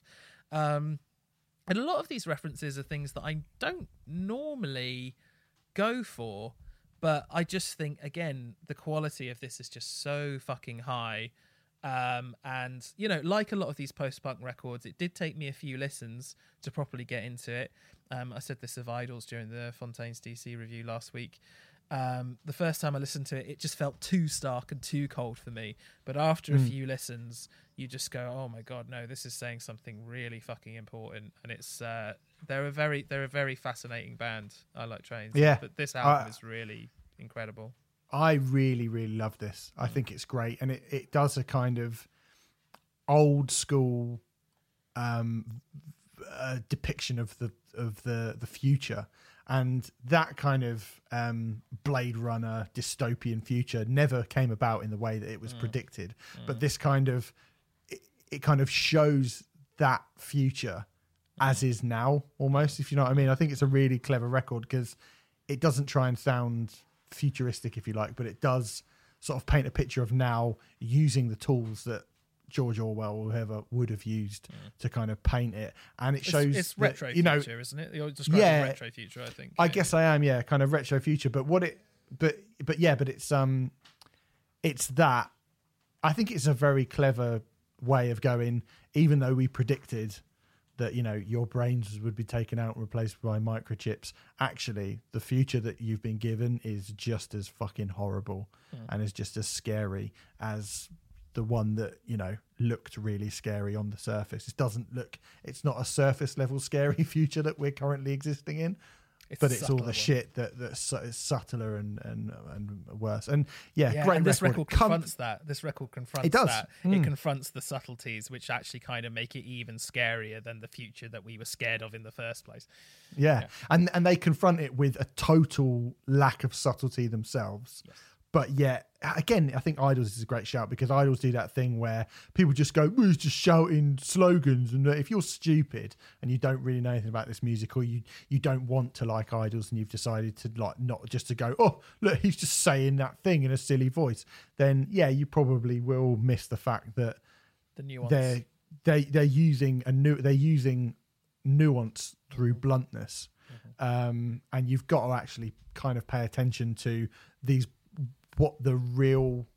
Um, and a lot of these references are things that I don't normally go for, but I just think again the quality of this is just so fucking high. Um, and you know, like a lot of these post-punk records, it did take me a few listens to properly get into it. Um, I said this of IDLES during the Fontaines DC review last week. Um, the first time I listened to it, it just felt too stark and too cold for me. But after a few listens, you just go, "Oh my god, no! This is saying something really fucking important." And it's uh, they're a very they're a very fascinating band. I like Trains, Yeah. but this album is really incredible. I really, really love this. I think it's great, and it, it does a kind of old school um, uh, depiction of the of the the future, and that kind of um, Blade Runner dystopian future never came about in the way that it was mm. predicted. But mm. this kind of it, it kind of shows that future mm. as is now, almost. If you know what I mean, I think it's a really clever record because it doesn't try and sound futuristic, if you like, but it does sort of paint a picture of now using the tools that George Orwell or whoever would have used to kind of paint it, and it It's, shows it's that, retro you know, future, isn't it? You're describing Yeah. retro future, I think. I yeah. guess I am, yeah, kind of retro future. But what it, but but yeah, but it's um, it's that. I think it's a very clever way of going. Even though we predicted that you know your brains would be taken out and replaced by microchips, actually the future that you've been given is just as fucking horrible and is just as scary as the one that you know looked really scary on the surface. It doesn't look. It's not a surface level scary future that we're currently existing in. It's but it's all the one. shit that that's subtler and, and and worse. And yeah, Yeah, great and this record. Com- confronts that. This record confronts it does. that. Mm. It confronts the subtleties, which actually kind of make it even scarier than the future that we were scared of in the first place. Yeah. And and they confront it with a total lack of subtlety themselves. But yet, again, I think IDLES is a great shout because IDLES do that thing where people just go, he's just shouting slogans. And if you're stupid and you don't really know anything about this music or you, you don't want to like IDLES and you've decided to like not just to go, oh, look, he's just saying that thing in a silly voice, then yeah, you probably will miss the fact that The nuance. they're they they're using a new they're using nuance through bluntness um and you've got to actually kind of pay attention to these what the real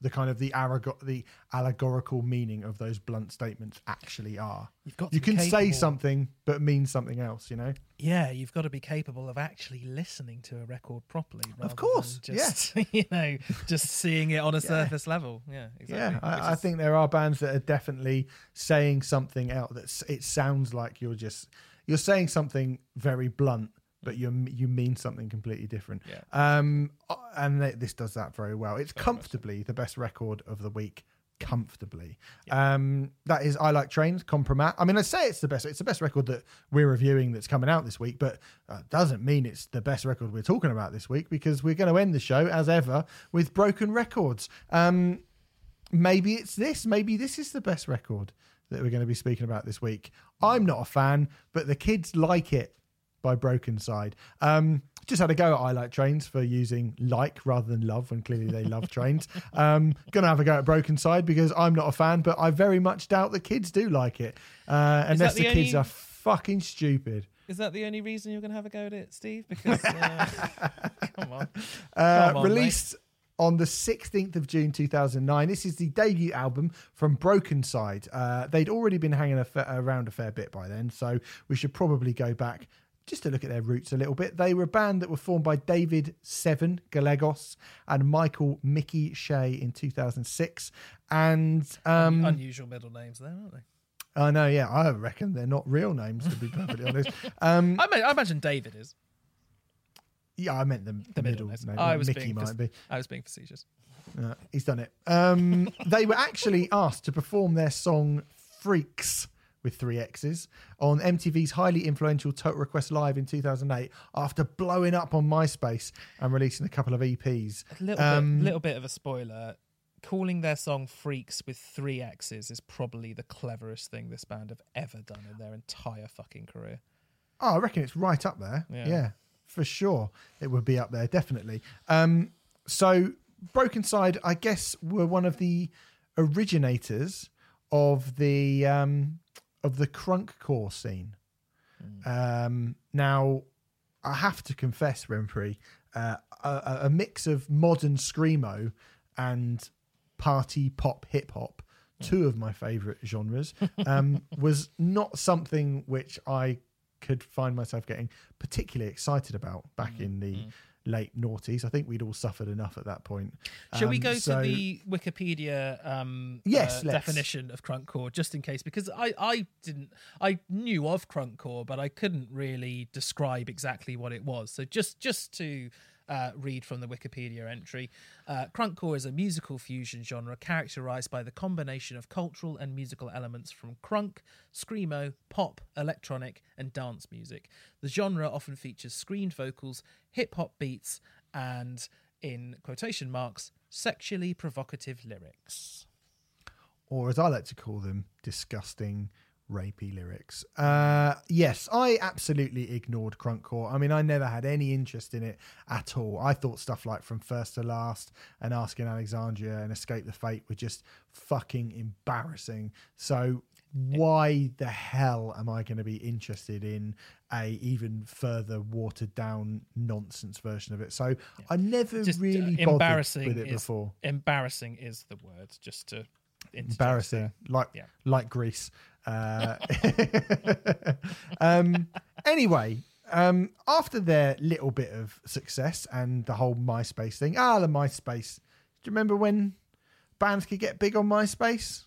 the kind of the allegor- the allegorical meaning of those blunt statements actually are You've got you can say something but mean something else you know Yeah, you've got to be capable of actually listening to a record properly. rather course, just, you know, just seeing it on a surface level. Yeah, exactly. Yeah, I, I think there are bands that are definitely saying something out that it sounds like you're just you're saying something very blunt, but you you mean something completely different. Yeah. Um, and th- this does that very well. It's comfortably the best record of the week. Comfortably, um, that is. I like trains. Compromat. I mean, I say it's the best. It's the best record that we're reviewing that's coming out this week, but uh, doesn't mean it's the best record we're talking about this week because we're going to end the show as ever with broken records. Um, maybe it's this. Maybe this is the best record that we're going to be speaking about this week. I'm not a fan, but the kids like it by Brokencyde. Um, just had a go at I Like Trains for using like rather than love when clearly they love trains. Um, gonna have a go at Brokencyde because I'm not a fan, but I very much doubt the kids do like it. Uh, unless the the, kids only- are fucking stupid. Is that the only reason you're going to have a go at it, Steve? Because uh, come on, Uh, Come on, mate. released on the 16th of June 2009. This is the debut album from Brokencyde. Uh, they'd already been hanging a fa- around a fair bit by then, so we should probably go back just to look at their roots a little bit. They were a band that were formed by David Seven Gallegos and Michael Mickey Shea in 2006. And um, unusual middle names there, aren't they? I know, yeah, I reckon they're not real names, to be perfectly honest. Um, I, ma- I imagine David is. yeah, I meant the, the, middle, names. name. I was Mickey being might be. I was being facetious. Uh, he's done it. Um, they were actually asked to perform their song Freaks with three X's on MTV's highly influential Total Request Live in 2008 after blowing up on MySpace and releasing a couple of EPs. A little Um, bit, little bit of a spoiler. Calling their song "Freaks" with three X's is probably the cleverest thing this band have ever done in their entire fucking career. Oh, I reckon it's right up there. Yeah. Yeah, for sure. It would be up there, definitely. Um, so, Brokencyde, I guess, were one of the originators of the um, of the crunk core scene. Um, now, I have to confess, Remfry, uh, a, a- mix of modern screamo and party pop hip hop, two of my favourite genres, um, was not something which I could find myself getting particularly excited about back in the late noughties. I think we'd all suffered enough at that point. Shall we Um, go so- to the Wikipedia um, Yes, uh, definition of crunkcore just in case? Because I, I didn't, I knew of crunkcore, but I couldn't really describe exactly what it was. So just just to uh, read from the Wikipedia entry, uh, crunkcore is a musical fusion genre characterized by the combination of cultural and musical elements from crunk, screamo, pop, electronic, and dance music. The genre often features screened vocals, hip hop beats, and in quotation marks, sexually provocative lyrics. or as I like to call them, disgusting, rapey lyrics. Uh, yes, I absolutely ignored crunkcore. I mean, I never had any interest in it at all. I thought stuff like From First to Last and Asking Alexandria and Escape the Fate were just fucking embarrassing. So why the hell am I going to be interested in a even further watered down nonsense version of it? So I never Just uh, really bothered with it is before. embarrassing is the word. Just to embarrassing there. like Yeah. like greece uh, um anyway um after their little bit of success and the whole myspace thing ah the myspace do you remember when bands could get big on myspace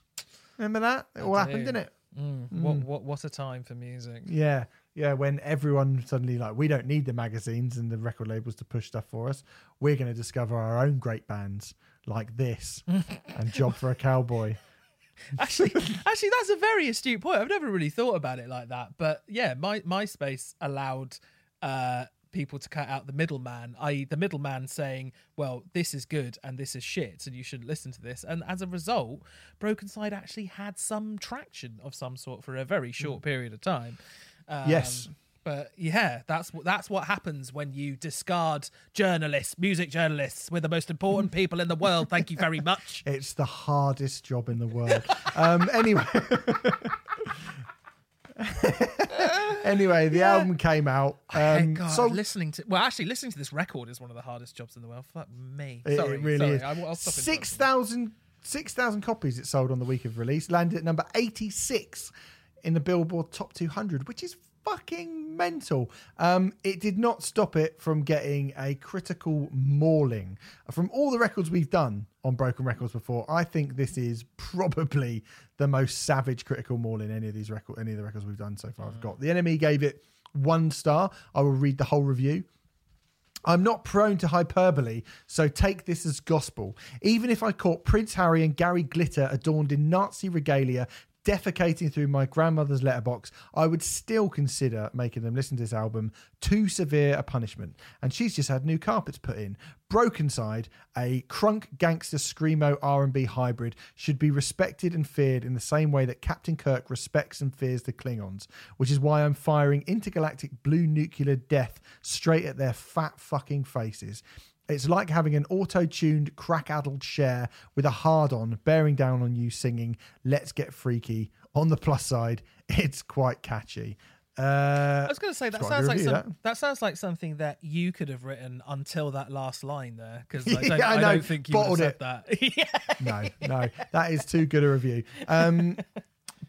remember that it all I happened do. didn't it Mm, What what what a time for music. yeah Yeah, when everyone suddenly like we don't need the magazines and the record labels to push stuff for us. We're going to discover our own great bands like this and Job for a Cowboy. actually, actually, that's a very astute point. I've never really thought about it like that. But yeah, my MySpace allowed uh, people to cut out the middleman, i.e., the middleman saying, "Well, this is good and this is shit, and you shouldn't listen to this." And as a result, Brokencyde actually had some traction of some sort for a very short period of time. Um, Yes. But yeah, that's what that's what happens when you discard journalists, music journalists. We're the most important people in the world. Thank you very much. It's the hardest job in the world. um, anyway, anyway, the album came out. Um, God, so listening to well, actually, listening to this record is one of the hardest jobs in the world. Fuck me. It, sorry, it really sorry. is. I, will stop Six thousand six thousand copies it sold on the week of release, landed at number 86 in the Billboard Top 200, which is fucking mental. Um, it did not stop it from getting a critical mauling. From all the records we've done on Broken Records before, I think this is probably the most savage critical mauling any of these record, any of the records we've done so far. I've got the NME gave it one star. I will read the whole review. I'm not prone to hyperbole, so take this as gospel. Even if I caught Prince Harry and Gary Glitter adorned in Nazi regalia defecating through my grandmother's letterbox, I would still consider making them listen to this album too severe a punishment. And she's just had new carpets put in. Brokencyde, a crunk gangster screamo R&B hybrid, should be respected and feared in the same way that Captain Kirk respects and fears the Klingons, which is why I'm firing intergalactic blue nuclear death straight at their fat fucking faces. It's like having an auto tuned, crack addled Cher with a hard on bearing down on you singing Let's Get Freaky. On the plus side, it's quite catchy. Uh, I was going to say that sounds like some, that. sounds like something that you could have written until that last line there because I, Yeah, don't, I I, don't think you Bottled said that. yeah. no, no, that is too good a review. Um,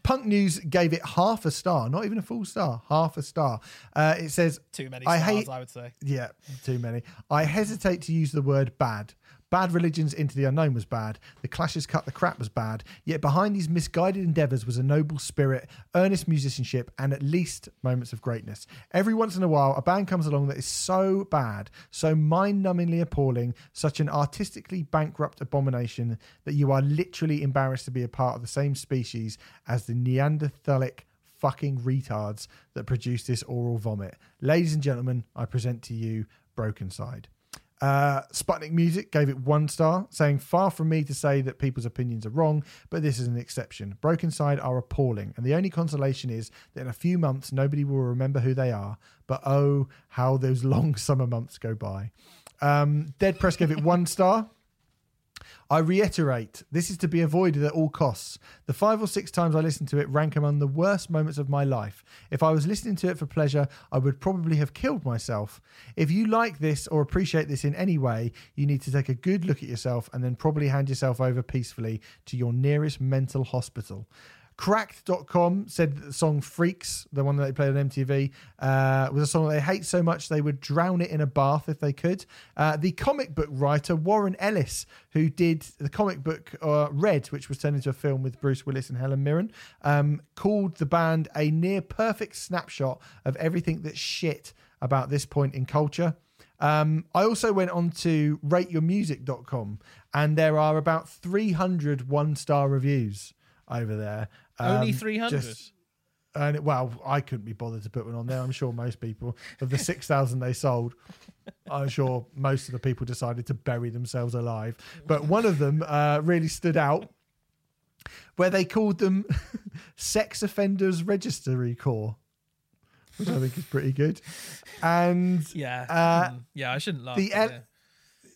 Punk News gave it half a star, not even a full star, half a star. Uh, it says, Too many I stars, hate- I would say. Yeah, too many. I hesitate to use the word bad. Bad Religions Into the Unknown was bad. The Clashes Cut the Crap was bad. Yet behind these misguided endeavours was a noble spirit, earnest musicianship, and at least moments of greatness. Every once in a while, a band comes along that is so bad, so mind numbingly appalling, such an artistically bankrupt abomination that you are literally embarrassed to be a part of the same species as the Neanderthalic fucking retards that produce this oral vomit. Ladies and gentlemen, I present to you Brokencyde. Uh, Sputnik Music gave it one star, saying, Far from me to say that people's opinions are wrong, but this is an exception. Brokencyde are appalling, and the only consolation is that in a few months nobody will remember who they are, but oh, how those long summer months go by. Um, Dead Press gave it one star. I reiterate, this is to be avoided at all costs. The five or six times I listened to it rank among the worst moments of my life. If I was listening to it for pleasure, I would probably have killed myself. If you like this or appreciate this in any way, you need to take a good look at yourself and then probably hand yourself over peacefully to your nearest mental hospital. Cracked.com said that the song Freaks, the one that they played on MTV, uh, was a song they hate so much they would drown it in a bath if they could. Uh, the comic book writer Warren Ellis, who did the comic book uh, Red, which was turned into a film with Bruce Willis and Helen Mirren, um, called the band a near perfect snapshot of everything that's shit about this point in culture. Um, I also went on to rateyourmusic.com and there are about 300 one star reviews over there. Only Um, 300. just- and it, well, I couldn't be bothered to put one on there. I'm sure most people of the six thousand they sold, I'm sure most of the people decided to bury themselves alive. But one of them uh, really stood out, where they called them "Sex Offenders Registry Corps," which I think is pretty good. And Yeah. Uh, mm, yeah, I shouldn't laugh. the.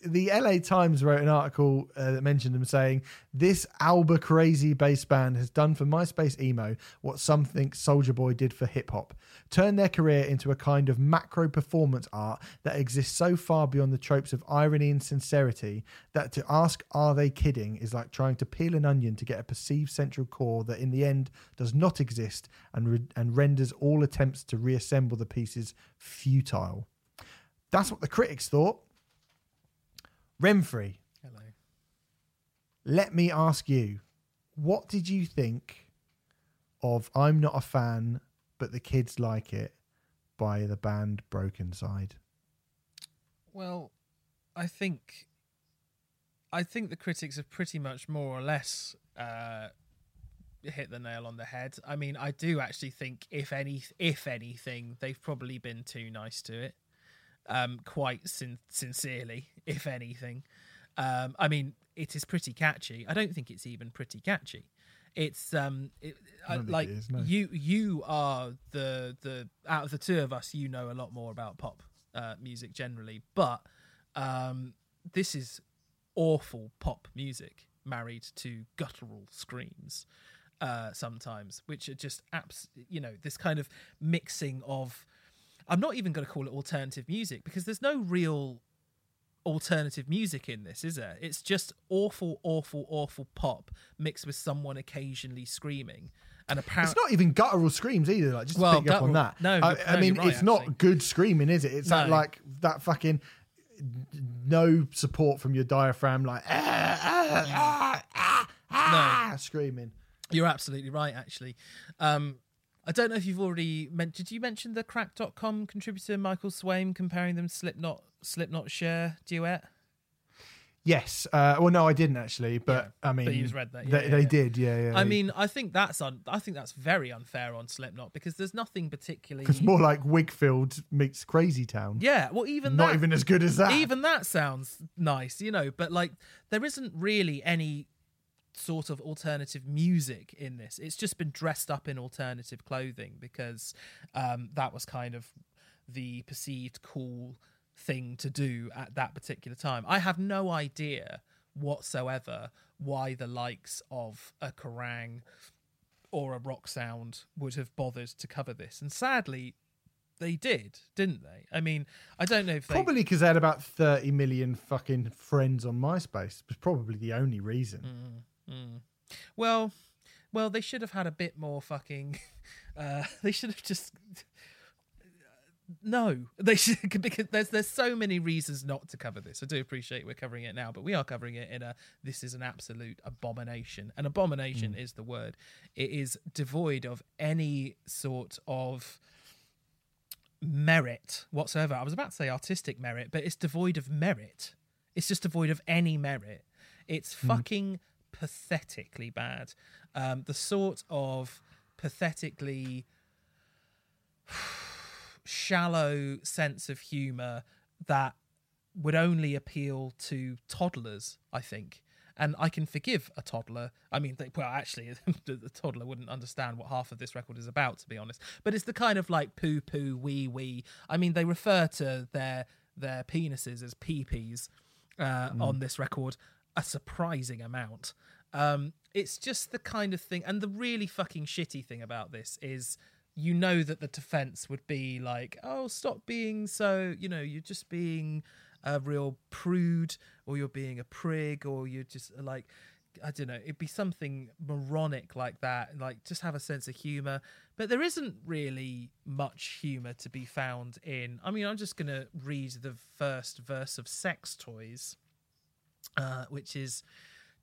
The LA Times wrote an article uh, that mentioned them saying this Alba crazy bass band has done for MySpace emo what some think Soulja Boy did for hip hop. Turned their career into a kind of macro performance art that exists so far beyond the tropes of irony and sincerity that to ask are they kidding is like trying to peel an onion to get a perceived central core that in the end does not exist and re- and renders all attempts to reassemble the pieces futile. That's what the critics thought. Remfry, Hello. let me ask you, what did you think of I'm not a fan, but the kids like it by the band Brokencyde? Well, I think I think the critics have pretty much more or less uh, hit the nail on the head. I mean, I do actually think if any if anything, they've probably been too nice to it. Um, quite sin- sincerely, if anything. Um, I mean, it is pretty catchy. I don't think it's even pretty catchy. It's um, it, I like it is, no. you you are the the out of the two of us, you know a lot more about pop uh, music generally, but um, this is awful pop music married to guttural screams uh, sometimes, which are just abs- you know this kind of mixing of. I'm not even going to call it alternative music because there's no real alternative music in this, is there? It's just awful, awful, awful pop mixed with someone occasionally screaming. And apparently, It's not even guttural screams either. Like just to Well, pick up on that. no, I, I no, mean, right, it's not good screaming, is it? It's that like that fucking no support from your diaphragm, like ah, ah, ah, ah, ah, screaming. You're absolutely right, actually. Um, I don't know if you've already mentioned. Did you mention the Cracked.com contributor Michael Swaim comparing them Slipknot Slipknot Cher duet? Yes. Uh, well, no, I didn't actually, but I mean, you've read that, they, yeah, they yeah. did. Yeah, yeah. I they- mean, I think that's un- I think that's very unfair on Slipknot because there's nothing particularly. it's more like Wigfield meets Crazy Town. yeah, well, even not that, even as good as that. even that sounds nice, you know. But like, there isn't really any sort of alternative music in this. It's just been dressed up in alternative clothing because um, that was kind of the perceived cool thing to do at that particular time. I have no idea whatsoever why the likes of a Kerrang or a rock sound would have bothered to cover this. And sadly, they did, didn't they? I mean, I don't know if they Probably because they had about 30 million fucking friends on MySpace. Was probably the only reason. Mm. Mm. Well, well, they should have had a bit more fucking. Uh, they should have just. No, they should because there's there's so many reasons not to cover this. I do appreciate we're covering it now, but we are covering it in a this is an absolute abomination. An abomination mm. is the word. It is devoid of any sort of merit whatsoever. I was about to say artistic merit, but it's devoid of merit. It's just devoid of any merit. It's mm. fucking pathetically bad. Um, the sort of pathetically shallow sense of humor that would only appeal to toddlers, I think. And I can forgive a toddler. I mean, they, well, actually, the, toddler wouldn't understand what half of this record is about, to be honest. But it's the kind of like poo poo, wee wee. I mean, they refer to their their penises as peepees uh, on this record a surprising amount. Um, it's just the kind of thing, and the really fucking shitty thing about this is you know that the defense would be like, oh, stop being so, you know, you're just being a real prude, or you're being a prig, or you're just like, I don't know, it'd be something moronic like that, like just have a sense of humor. But there isn't really much humor to be found in. I mean, I'm just going to read the first verse of Sex Toys, uh, which is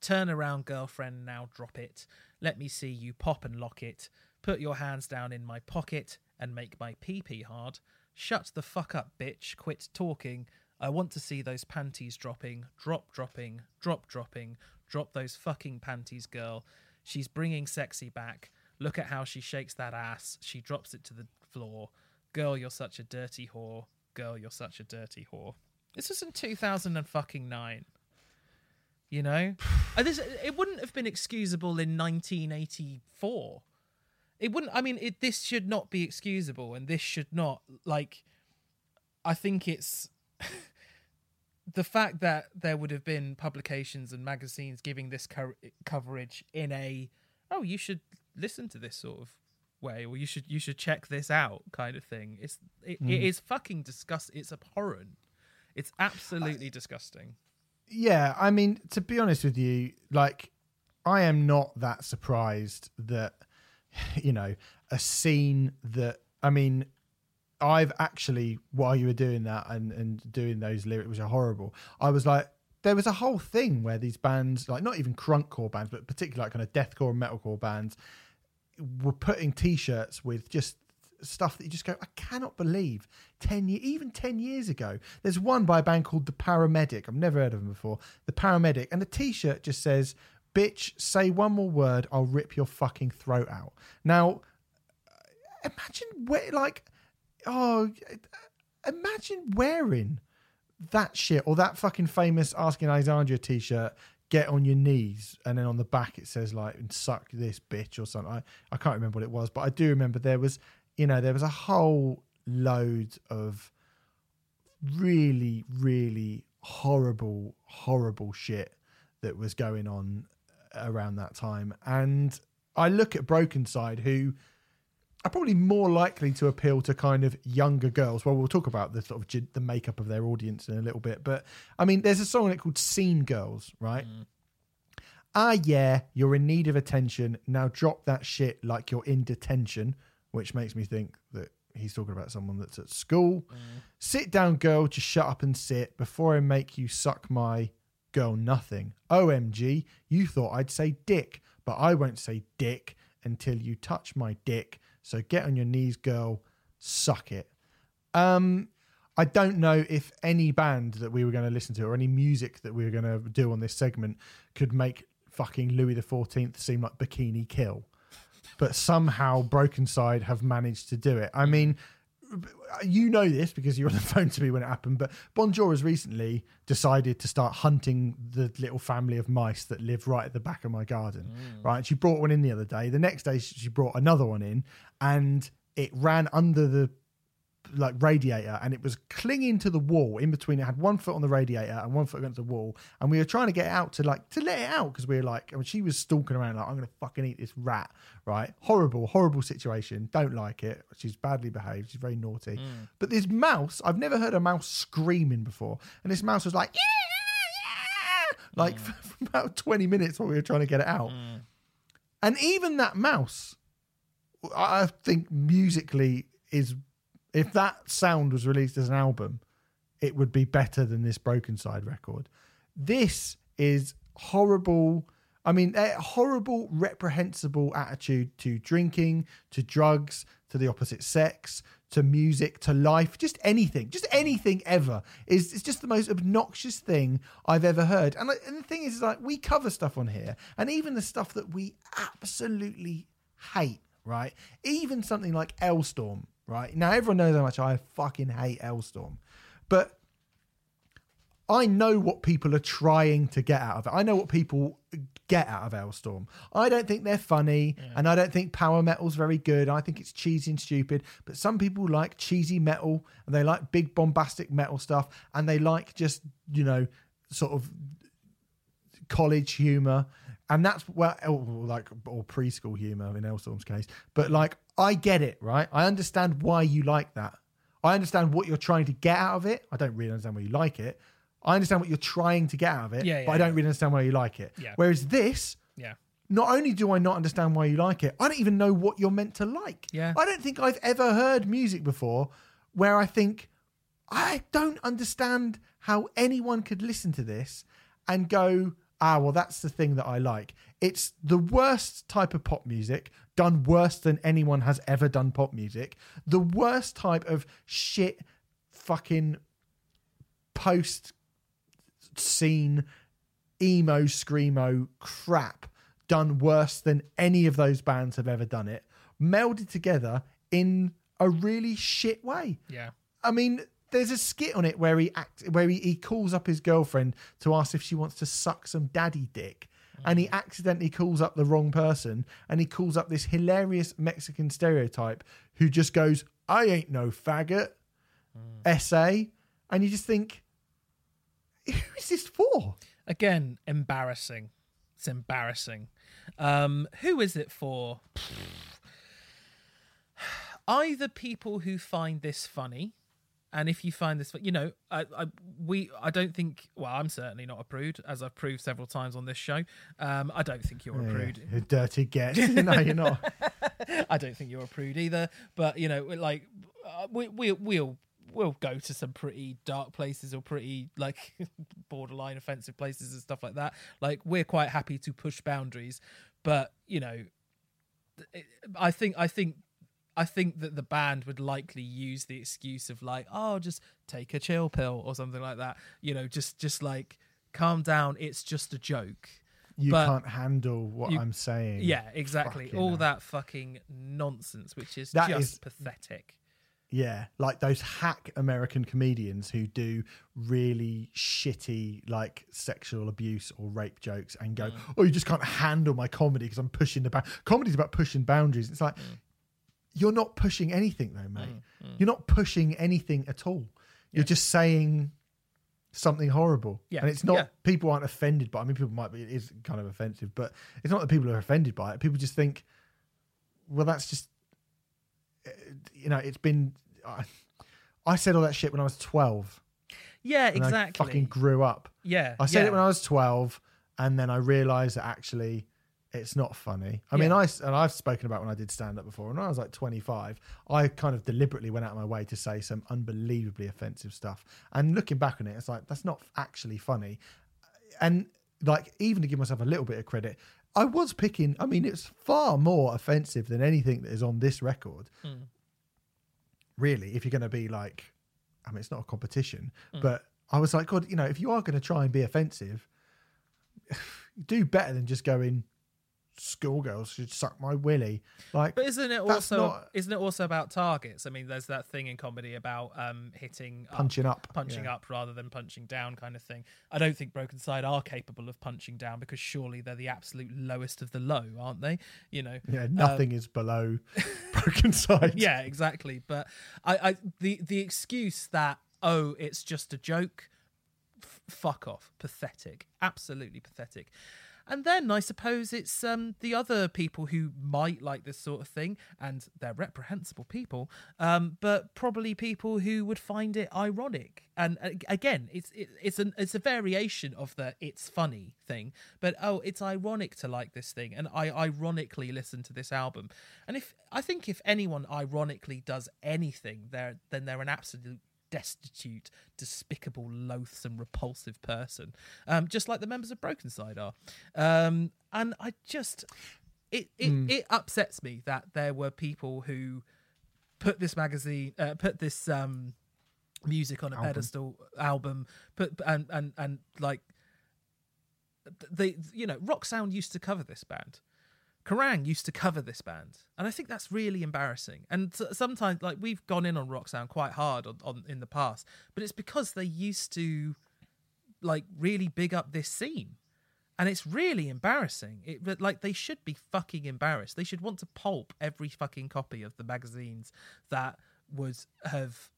Turn around, girlfriend, now drop it. Let me see you pop and lock it. Put your hands down in my pocket and make my pee pee hard. Shut the fuck up, bitch. Quit talking. I want to see those panties dropping, drop dropping, drop dropping, drop those fucking panties, girl. She's bringing sexy back. Look at how she shakes that ass. She drops it to the floor. Girl, you're such a dirty whore. Girl, you're such a dirty whore. This was in 2009. You know, Uh, this it wouldn't have been excusable in 1984. It wouldn't. I mean, it, this should not be excusable, and this should not like. I think it's the fact that there would have been publications and magazines giving this co- coverage in a oh you should listen to this sort of way or you should you should check this out kind of thing. It's it, it is fucking disgust. It's abhorrent. It's absolutely disgusting. Yeah, I mean, to be honest with you, like, I am not that surprised that, you know, a scene that, I mean, I've actually, while you were doing that and, and doing those lyrics, which are horrible, I was like, there was a whole thing where these bands, like, not even crunkcore bands, but particularly like kind of deathcore and metalcore bands, were putting t shirts with just stuff that you just go, I cannot believe ten year, even ten years ago. There's one by a band called The Paramedic. I've never heard of them before. The Paramedic, and the T-shirt just says, "Bitch, say one more word, I'll rip your fucking throat out." Now, uh, imagine where, like, oh, imagine wearing that shit or that fucking famous asking Alexandria t-shirt get on your knees and then on the back it says like and suck this bitch or something I, I can't remember what it was but i do remember there was you know there was a whole load of really really horrible horrible shit that was going on around that time and i look at Brokencyde who are probably more likely to appeal to kind of younger girls. Well, we'll talk about the sort of the makeup of their audience in a little bit, but I mean, there's a song in it called "Scene Girls," right? Ah, yeah, you're in need of attention. Now drop that shit like you're in detention, which makes me think that he's talking about someone that's at school. Sit down, girl, just shut up and sit before I make you suck my girl nothing. OMG, you thought I'd say dick, but I won't say dick until you touch my dick. So get on your knees, girl, suck it. Um, I don't know if any band that we were going to listen to or any music that we were going to do on this segment could make fucking Louis the Fourteenth seem like Bikini Kill, but somehow Brokencyde have managed to do it. I mean, you know this because you were on the phone to me when it happened, but Bonjour has recently decided to start hunting the little family of mice that live right at the back of my garden. Mm. Right, she brought one in the other day. The next day, she brought another one in, and it ran under the like radiator and it was clinging to the wall. In between it had one foot on the radiator and one foot against the wall. And we were trying to get it out to like to let it out because we were like I mean, she was stalking around like i'm gonna fucking eat this rat right? Horrible horrible situation. Don't like it. She's badly behaved. She's very naughty. Hmm. But this mouse i've never heard a mouse screaming before. And this mouse was like yeah, yeah, like for, hmm. for about 20 minutes while we were trying to get it out. Hmm. And even that mouse I think musically is if that sound was released as an album, it would be better than this Brokencyde record. This is horrible. I mean, a horrible, reprehensible attitude to drinking, to drugs, to the opposite sex, to music, to life, just anything, just anything ever. Is it's just the most obnoxious thing I've ever heard. And, and the thing is, is, like we cover stuff on here, and even the stuff that we absolutely hate, right? Even something like Alestorm, right? Now everyone knows how much I fucking hate Alestorm, but I know what people are trying to get out of it. I know what people get out of Alestorm. I don't think they're funny, and I don't think power metal's very good. I think it's cheesy and stupid. But some people like cheesy metal, and they like big bombastic metal stuff, and they like just you know sort of college humor. And that's well, oh, like or preschool humor in Alestorm's case. But like, I get it, right? I understand why you like that. I understand what you're trying to get out of it. I don't really understand why you like it. I understand what you're trying to get out of it, Yeah, but I don't yeah. really understand why you like it. Yeah. Whereas this, Yeah. not only do I not understand why you like it, I don't even know what you're meant to like. Yeah. I don't think I've ever heard music before where I think I don't understand how anyone could listen to this and go, ah, well, that's the thing that I like. It's the worst type of pop music, done worse than anyone has ever done pop music. The worst type of shit fucking post scene emo screamo crap done worse than any of those bands have ever done it melded together in a really shit way Yeah. i mean there's a skit on it where he act where he, he calls up his girlfriend to ask if she wants to suck some daddy dick and he accidentally calls up the wrong person and he calls up this hilarious mexican stereotype who just goes i ain't no faggot sa and you just think who is this for Again, embarrassing. It's embarrassing. Um, who is it for? Either people who find this funny, and if you find this, you know, I, I, we, I don't think. Well, I'm certainly not a prude, as I've proved several times on this show. Um, I don't think you're a prude. You dirty get. no, you're not. I don't think you're a prude either. But you know, like uh, we we we'll we'll go to some pretty dark places or pretty like borderline offensive places and stuff like that. Like we're quite happy to push boundaries, but you know, I think I think I think that the band would likely use the excuse of like, oh, just take a chill pill or something like that. You know, just just like calm down. It's just a joke. You But can't handle what you- I'm saying. Yeah, exactly. Fucking All hell. that fucking nonsense, which is That just is- pathetic. Yeah, like those hack American comedians who do really shitty like sexual abuse or rape jokes and go, mm. "Oh, you just can't handle my comedy because I'm pushing the bound." Comedy's about pushing boundaries. It's like mm. You're not pushing anything though, mate. Mm, mm. You're not pushing anything at all. You're just saying something horrible. Yeah, And it's not yeah. people aren't offended by. I mean, people might be. It is kind of offensive, but it's not that people are offended by it. People just think, well, that's just eh, you know, it's been. I, I said all that shit when I was twelve. Yeah, And exactly. I fucking grew up. yeah, I said yeah. it when I was twelve, and then I realised that actually, it's not funny. I mean, Yeah. I s- and I've spoken about when I did stand up before. And when I was like twenty five, I kind of deliberately went out of my way to say some unbelievably offensive stuff. And looking back on it, it's like that's not actually funny. And like, even to give myself a little bit of credit. I was picking. I mean, it's far more offensive than anything that is on this record Mm. really, if you're going to be like, I mean, it's not a competition, Mm. but I was like, God, you know, if you are going to try and be offensive, do better than just going, schoolgirls should suck my willy. Like, But isn't it also not- isn't it also about targets? I mean, there's that thing in comedy about um, hitting punching up. punching yeah. up rather than punching down, kind of thing. I don't think Brokencyde are capable of punching down because surely they're the absolute lowest of the low, aren't they? You know. Yeah, nothing is below Brokencyde. yeah, exactly. But I, I the the excuse that oh, it's just a joke, f- fuck off, pathetic, absolutely pathetic. And then I suppose it's um, the other people who might like this sort of thing, and they're reprehensible people, um, but probably people who would find it ironic. And uh, again, it's it, it's an it's a variation of the it's funny thing, but oh, it's ironic to like this thing, and I ironically listen to this album. And if I think if anyone ironically does anything, they're then they're an absolute destitute, despicable, loathsome, repulsive person, um, just like the members of Brokencyde are. Um, and I just, it it, it upsets me that there were people who put this magazine, uh, put this um, music on a pedestal album, put and and and like they, you know, Rock Sound used to cover this band. Kerrang used to cover this band, and I think that's really embarrassing. And sometimes, like we've gone in on Rock Sound quite hard on, on in the past, but it's because they used to like really big up this scene, and it's really embarrassing. It like they should be fucking embarrassed. They should want to pulp every fucking copy of the magazines that would have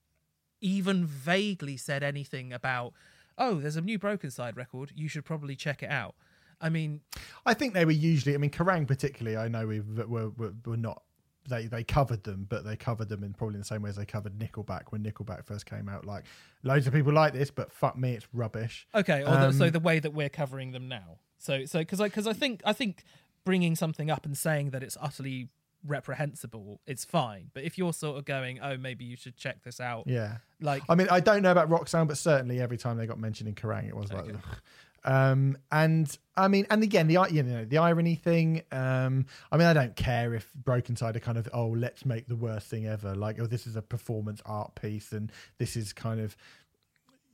even vaguely said anything about, oh, there's a new Brokencyde record. You should probably check it out. I mean, I think they were usually. I mean, Kerrang particularly. I know we were, were were not. They they covered them, but they covered them in probably the same way as they covered Nickelback when Nickelback first came out. Like loads of people like this, but fuck me, it's rubbish. Okay, or the, so Um, the way that we're covering them now. So so because I because I think I think bringing something up and saying that it's utterly reprehensible, it's fine. But if you're sort of going, oh, maybe you should check this out, Yeah. like I mean, I don't know about Rock Sound, but certainly every time they got mentioned in Kerrang, it was like, Okay. ugh. Um, and I mean, and again, the you know the irony thing. Um, I mean, I don't care if Brokencyde are kind of oh, let's make the worst thing ever. Like, oh, this is a performance art piece, and this is kind of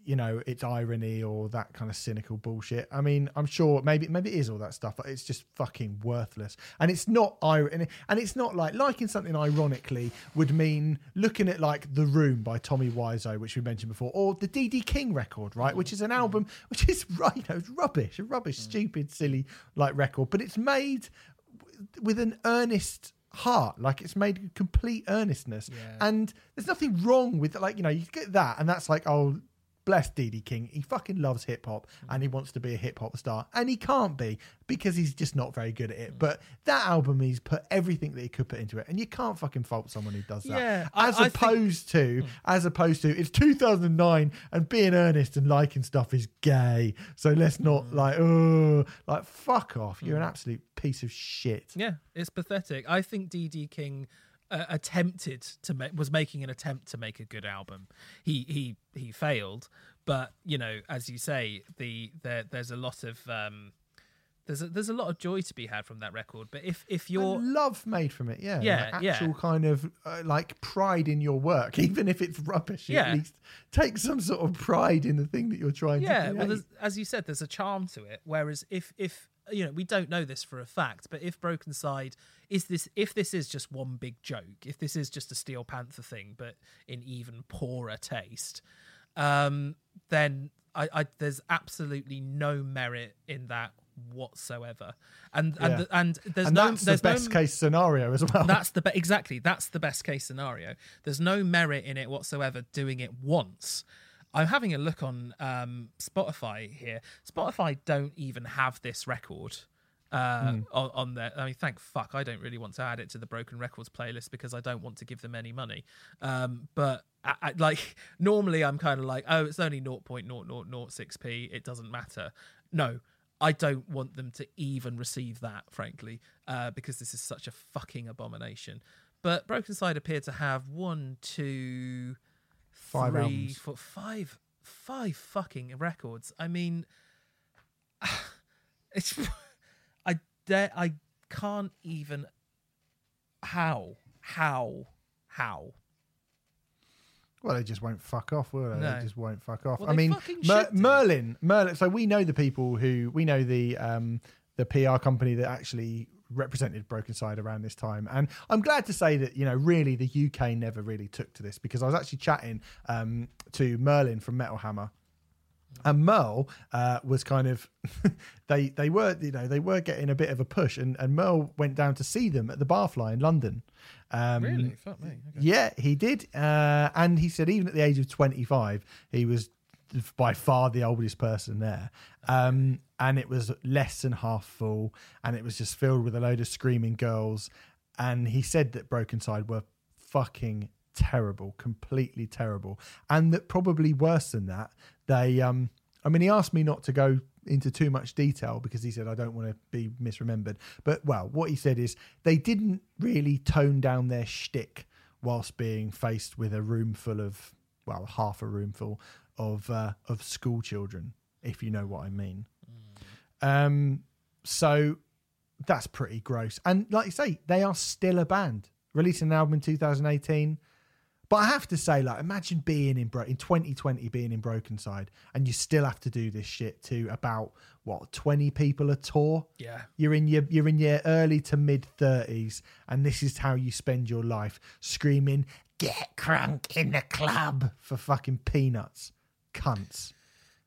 you know it's irony or that kind of cynical bullshit. I mean, I'm sure maybe maybe it is all that stuff, but it's just fucking worthless. And it's not irony, and it's not like liking something ironically would mean looking at like The Room by Tommy Wiseau, which we mentioned before, or the Dee Dee King record, right, which is an mm. album which is right, you know, it's rubbish, a rubbish, mm. stupid, silly like record, but it's made with an earnest heart like it's made with complete earnestness Yeah. and there's nothing wrong with like you know you get that and that's like oh bless Dee Dee King. He fucking loves hip hop mm. and he wants to be a hip hop star and he can't be because he's just not very good at it. Mm. But that album he's put everything that he could put into it and you can't fucking fault someone who does that. Yeah, I- as I think- opposed to mm. as opposed to it's 2009 and being earnest and liking stuff is gay. So let's not like oh like fuck off. You're an absolute piece of shit. Yeah, it's pathetic. I think Dee Dee King. Uh, attempted to make was making an attempt to make a good album. He he he failed, but you know, as you say, the there there's a lot of um, there's a, there's a lot of joy to be had from that record. But if if And you're love made from it. Yeah, Yeah, Like yeah. actual kind of uh, like pride in your work, even if it's rubbish. Yeah. at least take some sort of pride in the thing that you're trying yeah to well as you said there's a charm to it whereas if if you know we don't know this for a fact but if Brokencyde is this if this is just one big joke if this is just a steel panther thing but in even poorer taste um then i, I there's absolutely no merit in that whatsoever and and Yeah. the, and there's and no that's there's the no best case scenario as well. that's the exactly that's the best case scenario there's no merit in it whatsoever doing it once i'm having a look on um, spotify here. Spotify don't even have this record uh, on, on there. I mean thank fuck i don't really want to add it to the broken records playlist because i don't want to give them any money. Um, but I, I, like normally i'm kind of like oh it's only 0.0006p it doesn't matter. No I don't want them to even receive that, frankly, uh, because this is such a fucking abomination. But Brokencyde appeared to have one, two, Five three, albums. four- five, five fucking records. I mean, it's I dare I can't even how how how Well, they just won't fuck off, will they? No. They just won't fuck off. Well, I mean, Mer- Merlin, Merlin. So we know the people who we know the um, the PR company that actually represented Brokencyde around this time, and I'm glad to say that you know really the UK never really took to this because I was actually chatting um, to Merlin from Metal Hammer. And Merle uh, was kind of they they were you know they were getting a bit of a push and, and Merle went down to see them at the Barfly in London. Um, Really? Fuck me. Okay. yeah, he did. Uh, and he said even at the age of 25, he was by far the oldest person there. Um, and it was less than half full. And it was just filled with a load of screaming girls. And he said that Brokencyde were fucking terrible, completely terrible. And that probably worse than that, they, um, I mean, he asked me not to go into too much detail because he said I don't want to be misremembered. But well, what he said is they didn't really tone down their shtick whilst being faced with a room full of well, half a room full of uh, of school children, if you know what I mean. Um, so that's pretty gross. And like you say, they are still a band releasing an album in 2018. But I have to say, like, imagine being in Bro- in 2020, being in Brokencyde, and you still have to do this shit to about what 20 people a tour. yeah You're in your you're in your early to mid 30s, and this is how you spend your life screaming, "Get crunk in the club" for fucking peanuts, cunts.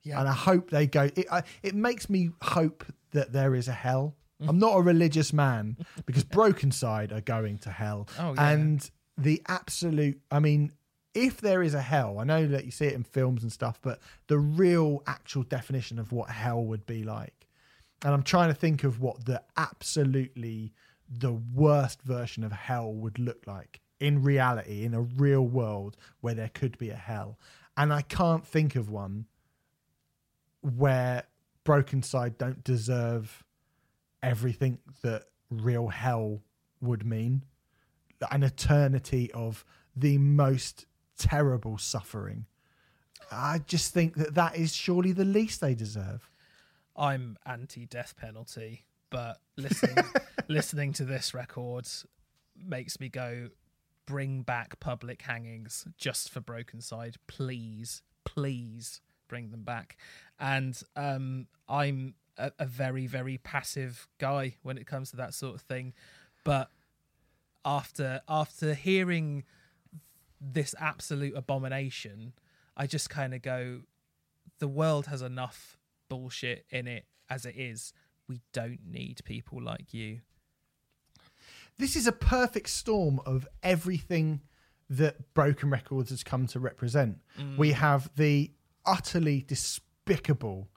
Yeah. And I hope they go. It, I, it makes me hope that there is a hell. I'm not a religious man because Brokencyde are going to hell. Oh, yeah. And the absolute, I mean, if there is a hell, I know that you see it in films and stuff, but the real actual definition of what hell would be like. And I'm trying to think of what the absolutely the worst version of hell would look like in reality, in a real world where there could be a hell. And I can't think of one where Brokencyde don't deserve everything that real hell would mean an eternity of the most terrible suffering. I just think that that is surely the least they deserve. I'm anti death penalty, but listening listening to this record makes me go bring back public hangings just for Brokencyde, please, please bring them back. And um, I'm a, a very very passive guy when it comes to that sort of thing, but after after hearing this absolute abomination, I just kind of go, the world has enough bullshit in it as it is. We don't need people like you. This is a perfect storm of everything that Broken Records has come to represent. Mm. We have the utterly despicable,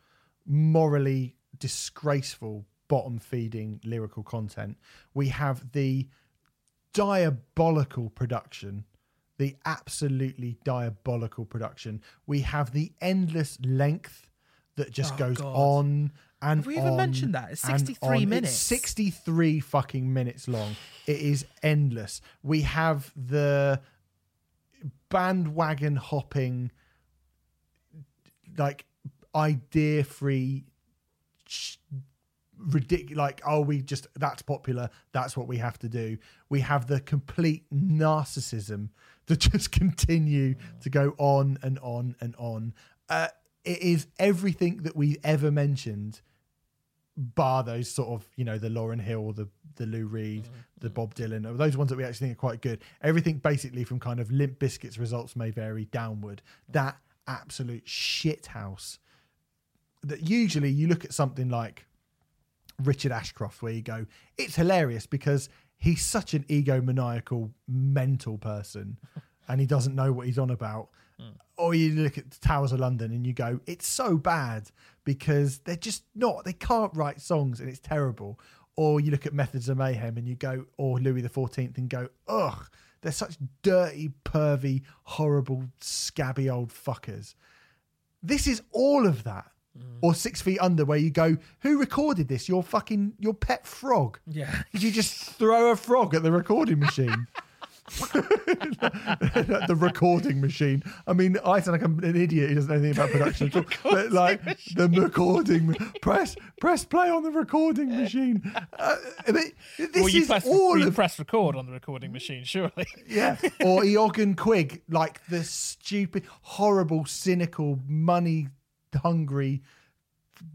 morally disgraceful, bottom feeding lyrical content. We have the diabolical production, the absolutely diabolical production. We have the endless length that just Oh, goes God. on and Have we even on mentioned that? It's 63 on. minutes. It's 63 fucking minutes long. It is endless. We have the bandwagon hopping, like idea free, ridiculous like oh we just that's popular that's what we have to do we have the complete narcissism to just continue to go on and on and on uh, it is everything that we've ever mentioned bar those sort of you know the Lauryn Hill, the the Lou Reed, mm-hmm. the mm-hmm. Bob Dylan, those ones that we actually think are quite good. Everything basically from kind of Limp Bizkit's results may vary downward. Mm-hmm. That absolute shit house. That usually you look at something like Richard Ashcroft, where you go, it's hilarious because he's such an egomaniacal, mental person, and he doesn't know what he's on about. Mm. Or you look at the Towers of London and you go, it's so bad because they're just not, they can't write songs and it's terrible. Or you look at Methods of Mayhem and you go, or Louis the Fourteenth and go, ugh, they're such dirty, pervy, horrible, scabby old fuckers. This is all of that. Mm. Or Six Feet Under, where you go, who recorded this? Your fucking your pet frog. Yeah. Did you just throw a frog at the recording machine? the recording machine. I mean, I sound like I'm an idiot who doesn't know anything about production at all. But like the recording, press press play on the recording machine. Uh, but this well, you is press, all you of press record on the recording machine, surely. yeah. Or Eoghan Quigg, like the stupid, horrible, cynical, money hungry,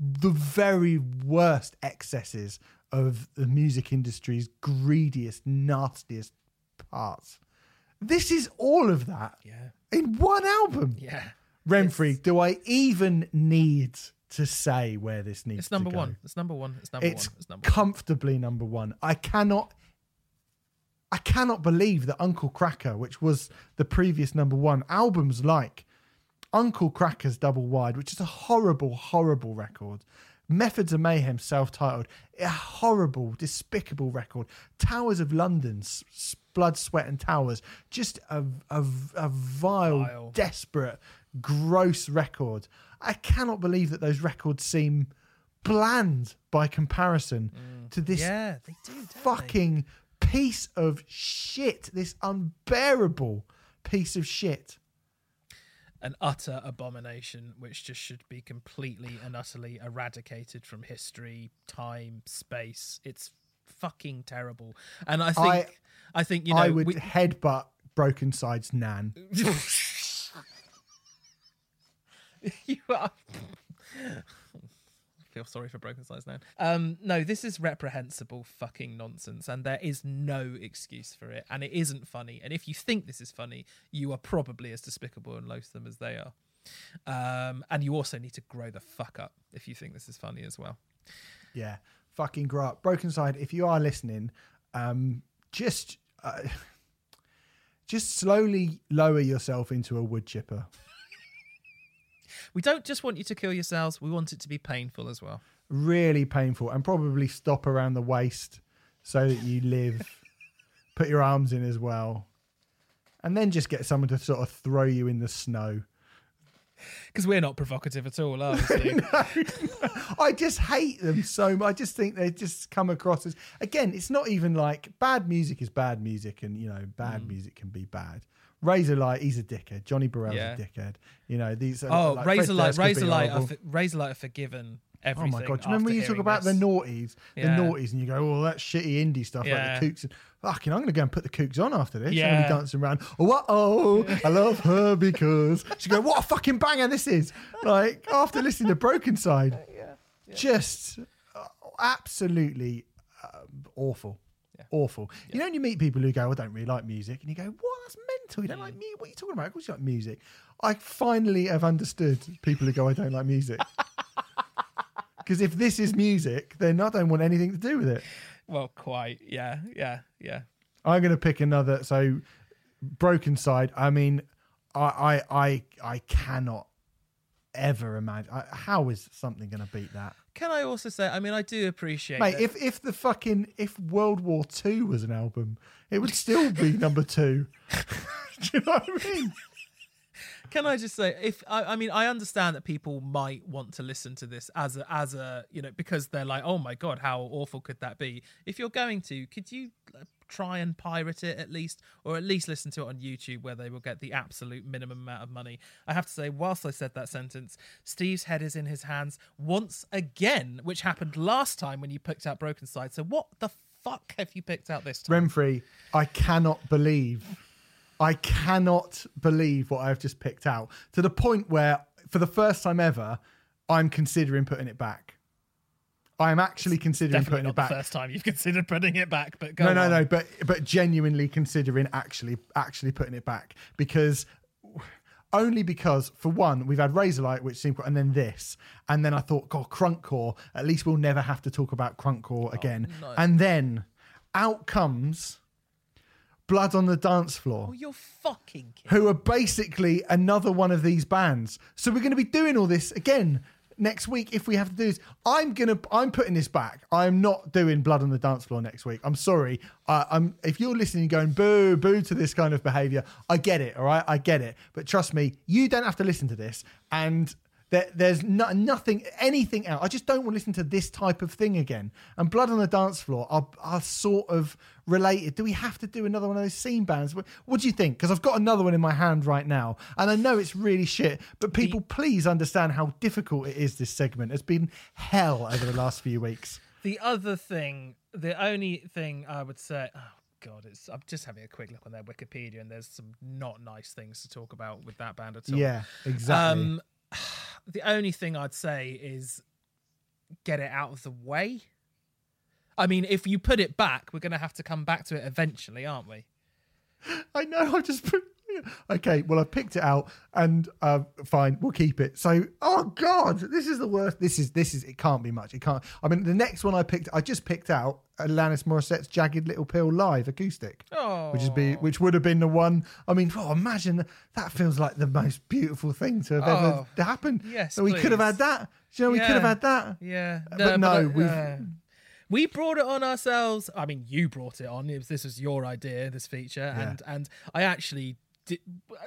the very worst excesses of the music industry's greediest, nastiest parts. This is all of that Yeah. in one album. Yeah. Remfry, do I even need to say where this needs It's number go? one. It's number one. It's number It's one. It's number one. comfortably number one. I cannot, I cannot believe that Uncle Kracker, which was the previous number one, albums like Uncle Kracker's Double Wide, which is a horrible, horrible record. Methods of Mayhem, self-titled, a horrible, despicable record. Towers of London, S- Blood, Sweat, and Towers, just a a, a vile, Vile. desperate, gross record. I cannot believe that those records seem bland by comparison mm. to this Yeah, they do. don't they? fucking piece of shit. This unbearable piece of shit. An utter abomination, which just should be completely and utterly eradicated from history, time, space. It's fucking terrible. And I think, I- I, think you know, I would we, headbutt Brokencyde's Nan. you are. Sorry for Brokencyde's now. Um, no, this is reprehensible fucking nonsense, and there is no excuse for it, and it isn't funny. And if you think this is funny, you are probably as despicable and loathsome as they are. Um, and you also need to grow the fuck up if you think this is funny as well. Yeah, fucking grow up. Brokencyde, if you are listening, um, just uh, just slowly lower yourself into a wood chipper. We don't just want you to kill yourselves; we want it to be painful as well. Really painful, and probably stop around the waist so that you live. Put your arms in as well, and then just get someone to sort of throw you in the snow. Because we're not provocative at all, are we? Steve? I just hate them so much. I just think they just come across as again. It's not even like bad music is bad music, and you know bad Mm. music can be bad. Razorlight, he's a dickhead. Johnny Borrell's Yeah. a dickhead. You know these. Are, oh, like, Fred Razorlight, Durst could be Razorlight, are horrible. for, Razorlight are forgiven everything. Oh everything. my god! Do you remember when you talk about hearing the this. noughties, the Yeah. noughties, and you go, "Oh, that shitty indie stuff Yeah. like the Kooks." And, Fucking, I'm going to go and put the Kooks on after this. I'm Yeah. going to be dancing around. Oh, oh, I love her because she go, "What a fucking banger this is!" Like after listening to Brokencyde, just uh, absolutely uh, awful. Yeah. Awful. You know, when you meet people who go, I don't really like music, and you go, What? That's mental. You don't Mm. like music? What are you talking about? Of course, you like music. I finally have understood people who go, I don't like music. Because if this is music, then I don't want anything to do with it. Well, quite. Yeah, yeah, yeah. I'm going to pick another. So, Brokencyde. I mean, I, I, I, I cannot ever imagine. I, how is something going to beat that, Can I also say? I mean, I do appreciate. mate? that- If if the fucking if World War Two was an album, it would still be number two. do you know what I mean? Can I just say, if I, I mean, I understand that people might want to listen to this as a, as a, you know, because they're like, oh my god, how awful could that be? If you're going to, could you uh, try and pirate it at least, or at least listen to it on YouTube where they will get the absolute minimum amount of money? I have to say, whilst I said that sentence, Steve's head is in his hands once again, which happened last time when you picked out Brokencyde. So what the fuck have you picked out this time? Remfry, I cannot believe, I cannot believe what I've just picked out to the point where, for the first time ever, I'm considering putting it back. I am actually considering Definitely putting it back. the first time you've considered putting it back, but go no, no, on. no, but but genuinely considering actually actually putting it back because only because for one we've had Razorlight, which seemed, and then this, and then I thought, God, Crunkcore. At least we'll never have to talk about Crunkcore oh, again. no. And then out comes Blood on the Dance Floor Oh, you're fucking kidding. who are basically another one of these bands. So we're going to be doing all this again next week if we have to do this. I'm gonna I'm putting this back. I'm not doing Blood on the Dance Floor next week. I'm sorry. Uh, I'm if you're listening going boo boo to this kind of behavior, I get it. All right, I get it. But trust me, you don't have to listen to this and. There, there's no, nothing, anything else. I just don't want to listen to this type of thing again. And Blood on the Dance Floor are, are sort of related. Do we have to do another one of those scene bands? What, what do you think? Because I've got another one in my hand right now, and I know it's really shit. But people, please understand how difficult it is. This segment has been hell over the last few weeks. The other thing, the only thing I would say, oh god, it's I'm just having a quick look on their Wikipedia, and there's some not nice things to talk about with that band at all. Yeah, exactly. Um, the only thing I'd say is get it out of the way. I mean, if you put it back, we're going to have to come back to it eventually, aren't we? I know. I've just put. Okay, well, I've picked it out, and uh, fine, we'll keep it. So, oh god, this is the worst. This is this is. It can't be much. It can't. I mean, the next one I picked, I just picked out Alanis Morissette's "Jagged Little Pill" live acoustic, Oh, which is be which would have been the one. I mean, oh, imagine that feels like the most beautiful thing to have ever Oh, happened. yes, so we could have had that. Do you know, we could have had that. Yeah, but no, we've- uh, we brought it on ourselves. I mean, you brought it on. It was, this was your idea, this feature, Yeah. and and I actually did. Uh,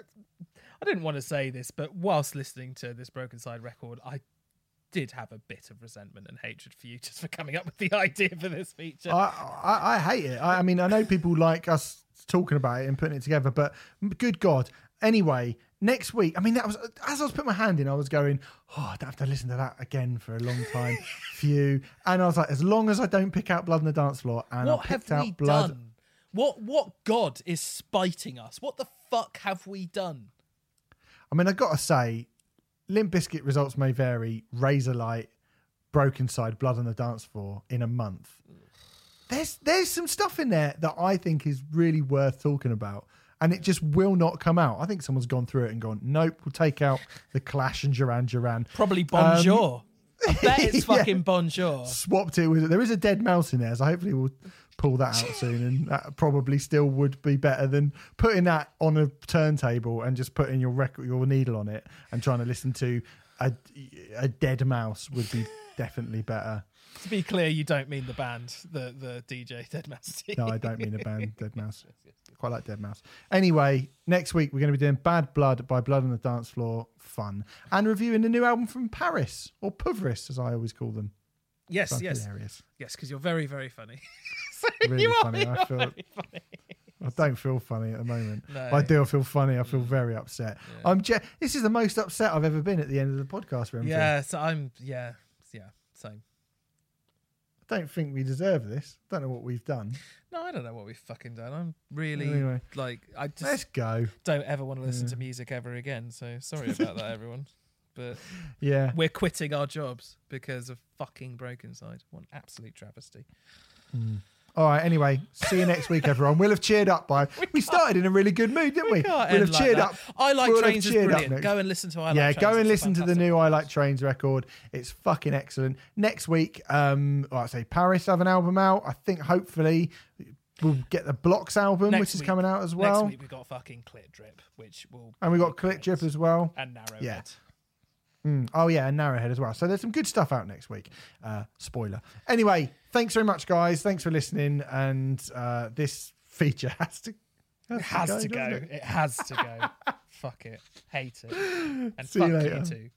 I didn't want to say this, but whilst listening to this Brokencyde record, I did have a bit of resentment and hatred for you just for coming up with the idea for this feature. I, I, I hate it. I, I mean, I know people like us talking about it and putting it together, but good God. Anyway, next week, I mean, that was as I was putting my hand in, I was going, oh, I don't have to listen to that again for a long time. Phew. And I was like, as long as I don't pick out blood on the dance floor, and what I have picked out blood. done? What what god is spiting us? What the fuck have we done? I mean, I got to say, Limp Bizkit results may vary. Razor Light, Brokencyde, Blood on the Dance Floor in a month. There's there's some stuff in there that I think is really worth talking about, and it just will not come out. I think someone's gone through it and gone, nope, we'll take out the Clash and Duran Duran. Probably Bonjour. Um, I bet it's Yeah. fucking Bonjour. Swapped it with it. there is a dead mouse in there, so hopefully we'll pull that out soon, and that probably still would be better than putting that on a turntable and just putting your record, your needle on it, and trying to listen to a a dead mouse would be definitely better. To be clear, you don't mean the band, the the DJ deadmau5. No, I don't mean a band, deadmau5. Quite like deadmau5. Anyway, next week we're going to be doing Bad Blood by Blood on the Dance Floor, fun, and reviewing the new album from Pvris or Puvris, as I always call them. Yes, yes, hilarious. yes, because you're very, very funny. so Really you are, funny. you I feel funny. I don't feel funny at the moment. No. I do feel funny. I feel mm. very upset. I'm. Je- this is the most upset I've ever been at the end of the podcast. Remfry. Yeah, so I'm. Yeah, yeah, same. I don't think we deserve this. Don't know what we've done. No, I don't know what we've fucking done. I'm really Anyway. like, I just Let's go. don't ever want to listen to music ever again. So sorry about that, everyone. But Yeah. we're quitting our jobs because of fucking Brokencyde. What an absolute travesty. All right. Anyway, see you next week, everyone. We'll have cheered up by. We started in a really good mood, didn't we? We'll end have like cheered that. up. I like we'll trains is brilliant. Go and listen to I like yeah, trains. go and listen to the new I Like Trains record. It's fucking excellent. Next week, um, like I say, Pvris have an album out. I think hopefully we'll get the Blocks album, Next which is week- coming out as well. Next week we got fucking Clit Drip, which will and we got Click. Drip as well. and Narrowhead. Yeah. Mm. Oh yeah, and Narrowhead as well. So there's some good stuff out next week. Uh, spoiler. Anyway, thanks very much, guys. Thanks for listening. And uh, this feature has to It has to doesn't go. it? It has to go. fuck it, hate it, and See you fuck later. you too.